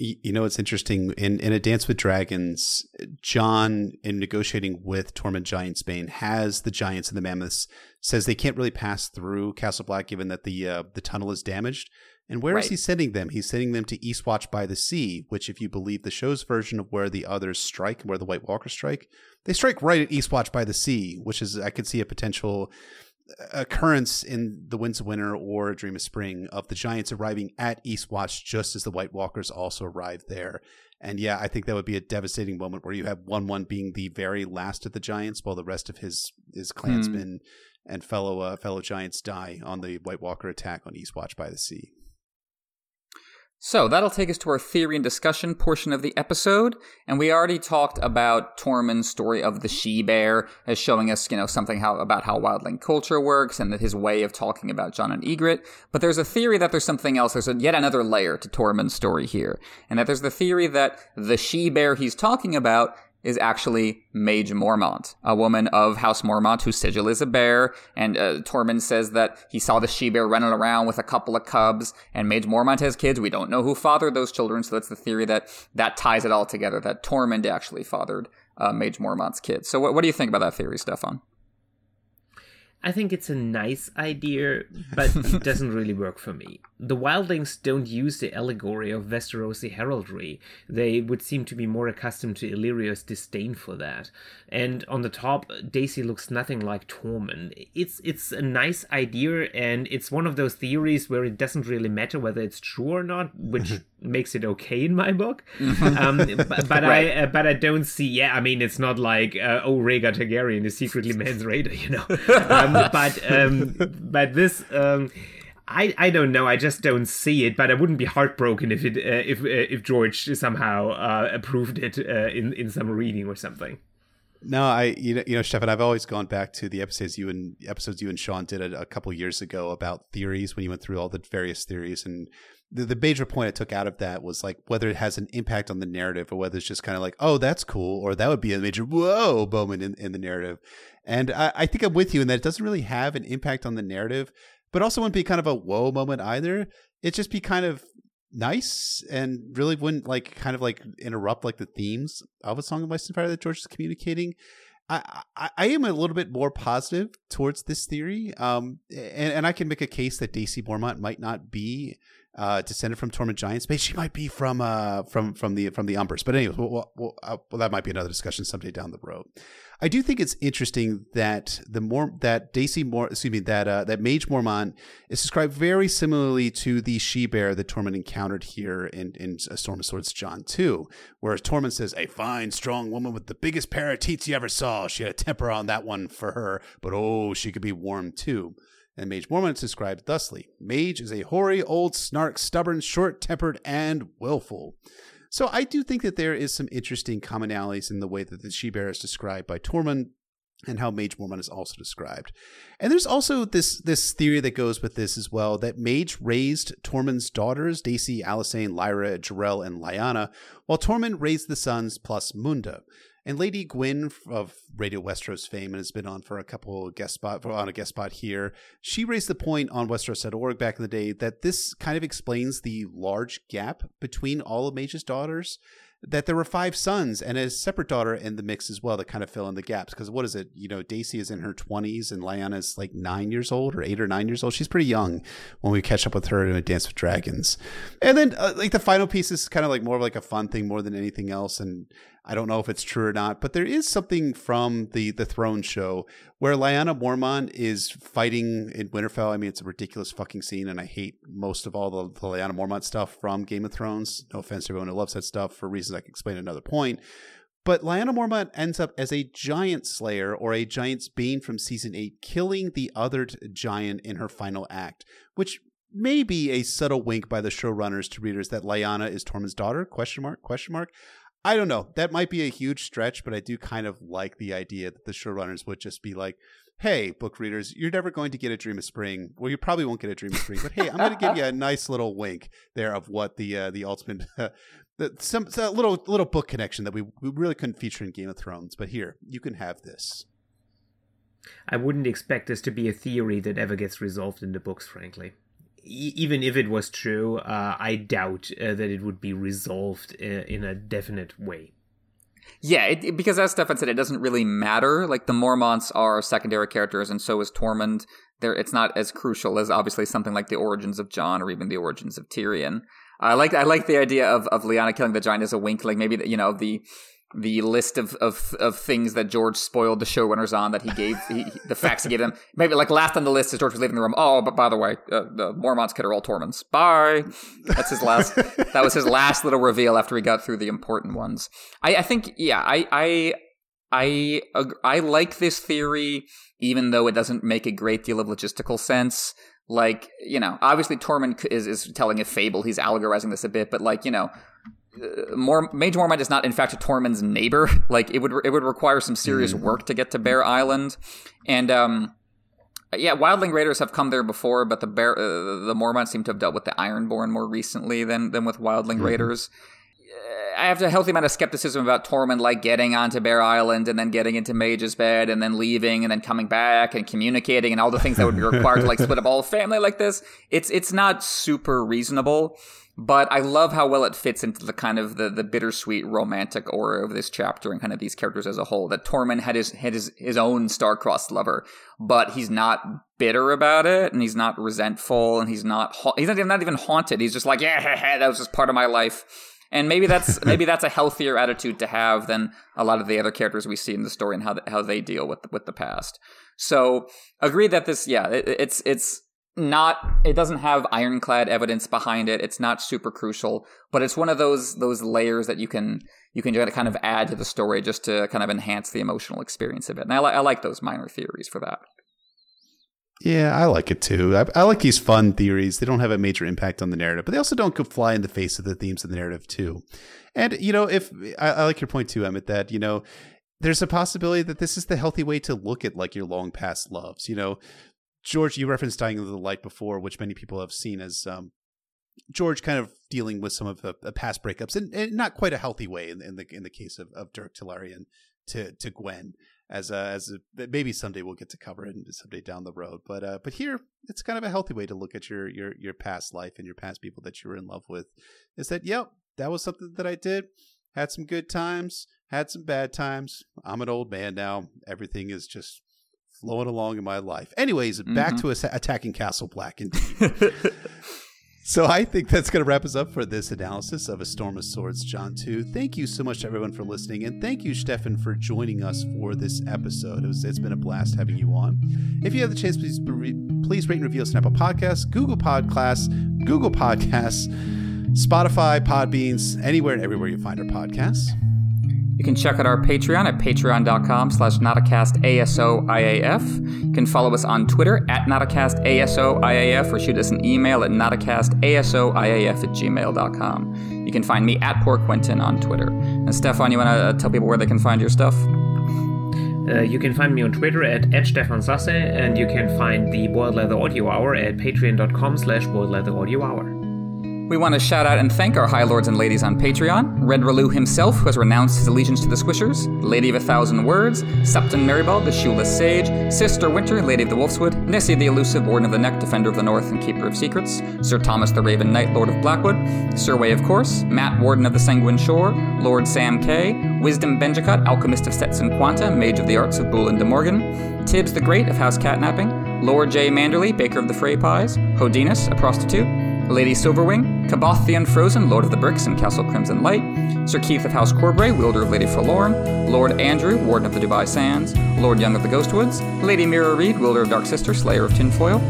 You know, it's interesting. In in a Dance with Dragons, Jon, in negotiating with Tormund Giantsbane, has the giants and the mammoths says they can't really pass through Castle Black given that the uh, the tunnel is damaged. And where right. is he sending them? He's sending them to Eastwatch by the Sea, which, if you believe the show's version of where the others strike, where the White Walkers strike, they strike right at Eastwatch by the Sea, which is I could see a potential occurrence in the Winds of Winter or Dream of Spring of the Giants arriving at Eastwatch just as the White Walkers also arrive there. And yeah, I think that would be a devastating moment where you have Wun Wun being the very last of the Giants, while the rest of his his clansmen hmm. and fellow uh, fellow Giants die on the White Walker attack on Eastwatch by the Sea. So that'll take us to our theory and discussion portion of the episode. And we already talked about Tormund's story of the she bear as showing us, you know, something how, about how wildling culture works and his way of talking about Jon and Ygritte. But there's a theory that there's something else. There's a, yet another layer to Tormund's story here. And that there's the theory that the she bear he's talking about is actually Maege Mormont, a woman of House Mormont whose sigil is a bear. And uh, Tormund says that he saw the she bear running around with a couple of cubs, and Maege Mormont has kids. We don't know who fathered those children, so that's the theory that that ties it all together. That Tormund actually fathered uh, Maege Mormont's kids. So, what, what do you think about that theory, Stefan? I think it's a nice idea, but it doesn't really work for me. The wildlings don't use the allegory of Westerosi heraldry. They would seem to be more accustomed to Illyrio's disdain for that. And on the top, Dacey looks nothing like Tormund. It's it's a nice idea, and it's one of those theories where it doesn't really matter whether it's true or not, which makes it okay in my book. um, but, but right. I uh, but I don't see. Yeah, I mean, it's not like uh, oh Rhaegar Targaryen is secretly Mance Rayder, you know. Um, but um, but this. I, I don't know. I just don't see it, but I wouldn't be heartbroken if it uh, if uh, if George somehow uh, approved it uh, in in some reading or something. No, I you know you know Stefan, I've always gone back to the episodes you and episodes you and Sean did a, a couple years ago about theories when you went through all the various theories and the, the major point I took out of that was like whether it has an impact on the narrative or whether it's just kind of like, oh, that's cool, or that would be a major whoa moment in, in the narrative. And I, I think I'm with you in that it doesn't really have an impact on the narrative, but also wouldn't be kind of a whoa moment either. It'd just be kind of nice and really wouldn't like kind of like interrupt like the themes of a song of ice and fire that George is communicating. I, I, I am a little bit more positive towards this theory, um, and, and I can make a case that Dacey Mormont might not be uh, descended from Tormund Giantsbane. She might be from uh, from from the from the Umbers, but anyways, well, well, uh, well, that might be another discussion someday down the road. I do think it's interesting that the more that Dacey more excuse me that uh, that Maege Mormont is described very similarly to the she bear that Tormund encountered here in in A Storm of Swords Jon two, whereas Tormund says a fine strong woman with the biggest pair of teats you ever saw. She had a temper on that one for her, but oh, she could be warm too. And Maege Mormont is described thusly Maege is a hoary, old, snark, stubborn, short tempered, and willful. So I do think that there is some interesting commonalities in the way that the she bear is described by Tormund and how Maege Mormont is also described. And there's also this this theory that goes with this as well that Maege raised Tormund's daughters, Dacey, Alysane, Lyra, Jorelle, and Lyanna, while Tormund raised the sons plus Munda. And Lady Gwyn of Radio Westeros fame and has been on for a couple guest spot on a guest spot here. She raised the point on Westeros.org back in the day that this kind of explains the large gap between all of Maege's daughters that there were five sons and a separate daughter in the mix as well that kind of fill in the gaps. Because what is it? You know, Dacey is in her 20s and Lyanna is like nine years old or eight or nine years old. She's pretty young when we catch up with her in a Dance with Dragons. And then, uh, like, the final piece is kind of like more of like a fun thing more than anything else. And I don't know if it's true or not, but there is something from the the Throne show where Lyanna Mormont is fighting in Winterfell. I mean, it's a ridiculous fucking scene, and I hate most of all the, the Lyanna Mormont stuff from Game of Thrones. No offense to everyone who loves that stuff for reasons I can explain another point. But Lyanna Mormont ends up as a giant slayer or a giant's bane from season eight, killing the other giant in her final act, which may be a subtle wink by the showrunners to readers that Lyanna is Tormund's daughter? Question mark? Question mark? I don't know. That might be a huge stretch, but I do kind of like the idea that the showrunners would just be like, hey, book readers, you're never going to get a Dream of Spring. Well, you probably won't get a Dream of Spring, but hey, I'm going to give you a nice little wink there of what the uh, the ultimate, uh, the, some, some little little book connection that we, we really couldn't feature in Game of Thrones. But here, you can have this. I wouldn't expect this to be a theory that ever gets resolved in the books, frankly even if it was true, uh, I doubt uh, that it would be resolved in, uh, in a definite way. Yeah, it, it, because as Stefan said, it doesn't really matter. Like the Mormonts are secondary characters, and so is Tormund. There, it's not as crucial as obviously something like the origins of Jon or even the origins of Tyrion. I like I like the idea of of Lyanna killing the giant as a wink, like maybe you know the the list of, of, of things that George spoiled the showrunners on that he gave he, the facts he gave them. Maybe like last on the list as George was leaving the room. Oh, but by the way, uh, the Mormont's kid are all Tormunds. Bye. That's his last. that was his last little reveal after he got through the important ones. I, I think yeah. I I I I like this theory, even though it doesn't make a great deal of logistical sense. Like you know, obviously Tormund is is telling a fable. He's allegorizing this a bit, but like you know more Maege Mormont is not in fact a Tormund's neighbor. Like it would it would require some serious mm. work to get to Bear Island, and um, yeah, Wildling Raiders have come there before, but the Bear uh, the Mormont seem to have dealt with the Ironborn more recently than than with Wildling mm-hmm. Raiders. Uh, I have a healthy amount of skepticism about Tormund like getting onto Bear Island and then getting into Maege's bed and then leaving and then coming back and communicating and all the things that would be required to like split up all family like this. It's it's not super reasonable. But I love how well it fits into the kind of the, the bittersweet romantic aura of this chapter and kind of these characters as a whole. That Tormund had his had his, his own star-crossed lover, but he's not bitter about it, and he's not resentful, and he's not he's not even, not even haunted. He's just like, yeah, that was just part of my life. And maybe that's maybe that's a healthier attitude to have than a lot of the other characters we see in the story and how how they deal with with the past. So agree that this, yeah, it, it's it's not it doesn't have ironclad evidence behind it. It's not super crucial but it's one of those those layers that you can you can kind of add to the story just to kind of enhance the emotional experience of it. And i, li- I like those minor theories for that. Yeah i like it too. I, I, like these fun theories. They don't have a major impact on the narrative but they also don't fly in the face of the themes of the narrative too. And you know if I, I like your point too emmett that you know there's a possibility that this is the healthy way to look at like your long past loves. You know George, you referenced Dying of the Light before, which many people have seen as um, George kind of dealing with some of the, the past breakups, and, and, not quite a healthy way in, in, the in the case of, of Dirk t'Larien to to Gwen. As a, as a, maybe someday we'll get to cover it someday down the road, but uh, but here it's kind of a healthy way to look at your your your past life and your past people that you were in love with. Is that yep, that was something that I did, had some good times, had some bad times. I'm an old man now. Everything is just flowing along in my life. Anyways, mm-hmm. back to us attacking Castle Black indeed. so I think that's going to wrap us up for this analysis of A Storm of Swords, Jon 2. Thank you so much to everyone for listening, and thank you, Stefan, for joining us for this episode. It was, it's been a blast having you on. If you have the chance, please, please rate and review us on Apple Podcasts, Google Podcasts, Google Podcasts, Spotify, Podbeans, anywhere and everywhere you find our podcasts. You can check out our Patreon at patreon.com slash NotacastASOIAF. You can follow us on Twitter at NotacastASOIAF or shoot us an email at NotacastASOIAF at gmail.com. You can find me at Poor Quentyn on Twitter. And Stefan, you want to uh, tell people where they can find your stuff? Uh, you can find me on Twitter at, at Stefan Sasse, and you can find the Boiled Leather Audio Hour at patreon.com slash boiled leather audio hour. We want to shout out and thank our High Lords and Ladies on Patreon. Red Relu himself, who has renounced his allegiance to the Squishers, Lady of a Thousand Words, Septon Merrybald, the Shoeless Sage, Sister Winter, Lady of the Wolfswood, Nessie the Elusive, Warden of the Neck, Defender of the North, and Keeper of Secrets, Sir Thomas the Raven Knight, Lord of Blackwood, Sir Way of Course, Matt Warden of the Sanguine Shore, Lord Sam K, Wisdom Benjicott, Alchemist of Stetson Quanta, Mage of the Arts of Bull and de Morgan, Tibbs the Great of House Catnapping, Lord J. Manderley, Baker of the Frey Pies, Hodinus, a prostitute, Lady Silverwing, Kaboth the Unfrozen, Lord of the Bricks and Castle Crimson Light, Sir Keith of House Corbray, wielder of Lady Forlorn, Lord Andrew, Warden of the Dubai Sands, Lord Young of the Ghostwoods, Lady Mira Reed, wielder of Dark Sister, Slayer of Tinfoil,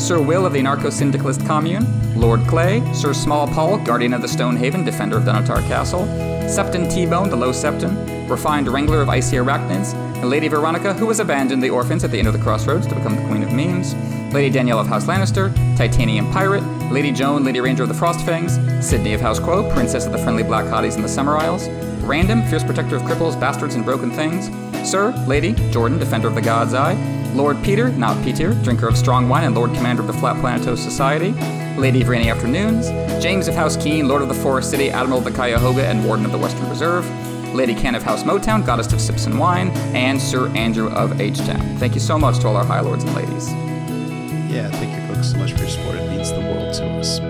Sir Will of the Anarcho Syndicalist Commune, Lord Clay, Sir Small Paul, Guardian of the Stonehaven, Defender of Dunatar Castle, Septon T-Bone, the Low Septon, Refined Wrangler of Icy Arachnids, and Lady Veronica, who was abandoned the orphans at the end of the crossroads to become the Queen of Memes, Lady Danielle of House Lannister, Titanium Pirate, Lady Joan, Lady Ranger of the Frostfangs, Sydney of House Quo, Princess of the Friendly Black Hotties in the Summer Isles, Random, Fierce Protector of Cripples, Bastards, and Broken Things, Sir, Lady, Jordan, Defender of the God's Eye, Lord Peter, not Peter, Drinker of Strong Wine and Lord Commander of the Flat Planetos Society, Lady of Rainy Afternoons, James of House Keen, Lord of the Forest City, Admiral of the Cuyahoga, and Warden of the Western Reserve, Lady Ken of House Motown, Goddess of Sips and Wine, and Sir Andrew of H-Town. Thank you so much to all our High Lords and Ladies. Yeah, thank you folks so much for your support. It means the world to us.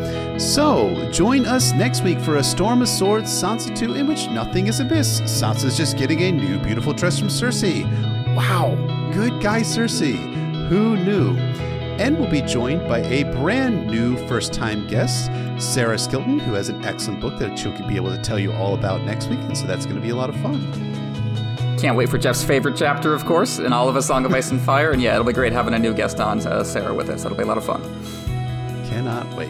So, join us next week for A Storm of Swords Sansa 2, in which nothing is abyss. Sansa's just getting a new beautiful dress from Cersei. Wow, good guy Cersei. Who knew? And we'll be joined by a brand new first time guest, Sarah Skilton, who has an excellent book that she'll be able to tell you all about next week. And so that's going to be a lot of fun. Can't wait for Jeff's favorite chapter, of course, in all of A Song of Ice and Fire. And yeah, it'll be great having a new guest on, uh, Sarah, with us. It'll be a lot of fun. Cannot wait.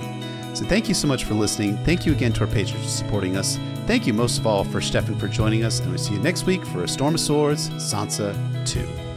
So thank you so much for listening. Thank you again to our patrons for supporting us. Thank you most of all for Stefan for joining us. And we'll see you next week for A Storm of Swords, Sansa 2.